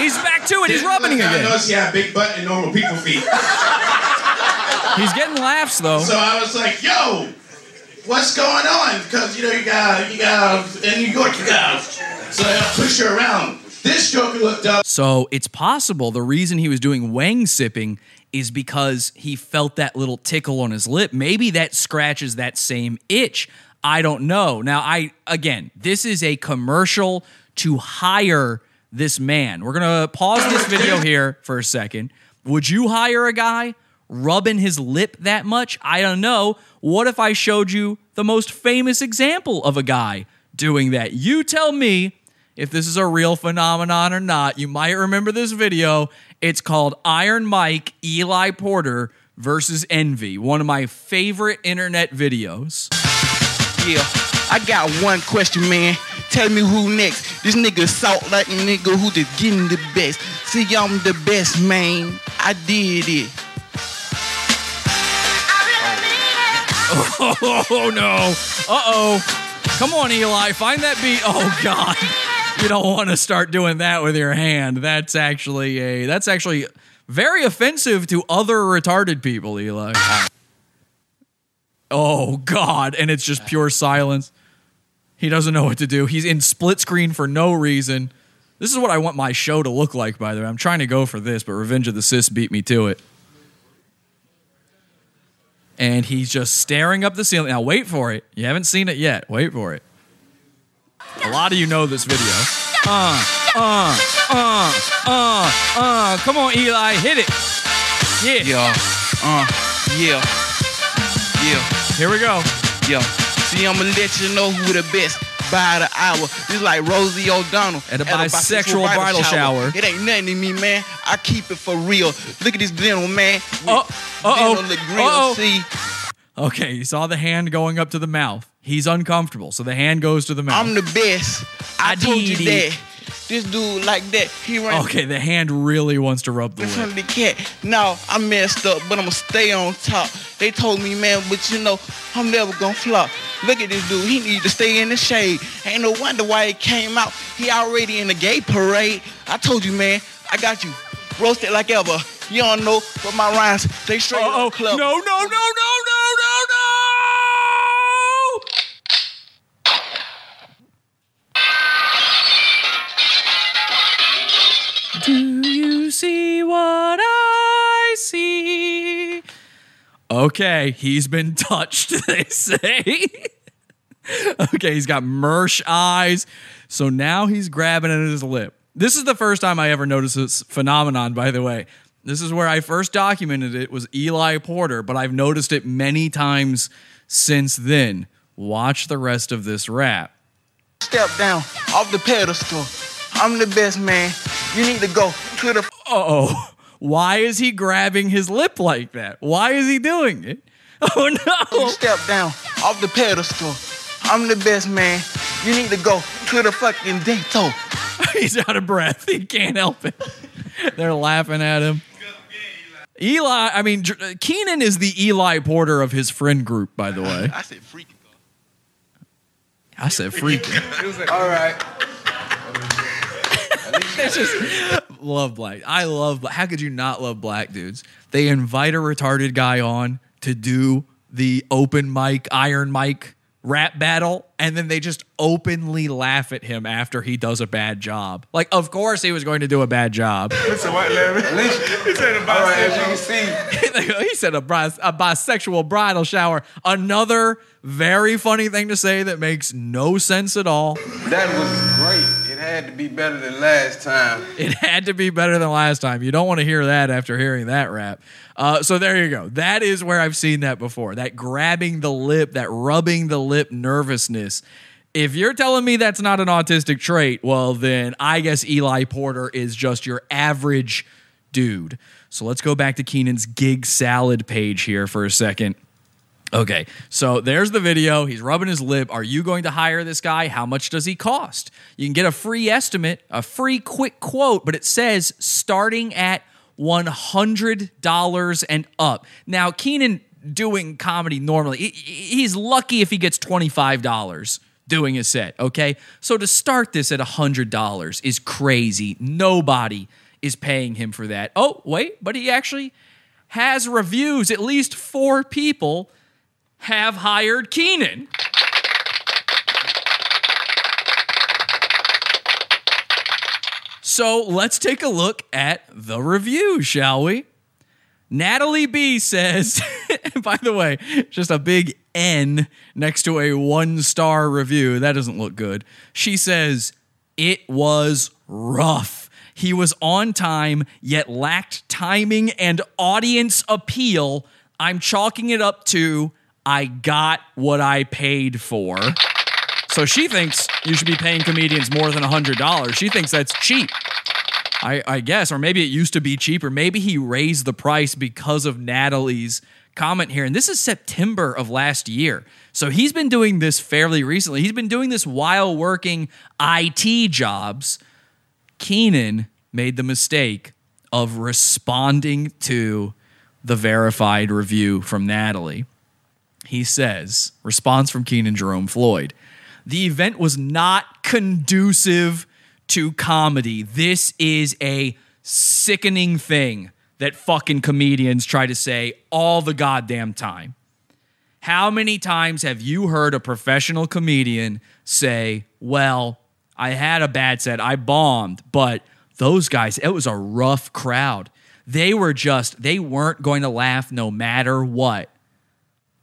He's back to it. He's rubbing again. I noticed he had a big butt and normal people feet. He's getting laughs though. So I was like, yo, what's going on? Because, you know, you got, you got, in New York, you got, so I push you around. This joker looked up. So it's possible the reason he was doing wang sipping is because he felt that little tickle on his lip. Maybe that scratches that same itch. I don't know. Now, I again, this is a commercial to hire this man. We're gonna pause this video here for a second. Would you hire a guy rubbing his lip that much? I don't know. What if I showed you the most famous example of a guy doing that? You tell me if this is a real phenomenon or not. You might remember this video. It's called Iron Mike Eli Porter versus Envy, one of my favorite internet videos. Yeah, I got one question, man. Tell me who next. This nigga salt like a nigga who just getting the best. See, I'm the best, man. I did it. [laughs] Oh no. Uh oh. Come on, Eli. Find that beat. Oh God. You don't [laughs] want to start doing that with your hand. That's actually a that's actually very offensive to other retarded people, Eli. Oh God. And it's just pure silence. He doesn't know what to do. He's in split screen for no reason. This is what I want my show to look like, by the way. I'm trying to go for this, but Revenge of the Cis beat me to it. and he's just staring up the ceiling. Now, wait for it. You haven't seen it yet. Wait for it. A lot of you know this video. Uh, uh, uh, uh, uh. Come on, Eli, hit it. Yeah. Yeah. Uh, yeah. Yeah. Here we go. Yeah. See, I'ma let you know who the best by the hour. This like Rosie O'Donnell At a bisexual bridal shower. It ain't nothing to me, man. I keep it for real. Look at this dental, man. Uh oh. Grill. Uh-oh. See, Okay, you saw the hand going up to the mouth. He's uncomfortable, so the hand goes to the mouth. I'm the best. I told you that. This dude like that. He ran Okay, the hand really wants to rub the in front of the cat. Now I messed up, but I'ma stay on top. They told me, man, but you know, I'm never gonna flop. Look at this dude, he need to stay in the shade. Ain't no wonder why he came out. He already in the gay parade. I told you, man, I got you. Roasted like ever. You don't know, but my rhymes, they straight oh, club. No, no, no, no, no, no, no! Okay, he's been touched, [laughs] they say. okay, he's got Mersh eyes. So now he's grabbing at his lip. This is the first time I ever noticed this phenomenon, by the way. This is where I first documented it was Eli Porter, but I've noticed it many times since then. Watch the rest of this rap. Step down off the pedestal. I'm the best man. You need to go to the Uh-oh. Why is he grabbing his lip like that? Why is he doing it? [laughs] Oh no! You step down off the pedestal. I'm the best man. You need to go to the fucking dental. [laughs] He's out of breath. He can't help it. [laughs] They're laughing at him. Eli, I mean, Dr- uh, Kenan is the Eli Porter of his friend group, by the way. I said freaking. I said freaking. All right. It's just love black. I love black. How could you not love black dudes? They invite a retarded guy on to do the open mic, iron mic rap battle, and then they just openly laugh at him after he does a bad job. Like, of course he was going to do a bad job. Listen, what, Larry? He said a All right, as you can see. [laughs] he said a, bis- a bisexual bridal shower. Another very funny thing to say that makes no sense at all. That was great. It had to be better than last time. [laughs] It had to be better than last time. You don't want to hear that after hearing that rap. Uh, so there you go. That is where I've seen that before. That grabbing the lip, that rubbing the lip nervousness. If you're telling me that's not an autistic trait, well, then I guess Eli Porter is just your average dude. So let's go back to Kenan's gig salad page here for a second. Okay, so there's the video. He's rubbing his lip. Are you going to hire this guy? How much does he cost? You can get a free estimate, a free quick quote, but it says starting at $100 and up. Now, Kenan doing comedy normally, he's lucky if he gets $25 doing a set, okay? So to start this at $100 is crazy. Nobody is paying him for that. Oh, wait, but he actually has reviews. At least four people have hired Kenan. So let's take a look at the review, shall we? Natalie B says, [laughs] by the way, just a big N next to a one star review. That doesn't look good. She says, it was rough. He was on time, yet lacked timing and audience appeal. I'm chalking it up to I got what I paid for. So she thinks you should be paying comedians more than $100. She thinks that's cheap. I, I guess, or maybe it used to be cheaper. Maybe he raised the price because of Natalie's comment here. And this is September of last year. So he's been doing this fairly recently. He's been doing this while working IT jobs. Kenan made the mistake of responding to the verified review from Natalie. He says, response from Kenan Jerome Floyd. The event was not conducive to comedy. This is a sickening thing that fucking comedians try to say all the goddamn time. How many times have you heard a professional comedian say, Well, I had a bad set, I bombed, but those guys, it was a rough crowd. They were just, they weren't going to laugh no matter what.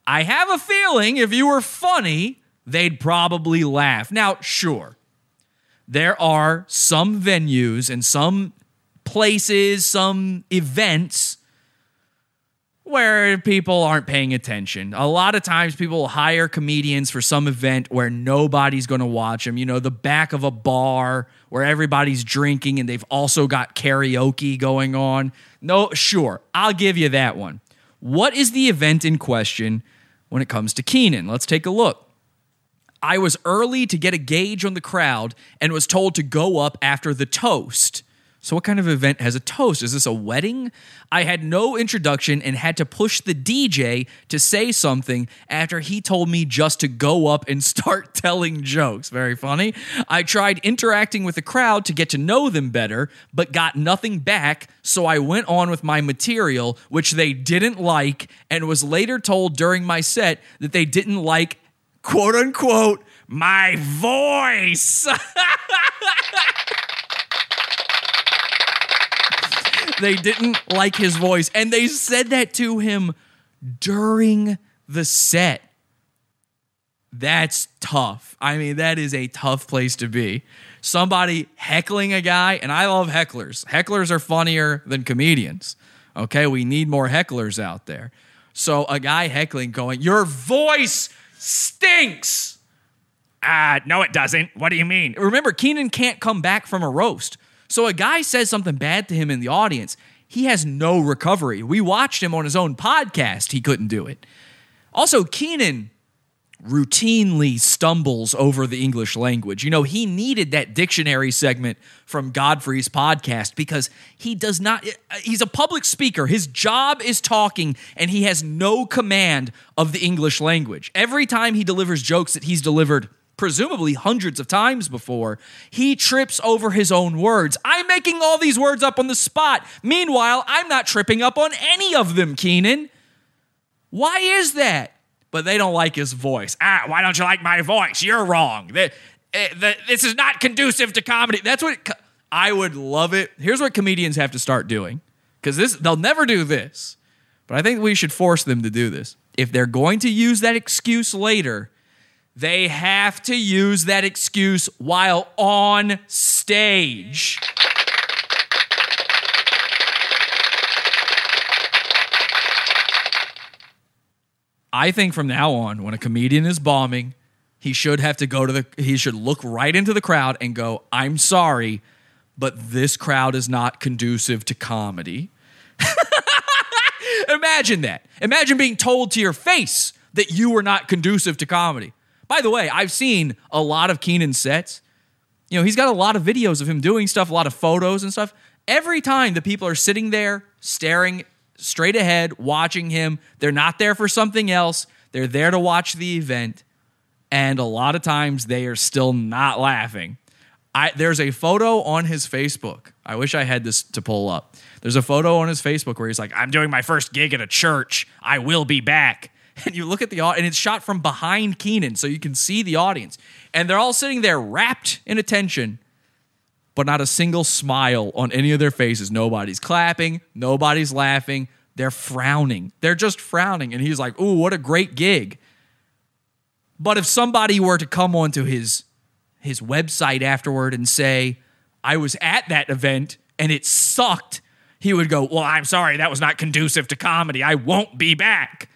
I have a feeling if you were funny, they'd probably laugh. Now, sure, there are some venues and some places, some events where people aren't paying attention. A lot of times people hire comedians for some event where nobody's going to watch them. You know, the back of a bar where everybody's drinking and they've also got karaoke going on. No, sure, I'll give you that one. What is the event in question when it comes to Kenan? Let's take a look. I was early to get a gauge on the crowd and was told to go up after the toast. So, what kind of event has a toast? Is this a wedding? I had no introduction and had to push the DJ to say something after he told me just to go up and [laughs] start telling jokes. Very funny. I tried interacting with the crowd to get to know them better, but got nothing back. So, I went on with my material, which they didn't like, and was later told during my set that they didn't like, quote unquote, my voice. [laughs] they didn't like his voice. And they said that to him during the set. That's tough. I mean, that is a tough place to be. Somebody heckling a guy, and I love hecklers. Hecklers are funnier than comedians. Okay, we need more hecklers out there. So a guy heckling going, Your voice stinks. Ah, no, it doesn't. What do you mean? Remember, Kenan can't come back from a roast. So a guy says something bad to him in the audience. He has no recovery. We watched him on his own podcast. He couldn't do it. Also, Kenan routinely stumbles over the English language. You know, he needed that dictionary segment from Godfrey's podcast because he does not, he's a public speaker. His job is talking and he has no command of the English language. Every time he delivers jokes that he's delivered, presumably hundreds of times before, he trips over his own words. I'm making all these words up on the spot. Meanwhile, I'm not tripping up on any of them, Kenan. Why is that? But they don't like his voice. Ah, why don't you like my voice? You're wrong. The- eh, the- this is not conducive to comedy. That's what co- I would love it. Here's what comedians have to start doing because this they'll never do this, but I think we should force them to do this. If they're going to use that excuse later, they have to use that excuse while on stage. I think from now on, when a comedian is bombing, he should have to go to the, he should look right into the crowd and go, I'm sorry, but this crowd is not conducive to comedy. [laughs] Imagine that. Imagine being told to your face that you were not conducive to comedy. By the way, I've seen a lot of Kenan's sets. You know, he's got a lot of videos of him doing stuff, a lot of photos and stuff. Every time the people are sitting there staring straight ahead, watching him, they're not there for something else. They're there to watch the event. And a lot of times they are still not laughing. I, there's a photo on his Facebook. I wish I had this to pull up. There's a photo on his Facebook where he's like, I'm doing my first gig at a church. I will be back. [laughs] And you look at the audience, and it's shot from behind Kenan, so you can see the audience. And they're all sitting there wrapped in attention, but not a single smile on any of their faces. Nobody's clapping, nobody's laughing. They're frowning. They're just frowning. And he's like, Ooh, what a great gig. But if somebody were to come onto his his website afterward and say, I was at that event and it sucked, he would go, Well, I'm sorry, that was not conducive to comedy. I won't be back.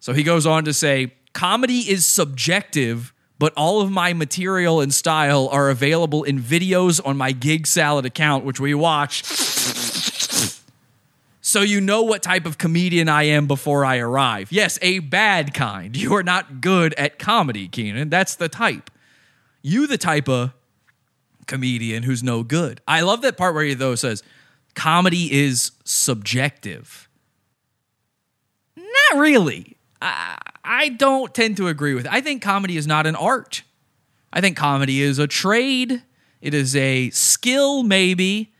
So he goes on to say, Comedy is subjective, but all of my material and style are available in videos on my GigSalad account, which we watch. So you know what type of comedian I am before I arrive. Yes, a bad kind. You are not good at comedy, Kenan. That's the type. You the type of comedian who's no good. I love that part where he though says comedy is subjective. Not really. I, I don't tend to agree with. It. I think comedy is not an art. I think comedy is a trade. It is a skill, maybe,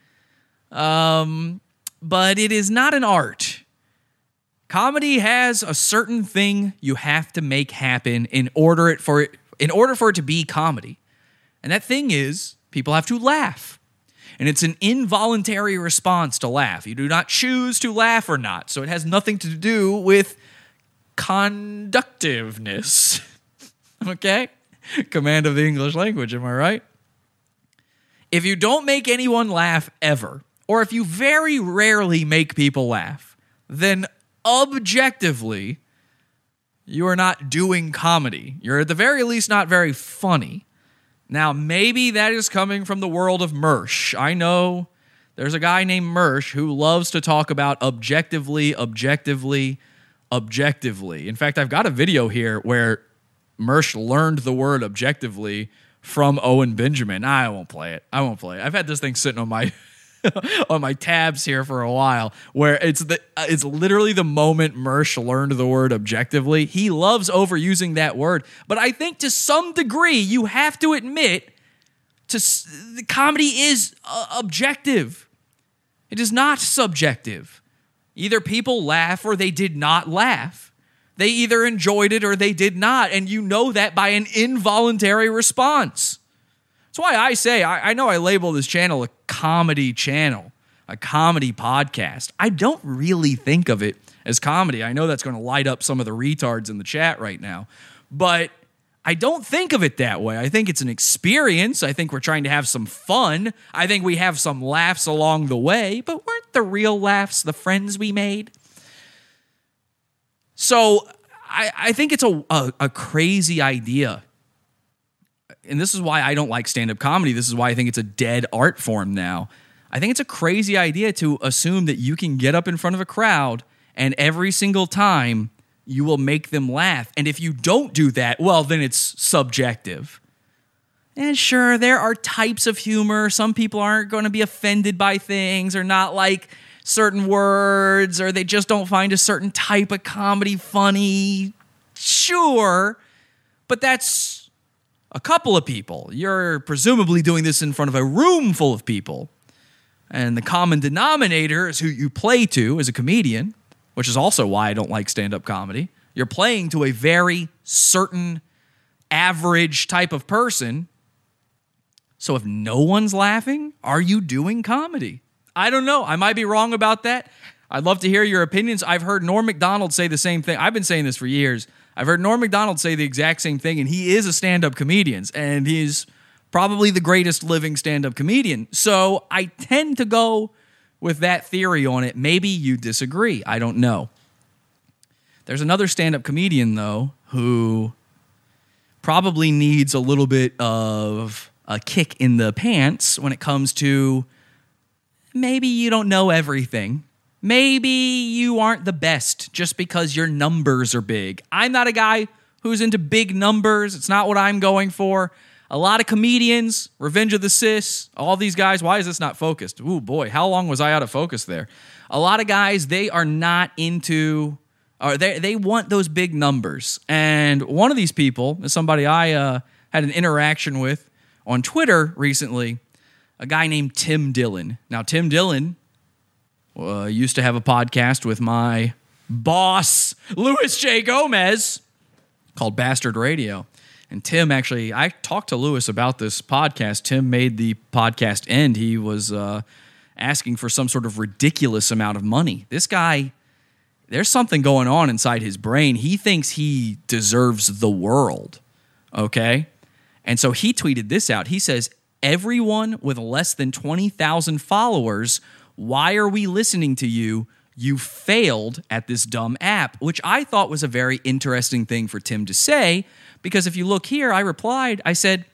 um, but it is not an art. Comedy has a certain thing you have to make happen in order it for it in order for it to be comedy, and that thing is people have to laugh. And it's an involuntary response to laugh. You do not choose to laugh or not. So it has nothing to do with conductiveness. [laughs] okay? Command of the English language, am I right? If you don't make anyone laugh ever, or if you very rarely make people laugh, then objectively, you are not doing comedy. You're at the very least not very funny. Now, maybe that is coming from the world of Mersh. I know there's a guy named Mersh who loves to talk about objectively, objectively, objectively. In fact, I've got a video here where Mersh learned the word objectively from Owen Benjamin. I won't play it. I won't play it. I've had this thing sitting on my [laughs] on my tabs here for a while where it's the uh, it's literally the moment Mersh learned the word objectively. He loves overusing that word, but I think to some degree you have to admit to the comedy is uh, objective. It is not subjective. Either people laugh or they did not laugh. They either enjoyed it or they did not, and you know that by an involuntary response. That's why I say I, I know I label this channel a comedy channel, a comedy podcast. I don't really think of it as comedy. I know that's going to light up some of the retards in the chat right now, but I don't think of it that way. I think it's an experience. I think we're trying to have some fun. I think we have some laughs along the way, but weren't the real laughs the friends we made? So I, I think it's a, a, a crazy idea. And this is why I don't like stand up comedy. This is why I think it's a dead art form now. I think it's a crazy idea to assume that you can get up in front of a crowd and every single time you will make them laugh. And if you don't do that, well, then it's subjective. And sure, there are types of humor. Some people aren't going to be offended by things or not like certain words or they just don't find a certain type of comedy funny. Sure, but that's a couple of people. You're presumably doing this in front of a room full of people. And the common denominator is who you play to as a comedian, which is also why I don't like stand up comedy. You're playing to a very certain average type of person. So if no one's laughing, are you doing comedy? I don't know. I might be wrong about that. I'd love to hear your opinions. I've heard Norm Macdonald say the same thing. I've been saying this for years. I've heard Norm Macdonald say the exact same thing, and he is a stand up comedian, and he's probably the greatest living stand up comedian. So I tend to go with that theory on it. Maybe you disagree. I don't know. There's another stand up comedian, though, who probably needs a little bit of a kick in the pants when it comes to maybe you don't know everything. Maybe you aren't the best just because your numbers are big. I'm not a guy who's into big numbers. It's not what I'm going for. A lot of comedians, Revenge of the Cis, all these guys, why is this not focused? Ooh, boy, how long was I out of focus there? A lot of guys, they are not into, or they, they want those big numbers. And one of these people is somebody I uh, had an interaction with on Twitter recently, a guy named Tim Dillon. Now, Tim Dillon uh, used to have a podcast with my boss, Luis J. Gomez, called Bastard Radio. And Tim actually, I talked to Luis about this podcast. Tim made the podcast end. He was uh, asking for some sort of ridiculous amount of money. This guy, there's something going on inside his brain. He thinks he deserves the world. Okay. And so he tweeted this out. He says, Everyone with less than 20,000 followers, why are we listening to you? You failed at this dumb app, which I thought was a very interesting thing for Tim to say. Because if you look here, I replied, I said,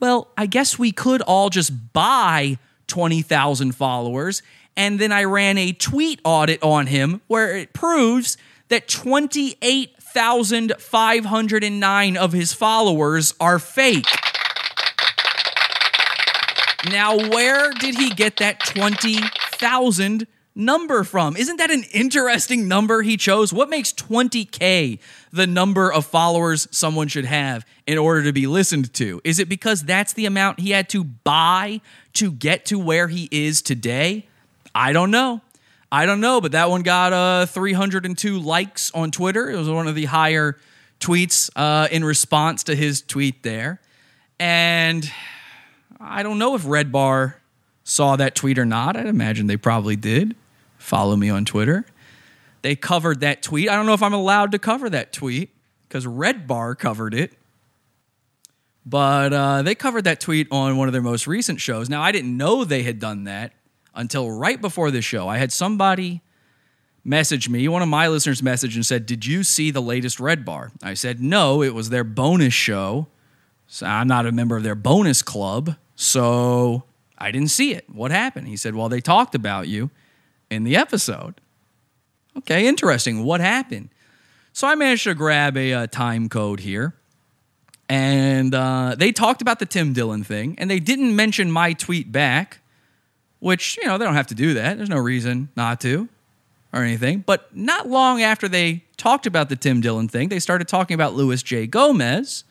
Well, I guess we could all just buy 20,000 followers. And then I ran a tweet audit on him where it proves that 28,509 of his followers are fake. Now, where did he get that 20,000 number from? Isn't that an interesting number he chose? What makes 20K the number of followers someone should have in order to be listened to? Is it because that's the amount he had to buy to get to where he is today? I don't know. I don't know, but that one got uh, 302 likes on Twitter. It was one of the higher tweets uh, in response to his tweet there. And I don't know if Redbar saw that tweet or not. I'd imagine they probably did. Follow me on Twitter. They covered that tweet. I don't know if I'm allowed to cover that tweet because Redbar covered it. But uh, they covered that tweet on one of their most recent shows. Now, I didn't know they had done that until right before the show. I had somebody message me, one of my listeners messaged and said, Did you see the latest Redbar? I said, No, it was their bonus show. So I'm not a member of their bonus club. So I didn't see it. What happened? He said, Well, they talked about you in the episode. Okay, interesting. What happened? So I managed to grab a uh, time code here. And uh, they talked about the Tim Dillon thing, and they didn't mention my tweet back, which, you know, they don't have to do that. There's no reason not to or anything. But not long after they talked about the Tim Dillon thing, they started talking about Luis J. Gomez,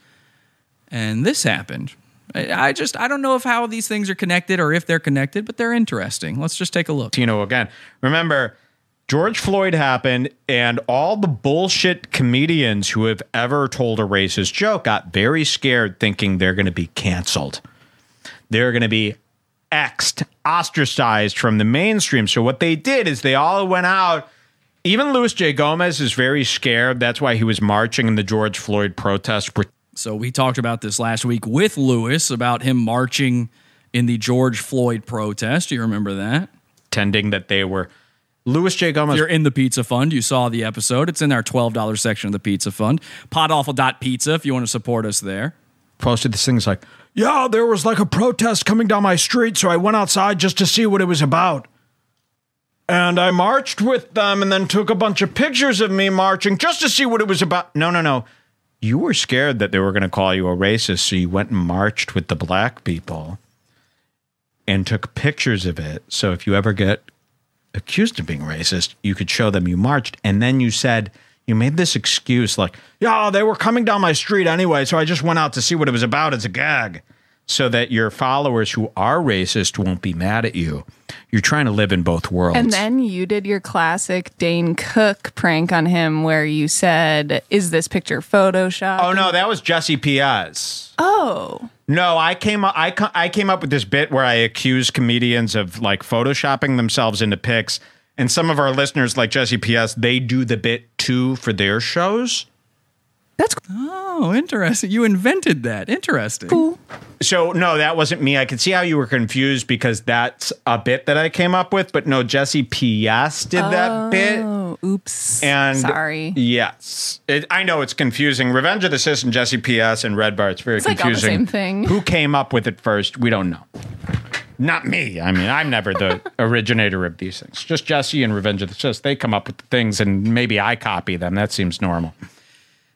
and this happened. I just, I don't know if how these things are connected or if they're connected, but they're interesting. Let's just take a look. Tino again. Remember, George Floyd happened, and all the bullshit comedians who have ever told a racist joke got very scared, thinking they're going to be canceled. They're going to be X'd, ostracized from the mainstream. So what they did is they all went out. Even Luis J. Gomez is very scared. That's why he was marching in the George Floyd protest. So we talked about this last week with Luis about him marching in the George Floyd protest. Do you remember that? Tending that they were Luis J. Gomez. If you're in the Pizza Fund, you saw the episode. It's in our $12 section of the Pizza Fund. Podawful.pizza if you want to support us there. posted this thing. It's like, yeah, there was like a protest coming down my street, so I went outside just to see what it was about. And I marched with them and then took a bunch of pictures of me marching just to see what it was about. No, no, no. You were scared that they were going to call you a racist, so you went and marched with the black people and took pictures of it. So if you ever get accused of being racist, you could show them you marched. And then you said, you made this excuse like, yeah, they were coming down my street anyway, so I just went out to see what it was about as a gag. So that your followers who are racist won't be mad at you. You're trying to live in both worlds. And then you did your classic Dane Cook prank on him where you said, Is this picture Photoshop? oh no, that was Jesse Piaz. Oh. No, I came up. I I came up with this bit where I accuse comedians of like photoshopping themselves into pics, and some of our listeners, like Jesse P.S., they do the bit too for their shows. That's cool. oh, interesting. You invented that. Interesting. Cool. So no, that wasn't me. I could see how you were confused because that's a bit that I came up with, but no, Jesse P.S. did that bit. Oh, oops. And Sorry. Yes, it, I know it's confusing. Revenge of the Cis and Jesse P.S. and Redbar. It's very It's like all the confusing. same thing. Who came up with it first? We don't know. Not me. I mean, I'm never the [laughs] originator of these things. Just Jesse and Revenge of the Cis. They come up with the things, and maybe I copy them. That seems normal.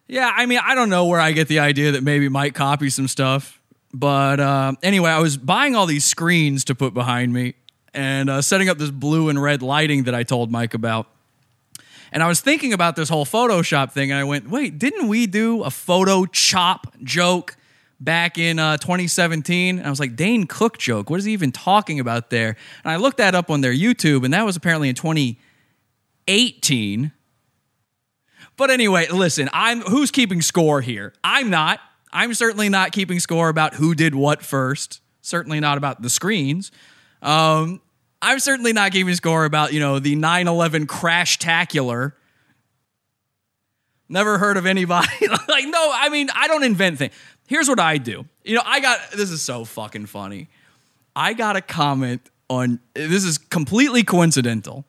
Yeah, I mean, I don't know where I get the idea that maybe Mike copy some stuff. But uh, anyway, I was buying all these screens to put behind me and uh, setting up this blue and red lighting that I told Mike about. And I was thinking about this whole Photoshop thing, and I went, wait, didn't we do a photo chop joke back in uh, 2017? And I was like, Dane Cook joke. What is he even talking about there? And I looked that up on their YouTube, and that was apparently in 2018. But anyway, listen, I'm who's keeping score here? I'm not. I'm certainly not keeping score about who did what first. Certainly not about the screens. Um, I'm certainly not keeping score about, you know, the 9/11 crash tacular. Never heard of anybody [laughs] like no, I mean, I don't invent things. Here's what I do. You know, I got this is so fucking funny. I got a comment on this is completely coincidental.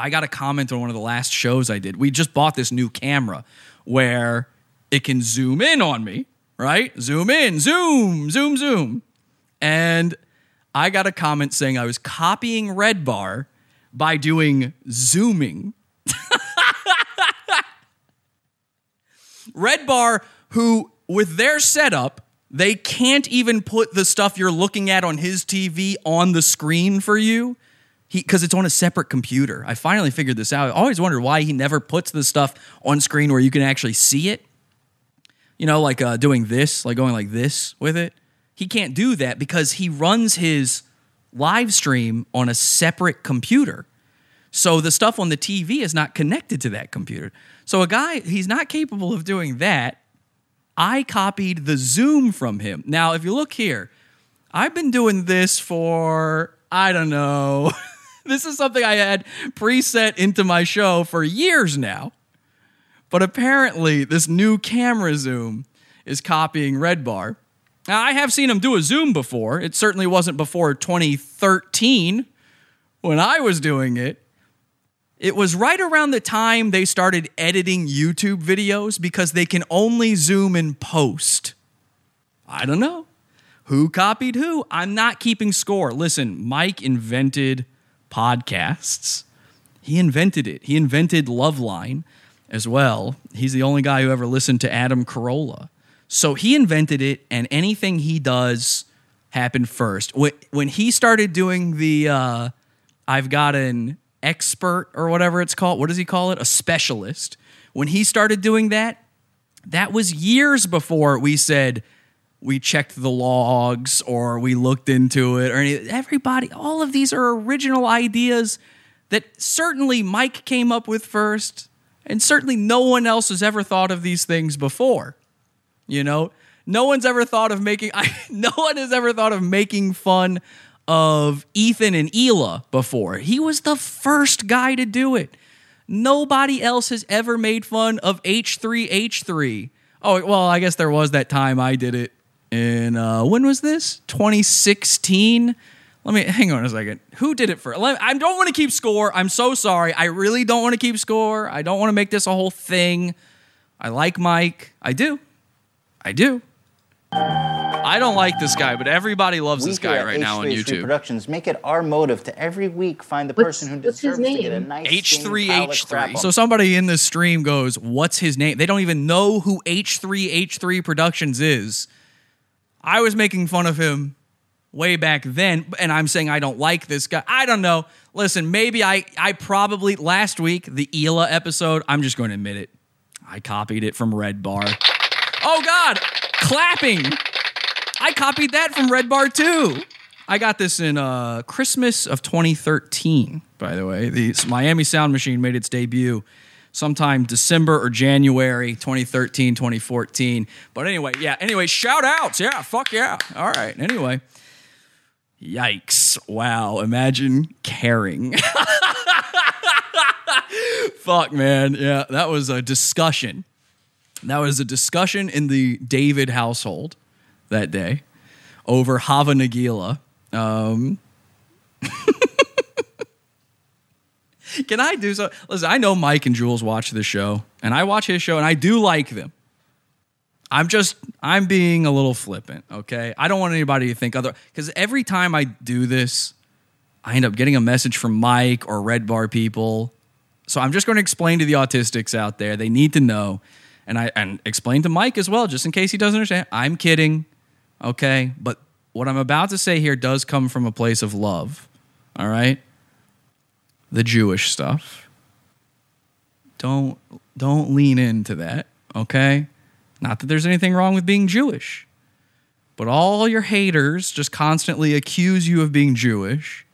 I got a comment on one of the last shows I did. We just bought this new camera where it can zoom in on me, right? Zoom in, zoom, zoom, zoom. And I got a comment saying I was copying Redbar by doing zooming. [laughs] Redbar, who with their setup, they can't even put the stuff you're looking at on his TV on the screen for you. He because it's on a separate computer. I finally figured this out. I always wondered why he never puts the stuff on screen where you can actually see it. You know, like uh, doing this, like going like this with it. He can't do that because he runs his live stream on a separate computer. So the stuff on the TV is not connected to that computer. So a guy, he's not capable of doing that. I copied the Zoom from him. Now, if you look here, I've been doing this for, I don't know, [laughs] this is something I had preset into my show for years now. But apparently, this new camera zoom is copying Redbar. Now, I have seen him do a zoom before. It certainly wasn't before 2013 when I was doing it. It was right around the time they started editing YouTube videos because they can only zoom in post. I don't know. Who copied who? I'm not keeping score. Listen, Mike invented podcasts. He invented it. He invented Loveline as well. He's the only guy who ever listened to Adam Carolla. So he invented it, and anything he does happened first. When, he started doing the, uh, I've got an expert or whatever it's called. What does he call it? A specialist. When he started doing that, that was years before we said we checked the logs or we looked into it or any everybody all of these are original ideas that certainly Mike came up with first and certainly no one else has ever thought of these things before. You know, no one's ever thought of making [laughs] I, no one has ever thought of making fun of Ethan and Hila before. He was the first guy to do it. Nobody else has ever made fun of H3H3. Oh, well, I guess there was that time I did it in uh, when was this? 2016. Let me hang on a second. Who did it first? Let, I don't want to keep score. I'm so sorry. I really don't want to keep score. I don't want to make this a whole thing. I like Mike. I do. I do. I don't like this guy, but everybody loves We this guy right now on H3H3 YouTube. Productions make it our motive to every week find the person who deserves to get a nice steaming pile of crap H3H3. So somebody in this stream goes, "What's his name?" They don't even know who H3H3 Productions is. I was making fun of him way back then, and I'm saying I don't like this guy. I don't know. Listen, maybe I I probably last week the Hila episode. I'm just going to admit it. I copied it from Redbar. Oh God, clapping. I copied that from Redbar too. I got this in uh, Christmas of 2013, by the way. The Miami Sound Machine made its debut sometime December or January 2013, 2014. But anyway, yeah, anyway, shout outs. Yeah, fuck yeah. All right, anyway. Yikes. Wow, imagine caring. [laughs] Fuck, man. Yeah, that was a discussion. That was a discussion in the David household that day over Hava Nagila. Um, [laughs] [laughs] can I do so? Listen, I know Mike and Jules watch this show, and I watch his show, and I do like them. I'm just, I'm being a little flippant, okay? I don't want anybody to think other, because every time I do this, I end up getting a message from Mike or Redbar people. So I'm just going to explain to the autistics out there. They need to know. And I and explain to Mike as well, just in case he doesn't understand. I'm kidding. Okay. But what I'm about to say here does come from a place of love. All right. The Jewish stuff. Don't don't lean into that. Okay. Not that there's anything wrong with being Jewish. But all your haters just constantly accuse you of being Jewish.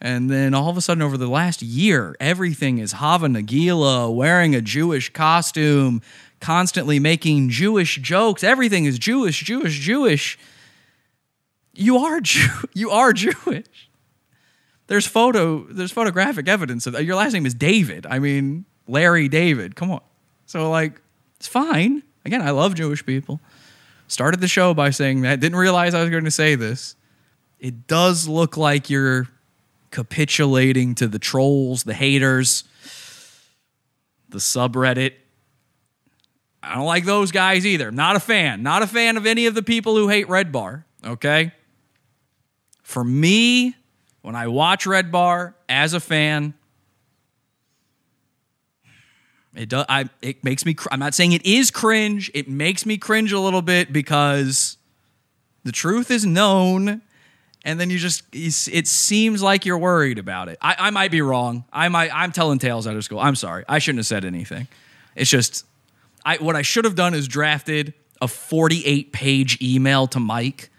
And then all of a sudden, over the last year, everything is Hava Nagila, wearing a Jewish costume, constantly making Jewish jokes. Everything is Jewish, Jewish, Jewish. You are [laughs] Jew. You are Jewish. There's photo. There's photographic evidence of that. Your last name is David. I mean, Larry David. Come on. So like, it's fine. Again, I love Jewish people. Started the show by saying that. Didn't realize I was going to say this. It does look like you're capitulating to the trolls, the haters, the subreddit. I don't like those guys either. Not a fan. Not a fan of any of the people who hate Redbar. Okay. For me, when I watch Redbar as a fan, it does. I it makes me. Cr- I'm not saying it is cringe. It makes me cringe a little bit because the truth is known, and then you just. It seems like you're worried about it. I, I might be wrong. I might. I'm telling tales out of school. I'm sorry. I shouldn't have said anything. It's just. I what I should have done is drafted a 48 page email to Mike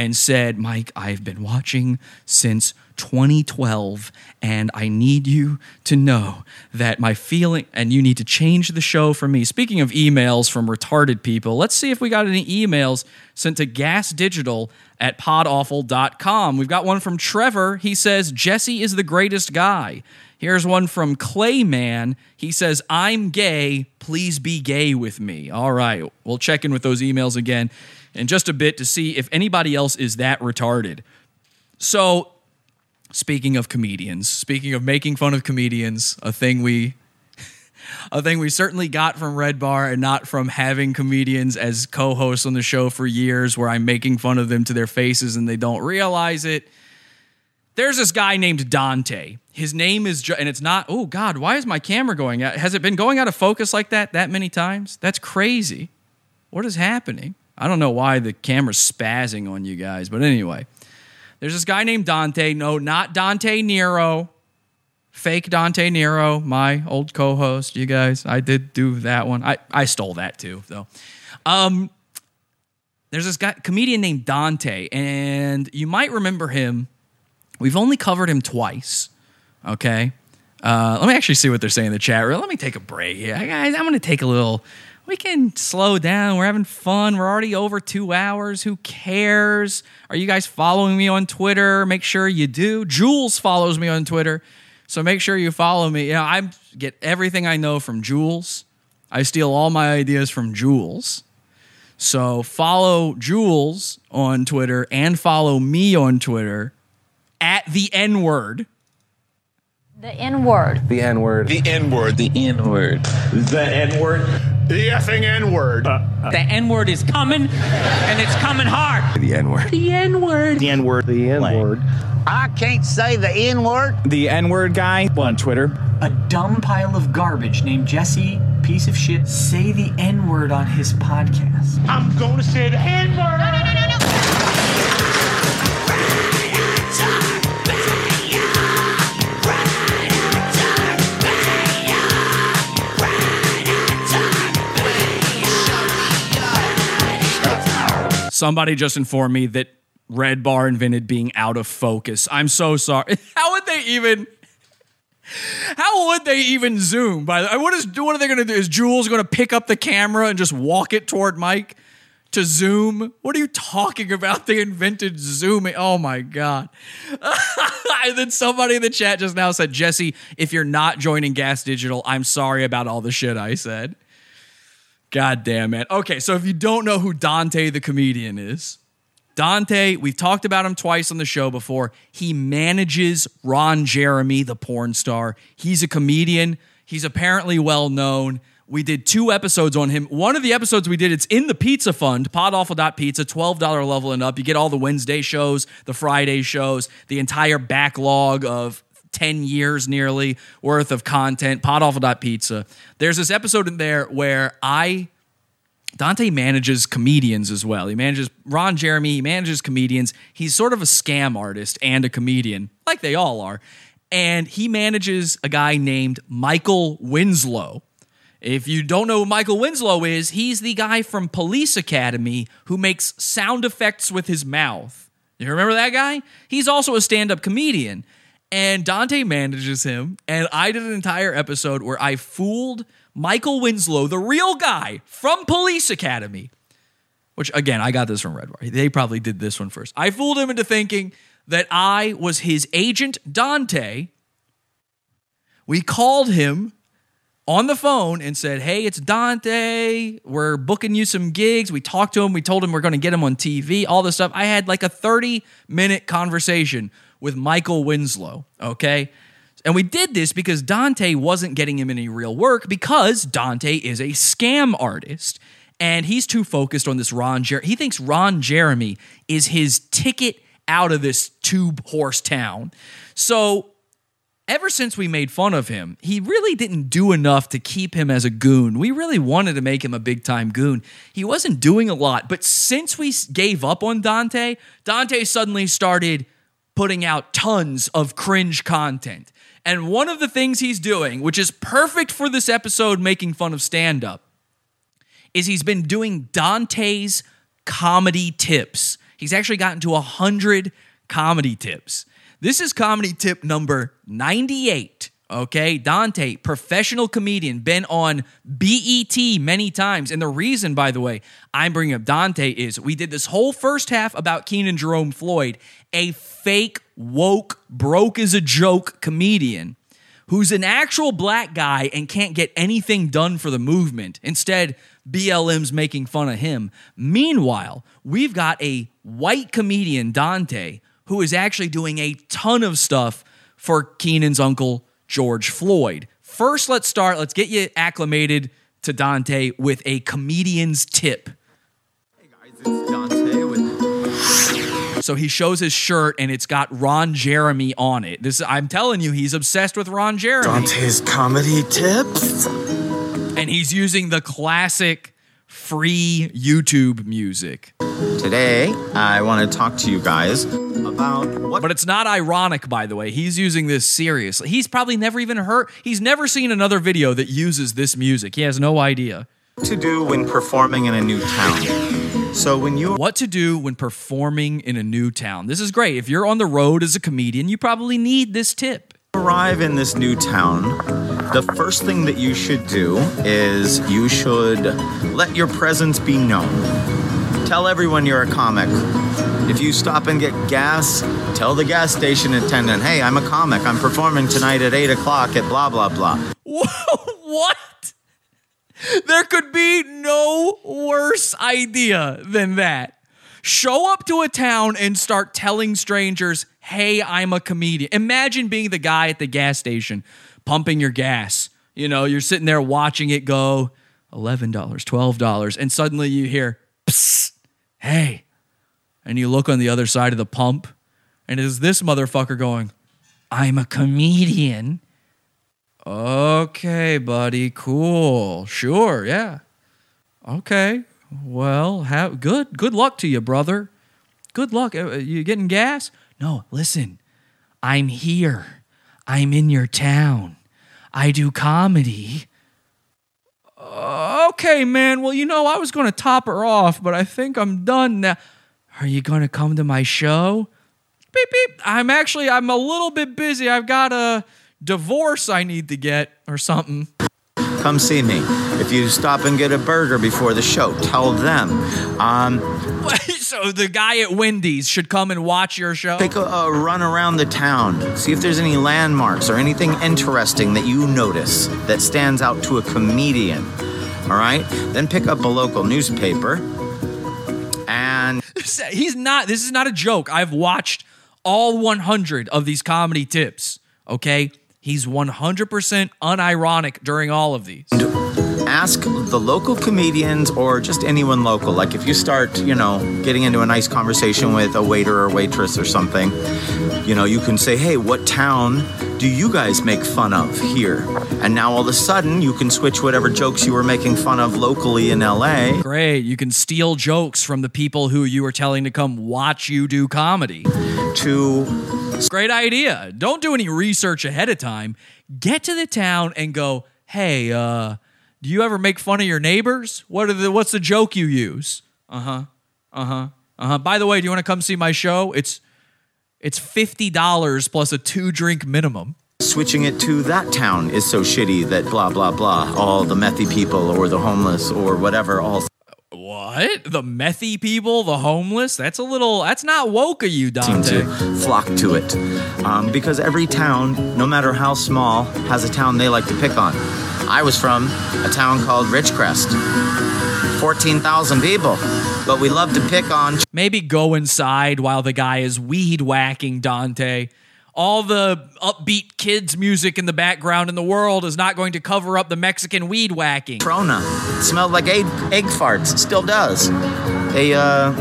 and said, Mike, I've been watching since 2012, and I need you to know that my feeling, and you need to change the show for me. Speaking of emails from retarded people, let's see if we got any emails sent to Gas Digital at podawful.com. We've got one from Trevor. He says, Jesse is the greatest guy. Here's one from Clayman. He says, I'm gay. Please be gay with me. All right. We'll check in with those emails again in just a bit to see if anybody else is that retarded. So, speaking of comedians, speaking of making fun of comedians, a thing we [laughs] a thing we certainly got from Redbar and not from having comedians as co-hosts on the show for years where I'm making fun of them to their faces and they don't realize it. There's this guy named Dante. His name is and it's not Oh god, why is my camera going out? Has it been going out of focus like that that many times? That's crazy. What is happening? I don't know why the camera's spazzing on you guys, but anyway. There's this guy named Dante. No, not Dante Nero. Fake Dante Nero, my old co-host. You guys, I did do that one. I, I stole that too, though. Um, there's this guy, comedian named Dante, and you might remember him. We've only covered him twice. Okay. Uh, let me actually see what they're saying in the chat room. Let me take a break here. Guys, I'm going to take a little we can slow down. We're having fun. We're already over two hours. Who cares? Are you guys following me on Twitter? Make sure you do. Jules follows me on Twitter. So make sure you follow me. You know, I get everything I know from Jules. I steal all my ideas from Jules. So follow Jules on Twitter and follow me on Twitter at the N word. The N word. The N word. The N word. The N word. The N word. The effing N word. Uh, uh. The N word is coming, and it's coming hard. The N word. The N word. The N word. The N word. I can't say the N word. The N word guy on Twitter. A dumb pile of garbage named Jesse, piece of shit, say the N word on his podcast. I'm going to say the N word. No, no, no, no, no. Somebody just informed me that Redbar invented being out of focus. I'm so sorry. [laughs] How would they even? How would they even zoom? By the what is what are they going to do? Is Jules going to pick up the camera and just walk it toward Mike to zoom? What are you talking about? [laughs] They invented zooming. Oh my god! [laughs] and then somebody in the chat just now said, Jesse, if you're not joining Gas Digital, I'm sorry about all the shit I said. God damn it. Okay, so if you don't know who Dante the comedian is, Dante, we've talked about him twice on the show before. He manages Ron Jeremy, the porn star. He's a comedian. He's apparently well known. We did two episodes on him. One of the episodes we did, it's in the Pizza Fund, podawful.pizza, $12 level and up. You get all the Wednesday shows, the Friday shows, the entire backlog of 10 years nearly worth of content, podawful.pizza. There's this episode in there where I Dante manages comedians as well. He manages Ron Jeremy, he manages comedians. He's sort of a scam artist and a comedian, like they all are. And he manages a guy named Michael Winslow. If you don't know who Michael Winslow is, he's the guy from Police Academy who makes sound effects with his mouth. You remember that guy? He's also a stand up comedian and Dante manages him. And I did an entire episode where I fooled Michael Winslow, the real guy from Police Academy, which again, I got this from Redbar. They probably did this one first. I fooled him into thinking that I was his agent, Dante. We called him on the phone and said, Hey, it's Dante. We're booking you some gigs. We talked to him. We told him we're going to get him on TV, all this stuff. I had like a 30 minute conversation with Michael Winslow, okay? And we did this because Dante wasn't getting him any real work because Dante is a scam artist and he's too focused on this Ron Jeremy. He thinks Ron Jeremy is his ticket out of this tube horse town. So ever since we made fun of him, he really didn't do enough to keep him as a goon. We really wanted to make him a big time goon. He wasn't doing a lot, but since we gave up on Dante, Dante suddenly started putting out tons of cringe content. And one of the things he's doing, which is perfect for this episode making fun of stand up, is he's been doing Dante's comedy tips. He's actually gotten to 100 comedy tips. This is comedy tip number 98. Okay, Dante, professional comedian, been on BET many times. And the reason, by the way, I'm bringing up Dante is we did this whole first half about Kenan Jerome Floyd, a fake, woke, broke as a joke comedian who's an actual black guy and can't get anything done for the movement. Instead, BLM's making fun of him. Meanwhile, we've got a white comedian, Dante, who is actually doing a ton of stuff for Kenan's uncle, George Floyd. First, let's start, let's get you acclimated to Dante with a comedian's tip. hey guys it's dante So he shows his shirt and it's got Ron Jeremy on it. This I'm telling you, he's obsessed with Ron Jeremy. Dante's comedy tips. And he's using the classic free YouTube music. Today, I want to talk to you guys about what. But it's not ironic, by the way. He's using this seriously. He's probably never even heard, he's never seen another video that uses this music. He has no idea. to do when performing in a new town. So when you What to do when performing in a new town. This is great. If you're on the road as a comedian, you probably need this tip. arrive in this new town, the first thing that you should do is you should let your presence be known. Tell everyone you're a comic. If you stop and get gas, tell the gas station attendant, hey, I'm a comic. I'm performing tonight at 8 o'clock at blah, blah, blah. [laughs] what? There could be no worse idea than that. Show up to a town and start telling strangers, hey, I'm a comedian. Imagine being the guy at the gas station pumping your gas. You know, you're sitting there watching it go $11, $12, and suddenly you hear, psst, hey. And you look on the other side of the pump, and it is this motherfucker going, I'm a comedian. Okay, buddy, cool. Sure, yeah. Okay. Well, have good good luck to you, brother. Good luck. Uh, You getting gas? No, listen. I'm here. I'm in your town. I do comedy. Uh, okay, man. Well, you know, I was going to top her off, but I think I'm done now. Are you going to come to my show? Beep beep. I'm actually I'm a little bit busy. I've got a divorce I need to get or something. Come see me. If you stop and get a burger before the show, tell them. Um, [laughs] so the guy at Wendy's should come and watch your show. Take a, a run around the town. See if there's any landmarks or anything interesting that you notice that stands out to a comedian. All right? Then pick up a local newspaper and [laughs] He's not. This is not a joke. I've watched all 100 of these comedy tips. Okay, he's 100% unironic during all of these. ask the local comedians or just anyone local. Like if you start, you know, getting into a nice conversation with a waiter or waitress or something, you know, you can say, hey, what town do you guys make fun of here? And now all of a sudden you can switch whatever jokes you were making fun of locally in LA Great. You can steal jokes from the people who you were telling to come watch you do comedy. To great idea. Don't do any research ahead of time. Get to the town and go, "Hey, uh, do you ever make fun of your neighbors? What are the what's the joke you use?" Uh-huh. Uh-huh. Uh-huh. By the way, do you want to come see my show? It's it's $50 plus a 2-drink minimum. switching it to that town is so shitty that blah, blah, blah. All the methy people or the homeless or whatever all What? The methy people, the homeless? That's a little that's not woke of you, seem Dante. to flock to it. Um, because every town, no matter how small, has a town they like to pick on. I was from a town called Ridgecrest. 14,000 people. But we love to pick on Maybe go inside while the guy is weed whacking Dante. All the upbeat kids' music in the background in the world is not going to cover up the Mexican weed whacking. Trona. It smelled like egg, egg farts. It still does. They, uh,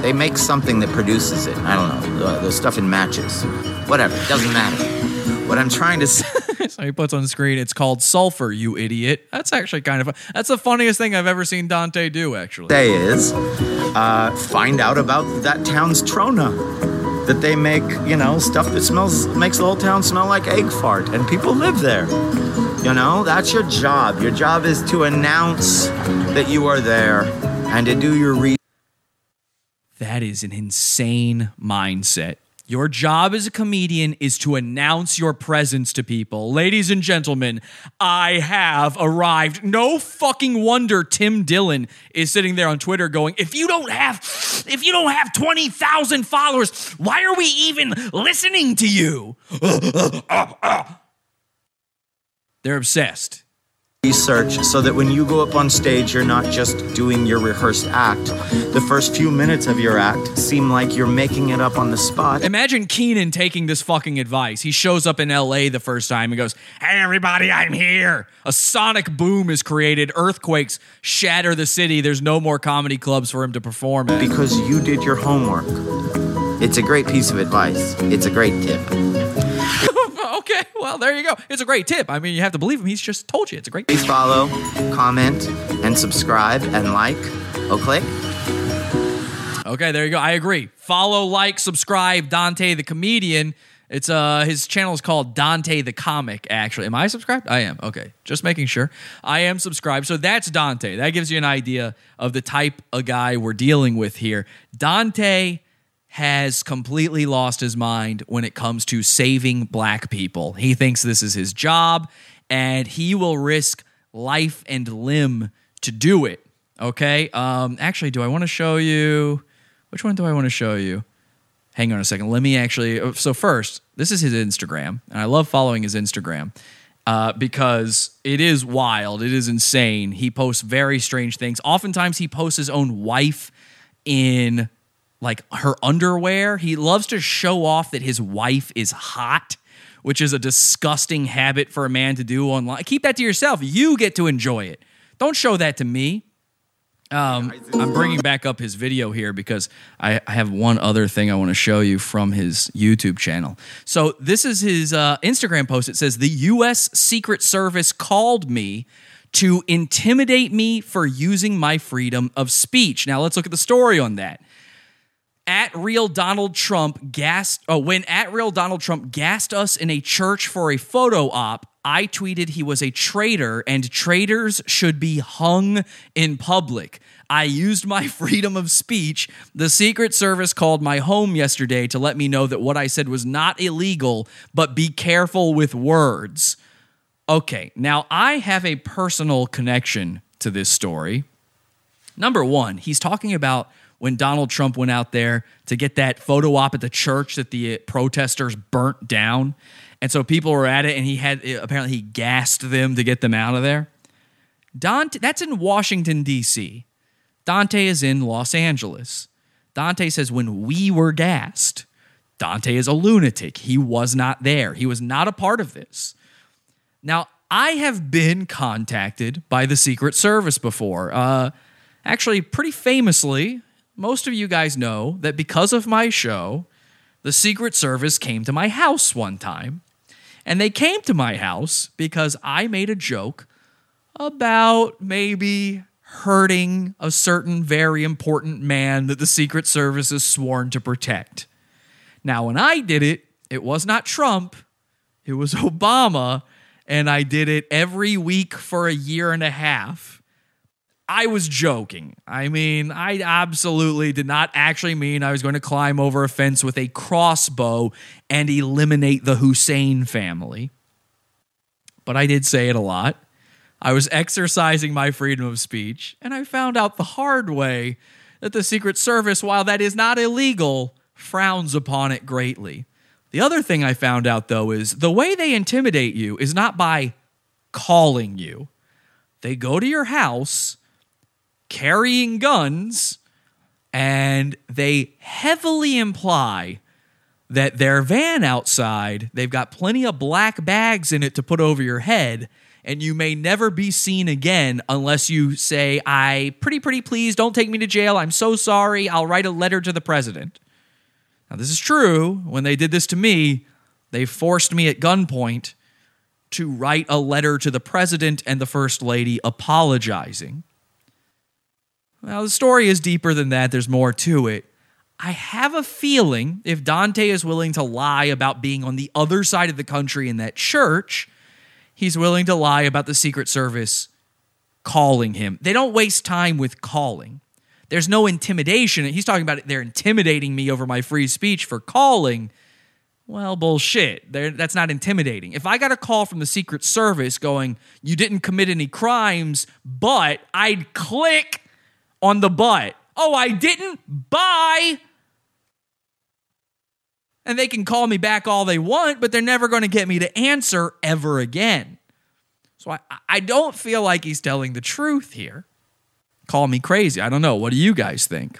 they make something that produces it. I don't know. The, the stuff in matches. Whatever. Doesn't matter. What I'm trying to say. [laughs] so he puts on the screen, it's called sulfur, you idiot. That's actually kind of that's the funniest thing I've ever seen Dante do, actually. say is uh, find out about that town's trona that they make you know stuff that smells makes the whole town smell like egg fart and people live there you know that's your job your job is to announce that you are there and to do your research That is an insane mindset. Your job as a comedian is to announce your presence to people. Ladies and gentlemen, I have arrived. No fucking wonder Tim Dillon is sitting there on Twitter going, "If you don't have if you don't have 20,000 followers, why are we even listening to you?" [laughs] They're obsessed research so that when you go up on stage, you're not just doing your rehearsed act. The first few minutes of your act seem like you're making it up on the spot. Imagine Kenan taking this fucking advice. He shows up in LA the first time and goes, Hey, everybody, I'm here. A sonic boom is created. Earthquakes shatter the city. There's no more comedy clubs for him to perform at. Because you did your homework. It's a great piece of advice, it's a great tip. Okay, well, there you go. It's a great tip. I mean, you have to believe him. He's just told you it's a great tip. Please follow, comment, and subscribe and like. Oh, click. Okay, there you go. I agree. Follow, like, subscribe, Dante the comedian. It's uh his channel is called Dante the Comic, actually. Am I subscribed? I am. Okay. Just making sure. I am subscribed. So that's Dante. That gives you an idea of the type of guy we're dealing with here. Dante has completely lost his mind when it comes to saving black people. He thinks this is his job and he will risk life and limb to do it. Okay? Um actually, do I want to show you which one do I want to show you? Hang on a second. Let me actually uh, so first, this is his Instagram and I love following his Instagram. Uh, because it is wild, it is insane. He posts very strange things. Oftentimes, he posts his own wife in like her underwear. He loves to show off that his wife is hot, which is a disgusting habit for a man to do online. Keep that to yourself. You get to enjoy it. Don't show that to me. Um, I'm bringing back up his video here because I, I have one other thing I want to show you from his YouTube channel. So this is his uh, Instagram post. It says the U.S. Secret Service called me to intimidate me for using my freedom of speech. Now let's look at the story on that at real Donald Trump gassed oh, when at real Donald Trump gassed us in a church for a photo op. I tweeted he was a traitor and traitors should be hung in public. I used my [laughs] freedom of speech. The Secret Service called my home yesterday to let me know that what I said was not illegal, but be careful with words. Okay, now I have a personal connection to this story. Number one, he's talking about when Donald Trump went out there to get that photo op at the church that the protesters burnt down. And so people were at it, and he had apparently he gassed them to get them out of there. Dante, that's in Washington, D.C. Dante is in Los Angeles. Dante says, when we were gassed, Dante is a lunatic. He was not there, he was not a part of this. Now, I have been contacted by the Secret Service before. Uh, actually, pretty famously, most of you guys know that because of my show, the Secret Service came to my house one time. And they came to my house because I made a joke about maybe hurting a certain very important man that the Secret Service is sworn to protect. Now, when I did it, it was not Trump, it was [laughs] Obama, and I did it every week for a year and a half. I was joking. I mean, I absolutely did not actually mean I was going to climb over a fence with a crossbow and eliminate the Hussein family. But I did say it a lot. I was exercising my freedom of speech, and I found out the hard way that the Secret Service, while that is not illegal, frowns upon it greatly. The other thing I found out, though, is the way they intimidate you is not by calling you. They go to your house carrying guns, and they heavily imply that their van outside, they've got plenty of black bags in it to put over your head, and you may never be seen again unless you say, I pretty, pretty please don't take me to jail. I'm so sorry. I'll write a letter to the president. Now, this is true. When they did this to me, they forced me at gunpoint to write a letter to the president and the first lady apologizing. Well, the story is deeper than that, there's more to it. I have a feeling if Dante is willing to lie about being on the other side of the country in that church, he's willing to lie about the Secret Service calling him. They don't waste time with calling. there's no intimidation. He's talking about it, they're intimidating me over my free speech for calling. Well, bullshit. They're, that's not intimidating. If I got a call from the Secret Service going, you didn't commit any crimes, but I'd click on the but. Oh, I didn't? Bye. And they can call me back all they want, but they're never going to get me to answer ever again. So I, I don't feel like he's telling the truth here. Call me crazy. I don't know. What do you guys think?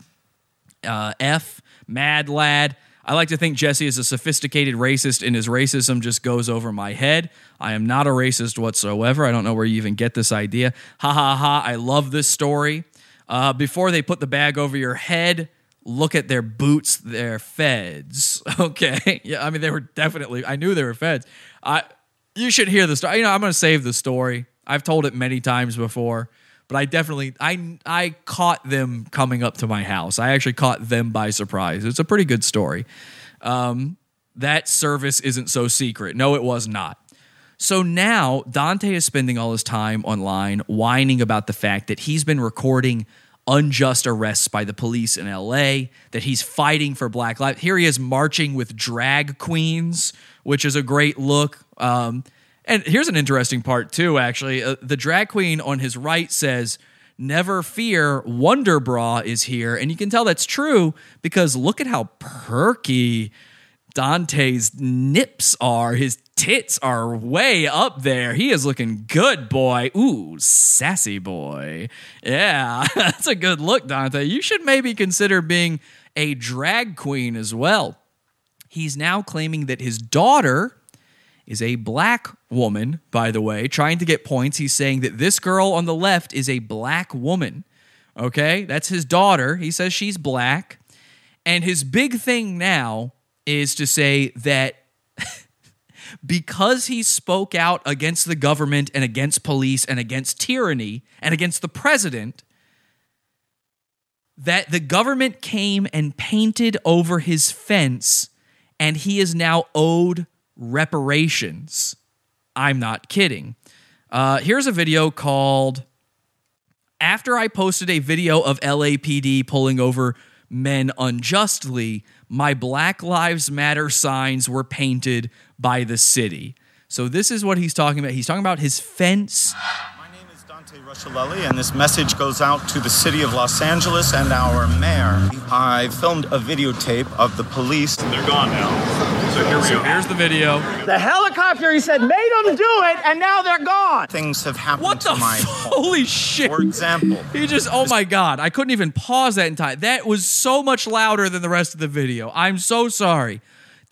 Uh, F, Mad Lad. I like to think Jesse is a sophisticated racist and his racism just goes over my head. I am not a racist whatsoever. I don't know where you even get this idea. Ha ha ha. I love this story. Uh, before they put the bag over your head, look at their boots. They're feds. [laughs] Okay. Yeah. I mean, they were definitely, I knew they were feds. I, you should hear the story. You know, I'm going to save the story. I've told it many times before, but I definitely I I caught them coming up to my house. I actually caught them by surprise. It's a pretty good story. Um, that service isn't so secret. No, it was not. So now Dante is spending all his time online whining about the fact that he's been recording unjust arrests by the police in LA, that he's fighting for black lives. Here he is marching with drag queens, which is a great look. Um, and here's an interesting part, too, actually. Uh, the drag queen on his right says, Never fear, Wonder Bra is here. And you can tell that's true because look at how perky Dante's nips are. His tits are way up there. He is looking good, boy. Ooh, sassy boy. Yeah, [laughs] that's a good look, Dante. You should maybe consider being a drag queen as well. He's now claiming that his daughter is a black woman, by the way, trying to get points. He's saying that this girl on the left is a black woman. Okay, that's his daughter. He says she's black. And his big thing now is to say that [laughs] because he spoke out against the government and against police and against tyranny and against the president, that the government came and painted over his fence and he is now owed reparations. I'm not kidding. Uh, here's a video called After I Posted a Video of LAPD Pulling Over Men Unjustly, My Black Lives Matter signs were painted by the city. So, this is what he's talking about. He's talking about his fence Rusciolelli, and this message goes out to the city of Los Angeles and our mayor. I filmed a videotape of the police. They're gone now. So here we So go. here's the video. The helicopter, he said, made them do it, and now they're gone. Things have happened What to the my f- Holy shit. For example, He just, oh my God, I couldn't even pause that in time. That was so much louder than the rest of the video. I'm so sorry.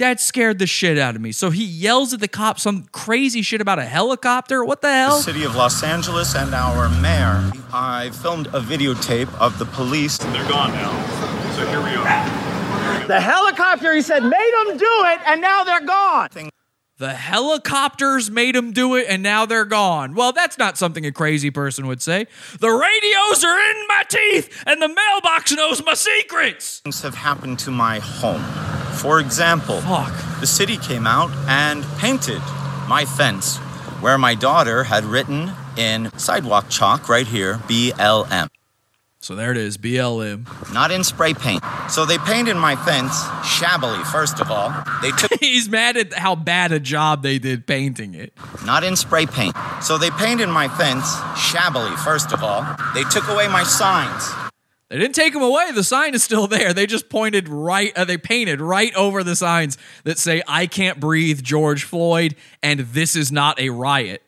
That scared the shit out of me. So he yells at the cop some crazy shit about a helicopter. What the hell? the city of Los Angeles and our mayor. I filmed a videotape of the police. They're gone now. So here we go. The helicopter, he said, made them do it, and now they're gone. The helicopters made him do it and now they're gone. Well, that's not something a crazy person would say. The radios are in my teeth and the mailbox knows my secrets. Things have happened to my home. For example, the city came out and painted my fence where my daughter had written in sidewalk chalk right here BLM. So there it is, BLM. Not in spray paint. So they painted my fence shabbily, first of all. They took [laughs] He's mad at how bad a job they did painting it. not in spray paint. So they painted my fence shabbily, first of all. They took away my signs. They didn't take them away. The sign is still there. They just pointed right, uh, they painted right over the signs that say, I can't breathe, George Floyd, and this is not a riot.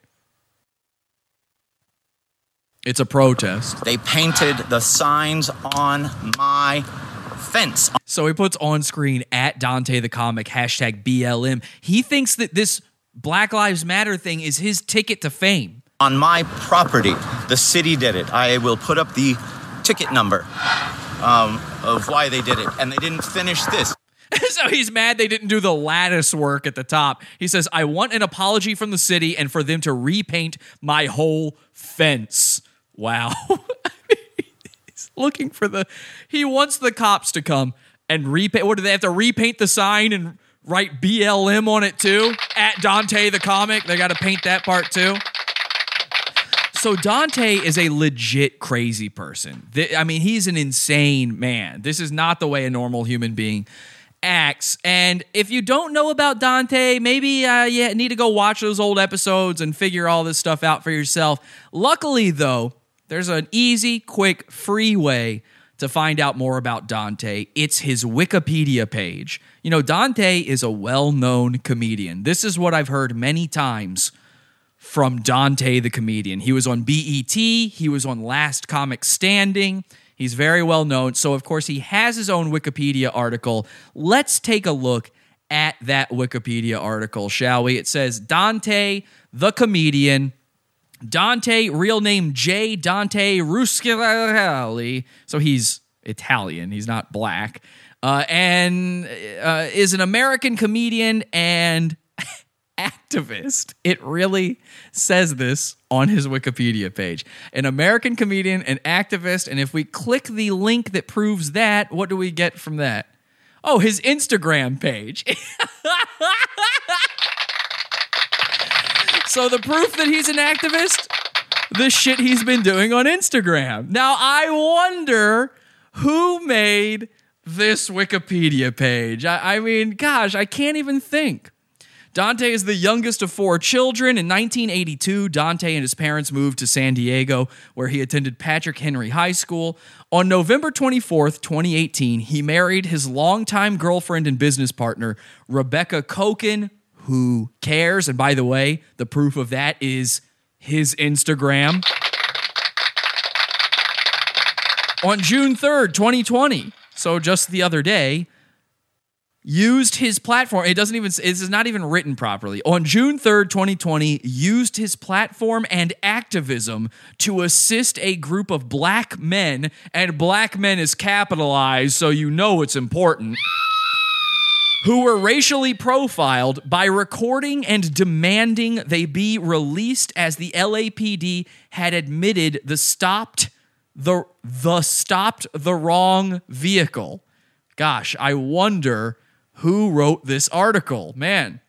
It's a protest. They painted the signs on my fence. So he puts on screen at Dante the comic, hashtag BLM. He thinks that this Black Lives Matter thing is his ticket to fame. On my property. The city did it. I will put up the ticket number um, of why they did it. And they didn't finish this. [laughs] so he's mad they didn't do the lattice work at the top. He says, I want an apology from the city and for them to repaint my whole fence. Wow. [laughs] he's looking for the. He wants the cops to come and repaint. What do they have to repaint the sign and write BLM on it too? At Dante the comic. They got to paint that part too. So Dante is a legit crazy person. Th- I mean, he's an insane man. This is not the way a normal human being acts. And if you don't know about Dante, maybe uh, you need to go watch those old episodes and figure all this stuff out for yourself. Luckily, though, there's an easy, quick, free way to find out more about Dante. It's his Wikipedia page. You know, Dante is a well known comedian. This is what I've heard many times from Dante the comedian. He was on BET, he was on Last Comic Standing. He's very well known. So, of course, he has his own Wikipedia article. Let's take a look at that Wikipedia article, shall we? It says Dante the comedian. Dante, real name J. Dante Rusciolelli. So he's Italian, he's not black. Uh, and uh, is an American comedian and activist. It really says this on his Wikipedia page. An American comedian, an activist, and if we click the link that proves that, what do we get from that? Oh, his Instagram page. [laughs] so the proof that he's an activist, the shit he's been doing on Instagram. Now I wonder who made this Wikipedia page. I, I mean, gosh, I can't even think. Dante is the youngest of four children. In 1982, Dante and his parents moved to San Diego, where he attended Patrick Henry High School. On November 24th, 2018, he married his longtime girlfriend and business partner, Rebecca Kochan, who cares. And by the way, the proof of that is his Instagram. On June 3rd, 2020, so just the other day, used his platform. It doesn't even, this is not even written properly. On June 3rd, 2020, used his platform and activism to assist a group of black men, and black men is capitalized, so you know it's important. Who were racially profiled by recording and demanding they be released as the LAPD had admitted the stopped the the stopped the wrong vehicle. Gosh, I wonder who wrote this article. Man,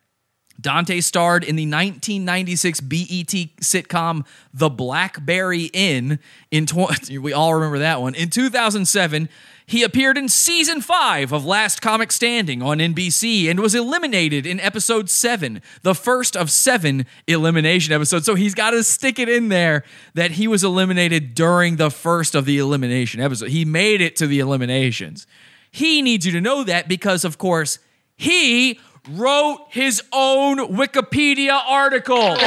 Dante starred in the 1996 BET sitcom The Blackberry Inn. In tw- [laughs] we all remember that one. In 2007, he appeared in season five of Last Comic Standing on NBC and was eliminated in episode seven, the first of seven elimination episodes. So he's got to stick it in there that he was eliminated during the first of the elimination episode. He made it to the eliminations. He needs you to know that because, of course, he wrote his own Wikipedia article.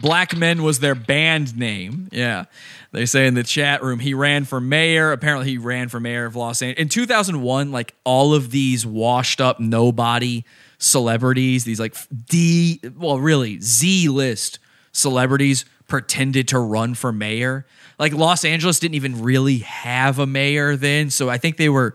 Black Men was their band name. Yeah. They say in the chat room he ran for mayor. Apparently, he ran for mayor of Los Angeles. In 2001, like all of these washed up nobody celebrities, these like D, well, really Z list celebrities pretended to run for mayor. Like Los Angeles didn't even really have a mayor then. So I think they were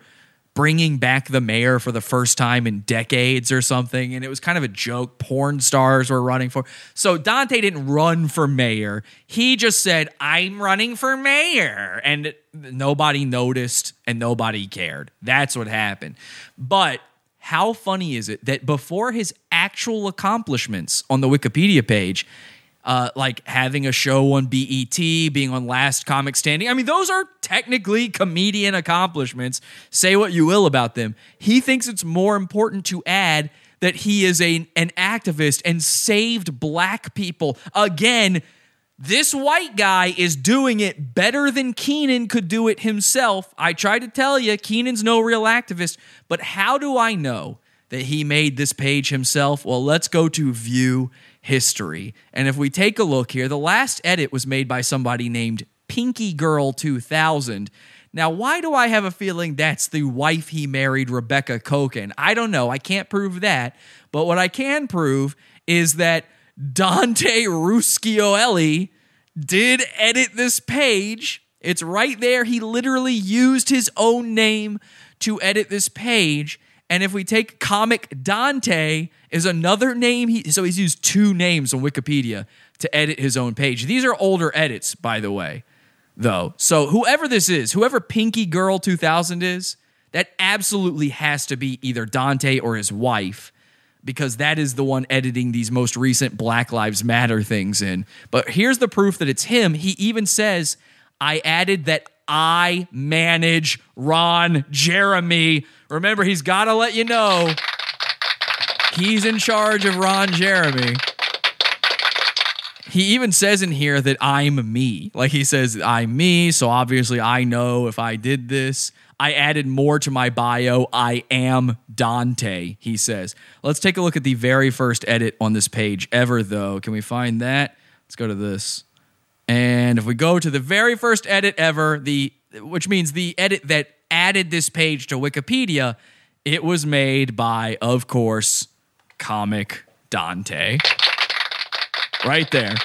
bringing back the mayor for the first time in decades or something. And it was kind of a joke. Porn stars were running for. So Dante didn't run for mayor. He just said, I'm running for mayor. And nobody noticed and nobody cared. That's what happened. But how funny is it that before his actual accomplishments on the Wikipedia page, uh, like having a show on BET, being on Last Comic Standing. I mean, those are technically comedian accomplishments. Say what you will about them. He thinks it's more important to add that he is a, an activist and saved black people. Again, this white guy is doing it better than Kenan could do it himself. I tried to tell you, Kenan's no real activist, but how do I know that he made this page himself? Well, let's go to view history. And if we take a look here, the last edit was made by somebody named Pinky Girl 2000. Now, why do I have a feeling that's the wife he married, Rebecca Kochan? I don't know. I can't prove that. But what I can prove is that Dante Rusciolelli did edit this page. It's right there. He literally used his own name to edit this page. And if we take Comic Dante is another name, he, so he's used two names on Wikipedia to edit his own page. These are older edits, by the way, though. So whoever this is, whoever Pinky Girl 2000 is, that absolutely has to be either Dante or his wife because that is the one editing these most recent Black Lives Matter things in. But here's the proof that it's him. He even says, I added that I manage Ron Jeremy. Remember, he's got to let you know he's in charge of Ron Jeremy. He even says in here that I'm me. Like he says, I'm me. So obviously, I know if I did this. I added more to my bio. I am Dante, he says. Let's take a look at the very first edit on this page ever, though. Can we find that? Let's go to this. And if we go to the very first edit ever, the which means the edit that added this page to Wikipedia, it was made by, of course, comic Dante. Right there.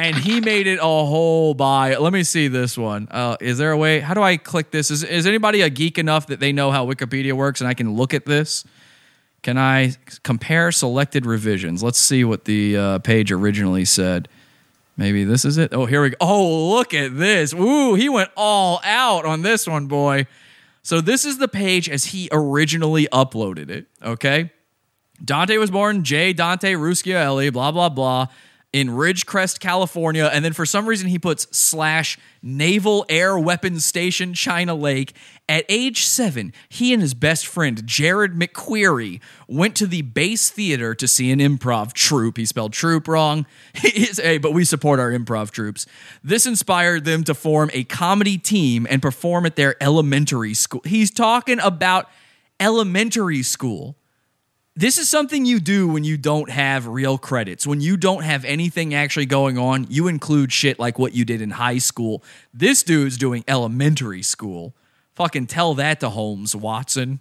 and he made it a whole by. Let me see this one. Uh, is there a way? How do I click this? Is, is anybody a geek enough that they know how Wikipedia works and I can look at this? Can I compare selected revisions? Let's see what the uh, page originally said. Maybe this is it. Oh, here we go. Oh, look at this. Ooh, he went all out on this one, boy. So this is the page as he originally uploaded it. Okay. Dante was born J. Dante Rusciolelli, blah, blah, blah in Ridgecrest, California, and then for some reason he puts slash Naval Air Weapons Station, China Lake. At age seven, he and his best friend, Jared McQueary, went to the base theater to see an improv troupe. He spelled troupe wrong. [laughs] hey, but we support our improv troops. This inspired them to form a comedy team and perform at their elementary school. He's talking about elementary school this is something you do when you don't have real credits. When you don't have anything actually going on, you include shit like what you did in high school. This dude's doing elementary school. Fucking tell that to Holmes, Watson.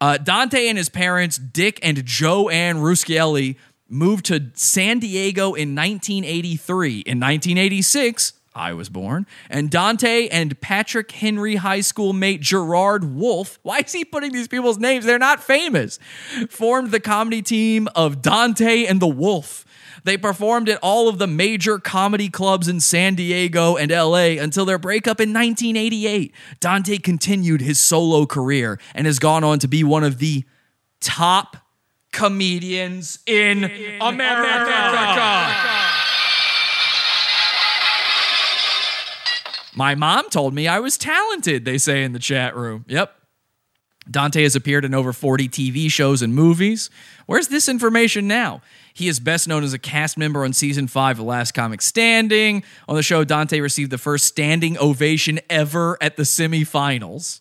Uh, Dante and his parents, Dick and Joanne Rusciolelli, moved to San Diego in 1983. In 1986, I was born, and Dante and Patrick Henry High School mate Gerard Wolf. Why is he putting these people's names? They're not famous. Formed the comedy team of Dante and the Wolf. They performed at all of the major comedy clubs in San Diego and LA until their breakup in 1988. Dante continued his solo career and has gone on to be one of the top comedians in, in America. America. My mom told me I was talented, they say in the chat room. Yep. Dante has appeared in over 40 TV shows and movies. Where's this information now? He is best known as a cast member on season five of Last Comic Standing. On the show, Dante received the first standing ovation ever at the semifinals.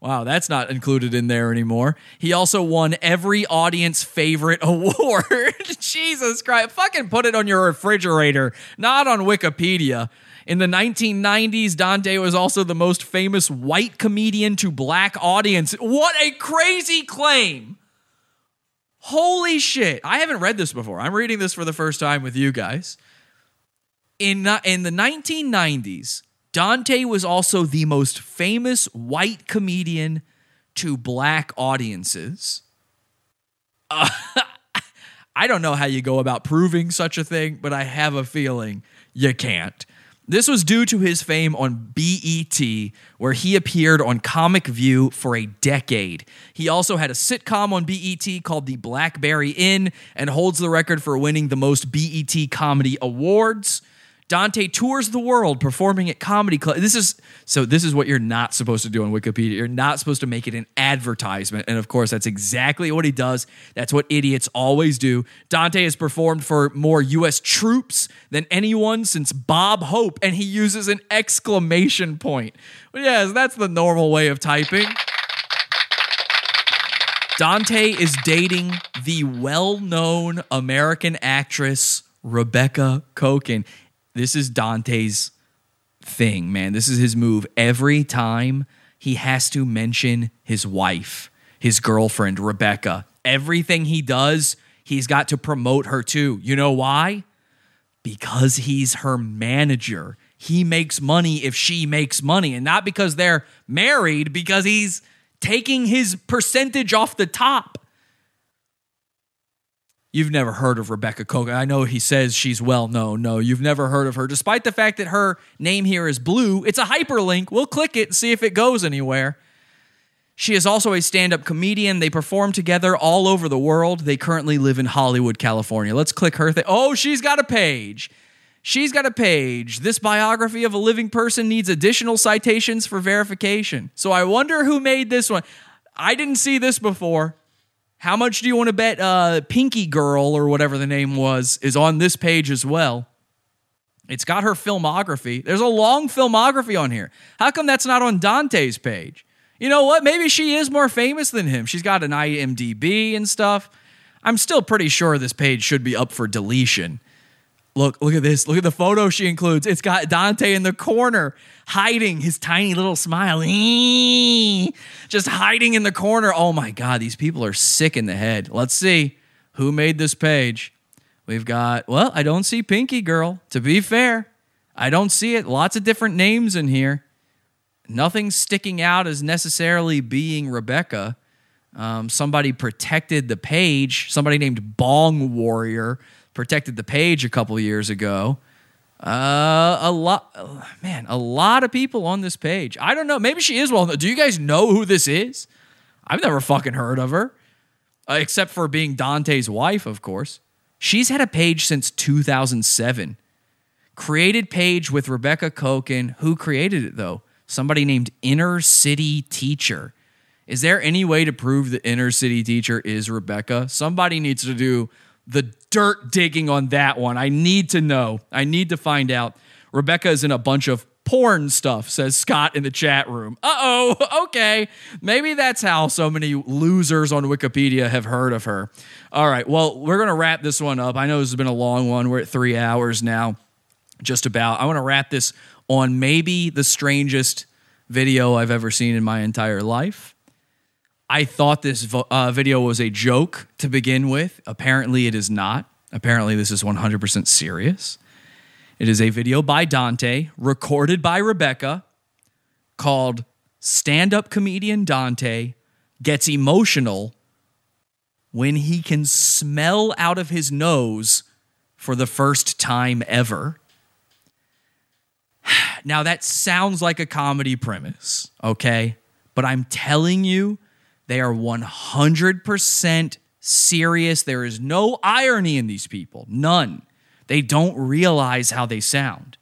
Wow, that's not included in there anymore. He also won every audience favorite [laughs] award. [laughs] Jesus Christ. Fucking put it on your refrigerator, not on Wikipedia. In the 1990s, Dante was also the most famous white comedian to black audience. What a crazy claim! Holy shit. I haven't read this before. I'm reading this for the first time with you guys. In, in the 1990s, Dante was also the most famous white comedian to black audiences. Uh, [laughs] I don't know how you go about proving such a thing, but I have a feeling you can't. This was due to his fame on BET, where he appeared on Comic View for a decade. He also had a sitcom on BET called The Blackberry Inn and holds the record for winning the most BET comedy awards. Dante tours the world performing at comedy clubs. This is so. This is what you're not supposed to do on Wikipedia. You're not supposed to make it an advertisement, and of course, that's exactly what he does. That's what idiots always do. Dante has performed for more U.S. troops than anyone since Bob Hope, and he uses an exclamation point. But yes, that's the normal way of typing. Dante is dating the well-known American actress Rebecca Kochan this is Dante's thing, man. This is his move. Every time he has to mention his wife, his girlfriend, Rebecca. Everything he does, he's got to promote her too. You know why? Because he's her manager. He makes money if she makes money, and not because they're married, because he's taking his percentage off the top. You've never heard of Rebecca Kochan. I know he says she's well known. No, you've never heard of her. Despite the fact that her name here is blue, it's a hyperlink. We'll click it and see if it goes anywhere. She is also a stand up comedian. They perform together all over the world. They currently live in Hollywood, California. Let's click her thing. Oh, she's got a page. She's got a page. This biography of a living person needs additional citations for verification. So I wonder who made this one. I didn't see this before. How much do you want to bet uh, Pinky Girl or whatever the name was is on this page as well? It's got her filmography. There's a long filmography on here. How come that's not on Dante's page? You know what? Maybe she is more famous than him. She's got an IMDb and stuff. I'm still pretty sure this page should be up for deletion. Look, look at this. Look at the photo she includes. It's got Dante in the corner, hiding his tiny little smile. Just hiding in the corner. Oh my God, these people are sick in the head. Let's see who made this page. We've got, well, I don't see Pinky Girl. To be fair, I don't see it. Lots of different names in here nothing sticking out as necessarily being Rebecca. Um, somebody protected the page. Somebody named Bong Warrior protected the page a couple years ago. Uh, a lot, man, a lot of people on this page. I don't know. Maybe she is well. Do you guys know who this is? I've never fucking heard of her, uh, except for being Dante's wife, of course. She's had a page since 2007. Created page with Rebecca Kochan. Who created it though? somebody named Inner City Teacher. Is there any way to prove the Inner City Teacher is Rebecca? Somebody needs to do the dirt digging on that one. I need to know. I need to find out. Rebecca is in a bunch of porn stuff, says Scott in the chat room. Uh oh, [laughs] okay. Maybe that's how so many losers on Wikipedia have heard of her. All right, well, we're going to wrap this one up. I know this has been a long one. We're at three hours now, just about. I want to wrap this on maybe the strangest video I've ever seen in my entire life. I thought this vo- uh, video was a joke to begin with. Apparently, it is not. Apparently, this is 100% serious. It is a video by Dante, recorded by Rebecca, called Stand Up Comedian Dante Gets Emotional When He Can Smell Out of His Nose for the First Time Ever. [sighs] Now, that sounds like a comedy premise, okay? But I'm telling you, they are 100% serious. There is no irony in these people, none. They don't realize how they sound.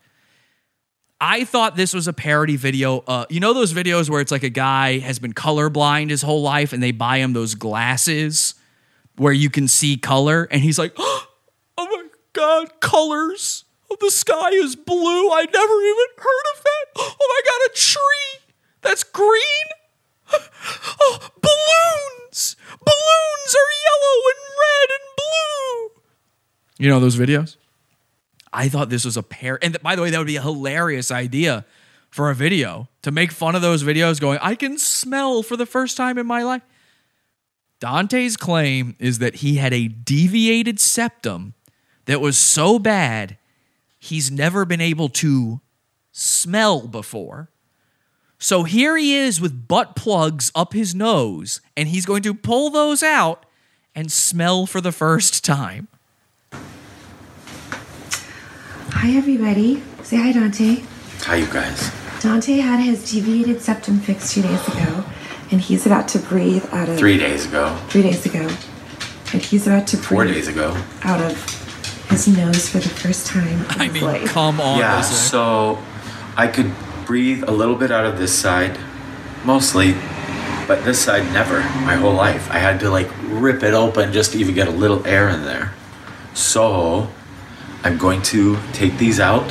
I thought this was a parody video. Uh, you know those videos where it's like a guy has been colorblind his whole life and they buy him those glasses where you can see color and he's like, [gasps] oh my God, colors Oh, the sky is blue. I never even heard of that. Oh my god, a tree that's green. [laughs] Oh, balloons. Balloons are yellow and red and blue. You know those videos? I thought this was a pair. And by the way, that would be a hilarious idea for a video to make fun of those videos going, I can smell for the first time in my life. Dante's claim is that he had a deviated septum that was so bad he's never been able to smell before. So here he is with butt plugs up his nose, and he's going to pull those out and smell for the first time. Hi, everybody. Say hi, Dante. Hi, you guys. Dante had his deviated septum fixed two days ago, and he's about to breathe out of. Three days ago. Three days ago. And he's about to breathe. Four days ago. Out of his nose for the first time. I mean, life. come on. Yeah, so I could breathe a little bit out of this side, mostly, but this side never. My whole life, I had to like rip it open just to even get a little air in there. So I'm going to take these out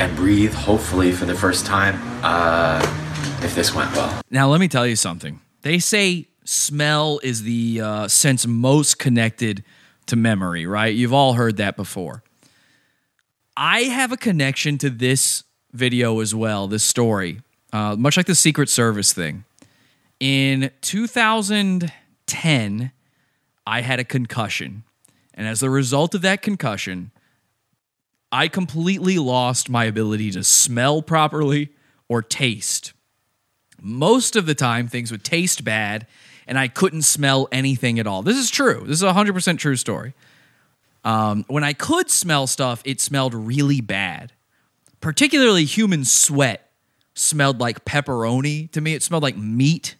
and breathe, hopefully for the first time, uh, if this went well. Now, let me tell you something. They say smell is the uh, sense most connected to memory, right? You've all heard that before. I have a connection to this video as well, this story, uh, much like the Secret Service thing. In 2010, I had a concussion. And as a result of that concussion, I completely lost my ability to smell properly or taste. Most of the time, things would taste bad and I couldn't smell anything at all. This is true. This is a 100% true story. Um, when I could smell stuff, it smelled really bad. Particularly human sweat smelled like pepperoni to me. It smelled like meat.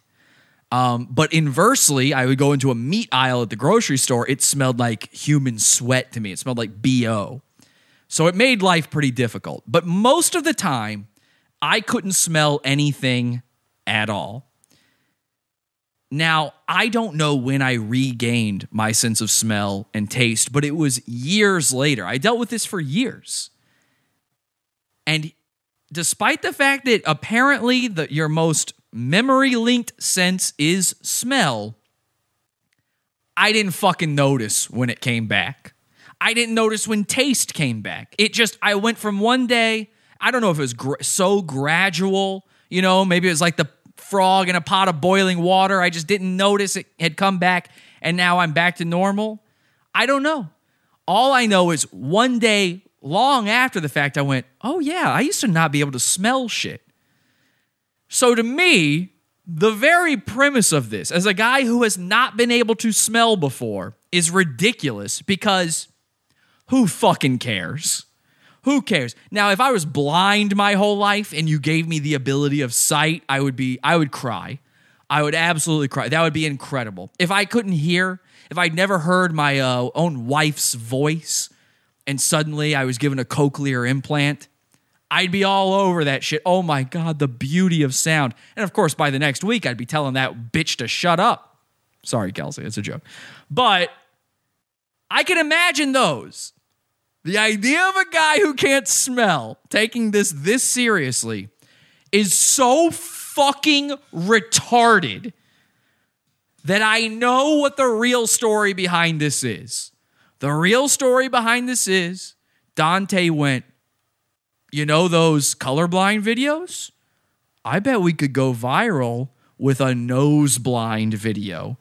Um, but inversely, I would go into a meat aisle at the grocery store. It smelled like human sweat to me. It smelled like BO. So it made life pretty difficult. But most of the time, I couldn't smell anything at all. Now, I don't know when I regained my sense of smell and taste, but it was years later. I dealt with this for years. And despite the fact that apparently the, your most memory linked sense is smell, I didn't fucking notice when it came back. I didn't notice when taste came back. It just, I went from one day, I don't know if it was gr- so gradual, you know, maybe it was like the frog in a pot of boiling water. I just didn't notice it had come back and now I'm back to normal. I don't know. All I know is one day, long after the fact, I went, oh yeah, I used to not be able to smell shit. So to me, the very premise of this, as a guy who has not been able to smell before, is ridiculous because who fucking cares? Who cares? Now, if I was blind my whole life and you gave me the ability of sight, I would be, I would cry. I would absolutely cry. That would be incredible. If I couldn't hear, if I'd never heard my uh, own wife's voice and suddenly I was given a cochlear implant, I'd be all over that shit. Oh my God, the beauty of sound. And of course, by the next week, I'd be telling that bitch to shut up. Sorry, Kelsey, it's a joke. But I can imagine those. The idea of a guy who can't smell taking this this seriously is so fucking retarded that I know what the real story behind this is. The real story behind this is Dante went, you know, those colorblind videos? I bet we could go viral with a nose blind video.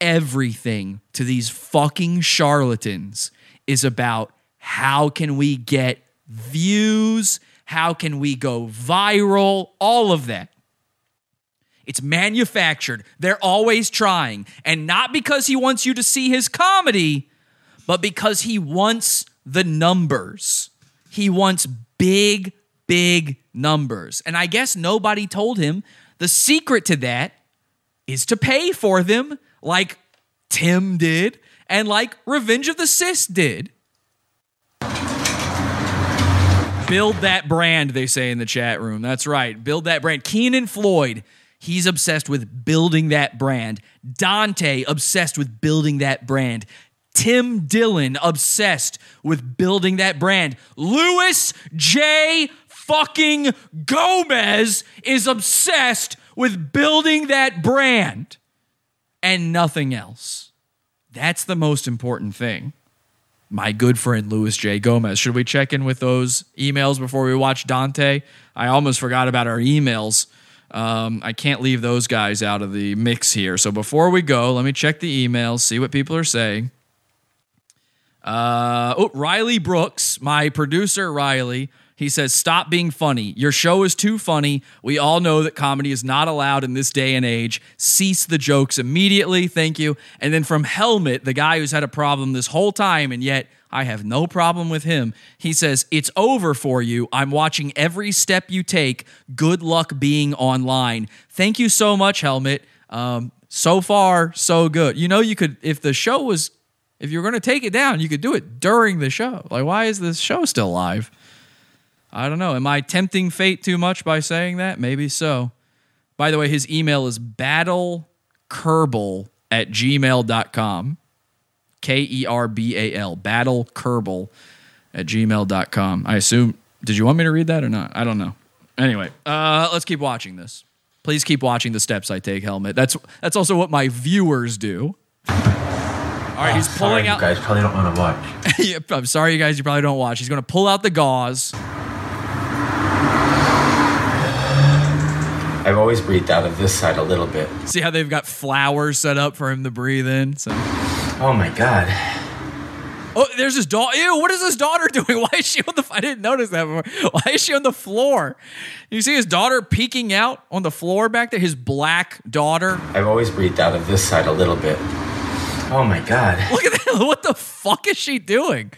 Everything to these fucking charlatans is about how can we get views? How can we go viral? All of that. It's manufactured. They're always trying. And not because he wants you to see his comedy, but because he wants the numbers. He wants big, big numbers. And I guess nobody told him the secret to that is to pay for them like Tim did and like Revenge of the Cis did. Build that brand, they say in the chat room. That's right. Build that brand. Kenan Floyd, he's obsessed with building that brand. Dante, obsessed with building that brand. Tim Dillon, obsessed with building that brand. Luis J. fucking Gomez is obsessed with building that brand and nothing else. That's the most important thing my good friend Luis J. Gomez. Should we check in with those emails before we watch Dante? I almost forgot about our emails. Um, I can't leave those guys out of the mix here. So before we go, let me check the emails, see what people are saying. Uh, oh, Riley Brooks, my producer, Riley. He says, Stop being funny. Your show is too funny. We all know that comedy is not allowed in this day and age. Cease the jokes immediately. Thank you. And then from Helmet, the guy who's had a problem this whole time, and yet I have no problem with him. He says, It's over for you. I'm watching every step you take. Good luck being online. Thank you so much, Helmet. Um, so far, so good. You know, you could, if the show was, if you're going to take it down, you could do it during the show. Like, why is this show still live? I don't know. Am I tempting fate too much by saying that? Maybe so. By the way, his email is battlekerbal at gmail.com. K E R B A L. Battlekerbal at gmail.com. I assume, did you want me to read that or not? I don't know. Anyway, uh, let's keep watching this. Please keep watching the steps I take, Helmet. That's that's also what my viewers do. All right, Oh, he's pulling sorry, out. You guys probably don't want to watch. Yep, I'm sorry, you guys. You probably don't watch. He's going to pull out the gauze. I've always breathed out of this side a little bit. See how they've got flowers set up for him to breathe in. So. Oh my god. Oh, there's his daughter. Ew, what is his daughter [laughs] doing? Why is she on the? I didn't notice that before. [laughs] Why is she on the floor? You see his daughter peeking out on the floor back there. His black daughter. I've always breathed out of this side a little bit. Oh my god. [laughs] Look at that. [laughs] What the fuck is she doing?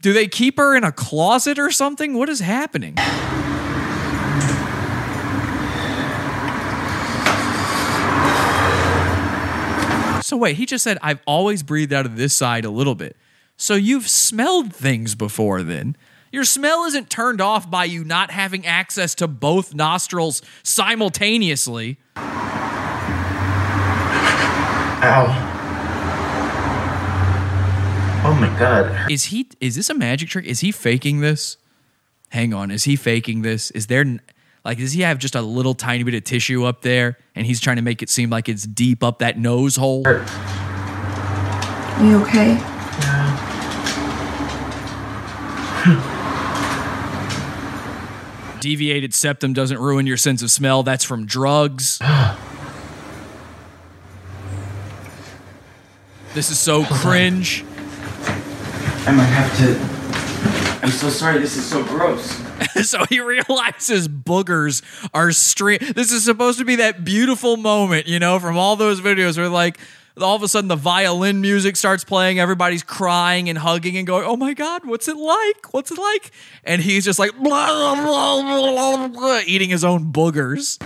Do they keep her in a closet or something? What is happening? So wait, he just said I've always breathed out of this side a little bit. So you've smelled things before then. Your smell isn't turned off by you not having access to both nostrils simultaneously. Ow. Oh my god. Is he is this a magic trick? Is he faking this? Hang on, is he faking this? Is there like does he have just a little tiny bit of tissue up there and he's trying to make it seem like it's deep up that nose hole? Are you okay? Yeah. [laughs] Deviated septum doesn't ruin your sense of smell. That's from drugs. [gasps] this is so cringe. I might have to. I'm so sorry. This is so gross. [laughs] so he realizes boogers are stream. This is supposed to be that beautiful moment, you know, from all those videos where like all of a sudden the violin music starts playing, everybody's crying and hugging and going, "Oh my god, what's it like? What's it like?" And he's just like blah, blah, blah, blah, eating his own boogers.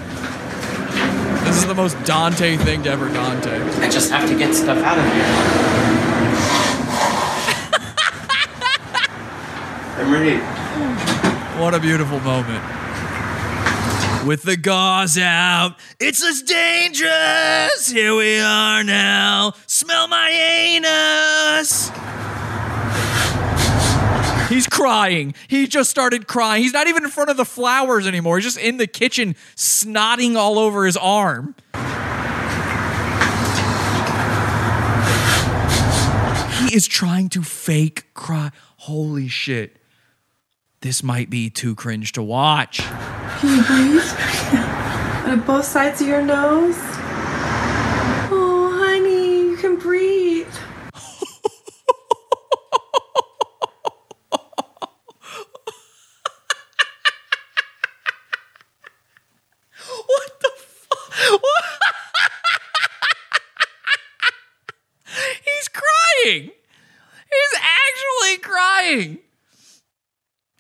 This is the most Dante thing to ever Dante. I just have to get stuff out of here. What a beautiful moment. With the gauze out, it's as dangerous. Here we are now. Smell my anus. He's crying. He just started crying. He's not even in front of the flowers anymore. He's just in the kitchen, snotting all over his arm. He is trying to fake cry. Holy shit. This might be too cringe to watch. Can you breathe? [laughs] On both sides of your nose? Oh, honey, you can breathe. [laughs] What the fuck? [laughs] He's crying. He's actually crying.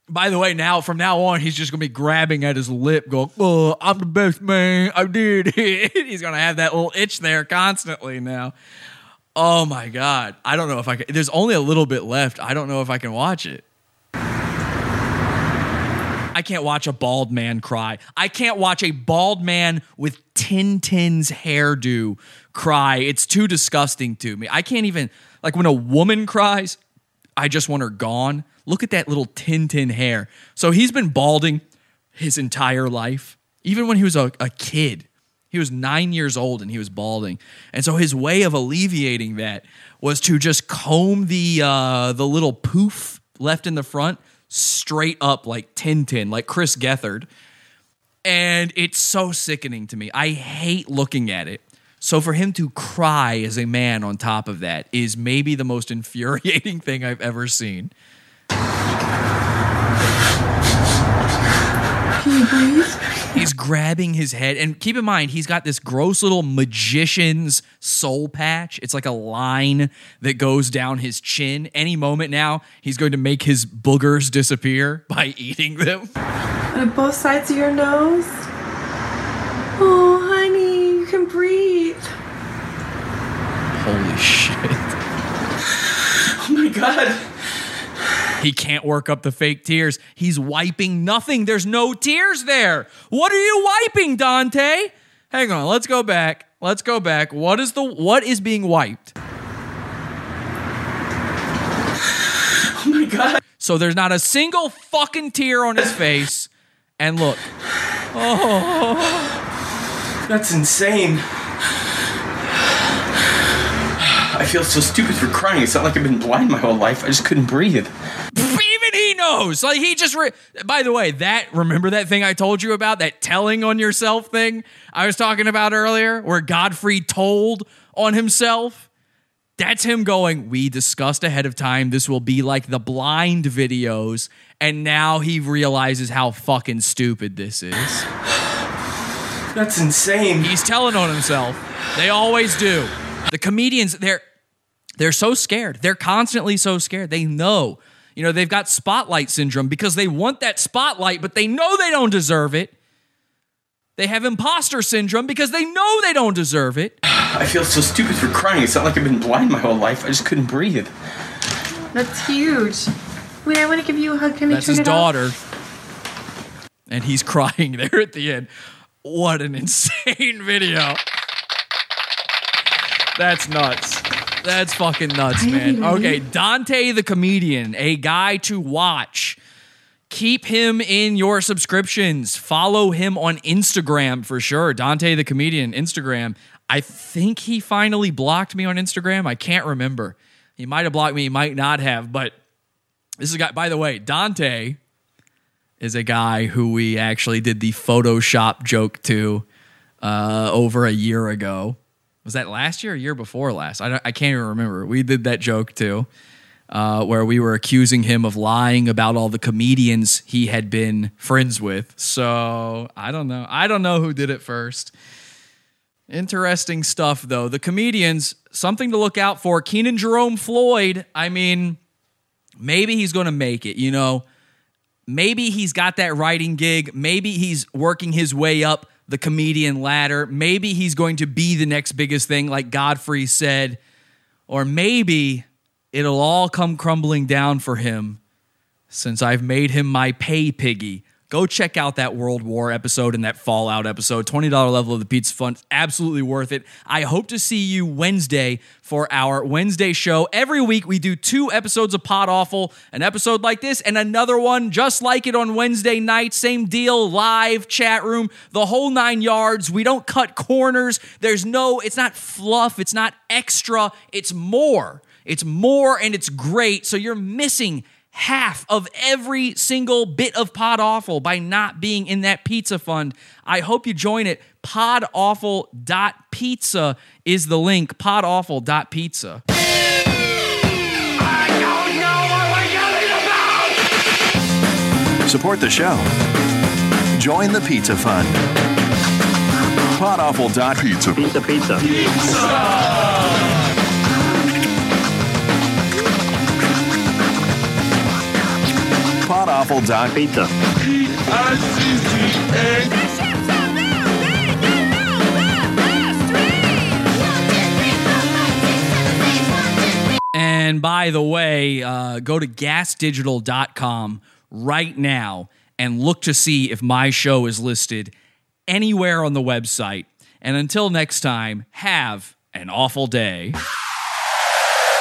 By the way, now from now on, he's just gonna be grabbing at his lip, going, "Oh, I'm the best man. I did it." [laughs] he's gonna have that little itch there constantly now. Oh my god, I don't know if I can. There's only a little bit left. I don't know if I can watch it. I can't watch a bald man cry. I can't watch a bald man with Tintin's hairdo cry. It's too disgusting to me. I can't even like when a woman cries, I just want her gone. Look at that little Tintin hair. So he's been balding his entire life. Even when he was a, a kid, he was nine years old and he was balding. And so his way of alleviating that was to just comb the uh, the little poof left in the front straight up like Tintin, like Chris Gethard. And it's so sickening to me. I hate looking at it. So for him to cry as a man on top of that is maybe the most [laughs] infuriating thing I've ever seen. Can you breathe? He's grabbing his head. And keep in mind, he's got this gross little magician's soul patch. It's like a line that goes down his chin. Any moment now, he's going to make his boogers disappear by [laughs] eating them. On both sides of your nose? Oh, honey, you can breathe. Holy shit. [laughs] Oh my god. He can't work up the fake tears. He's wiping nothing. There's no tears there. What are you wiping, Dante? Hang on, let's go back. Let's go back. What is the what is being wiped? Oh my god. So there's not a single fucking tear on his face. And look. Oh. That's insane. I feel so stupid for crying. It's not like I've been blind my whole life. I just couldn't breathe. Even he knows. Like he just. Re- By the way, that remember that thing I told you about that telling on yourself thing I was talking about earlier, where Godfrey told on himself. That's him going. We discussed ahead of time. This will be like the blind videos, and now he realizes how fucking stupid this is. That's insane. He's telling on himself. They always do. The comedians, they're they're so scared. They're constantly so scared. They know, you know, they've got spotlight syndrome because they want that spotlight, but they know they don't deserve it. They have imposter syndrome because they know they don't deserve it. I feel so stupid for crying. It's not like I've been blind my whole life. I just couldn't breathe. That's huge. Wait, I want to give you a hug. Can That's I turn his it daughter. And he's [laughs] crying there at the end. What an insane [laughs] video. That's nuts. That's fucking nuts, man. Okay, Dante the comedian, a guy to watch. Keep him in your subscriptions. Follow him on Instagram for sure. Dante the comedian, Instagram. I think he finally blocked me on Instagram. I can't remember. He might have blocked me, he might not have, but this is a guy, by the way, Dante is a guy who we actually did the Photoshop joke to uh, over a year ago. Was that last year or year before last? I, I can't even remember. We did that joke too, uh, where we were accusing him of lying about all the comedians he had been friends with. So I don't know. I don't know who did it first. Interesting stuff, though. The comedians, something to look out for. Kenan Jerome Floyd, I mean, maybe he's going to make it, you know. Maybe he's got that writing gig. Maybe he's working his way up the comedian ladder. Maybe he's going to be the next biggest thing, like Godfrey said. Or maybe it'll all come crumbling down for him since I've made him my pay piggy. Go check out that World War episode and that Fallout episode. $20 level of the Pizza Fund. Absolutely worth it. I hope to see you Wednesday for our Wednesday show. Every week we do two episodes of Pod Awful, an episode like this, and another one just like it on Wednesday night. Same deal, live, chat room, the whole nine yards. We don't cut corners. There's no, it's not fluff, it's not extra, it's more. It's more and it's great. So you're missing half of every single bit of Pod Awful by not being in that pizza fund. I hope you join it. Podawful.pizza is the link. Podawful.pizza. Support the show. Join the Pizza Fund. Podawful.pizza. Pizza, pizza. Podawful.pizza. And by the way, uh, go to gasdigital.com right now and look to see if my show is listed anywhere on the website. And until next time, have an awful day.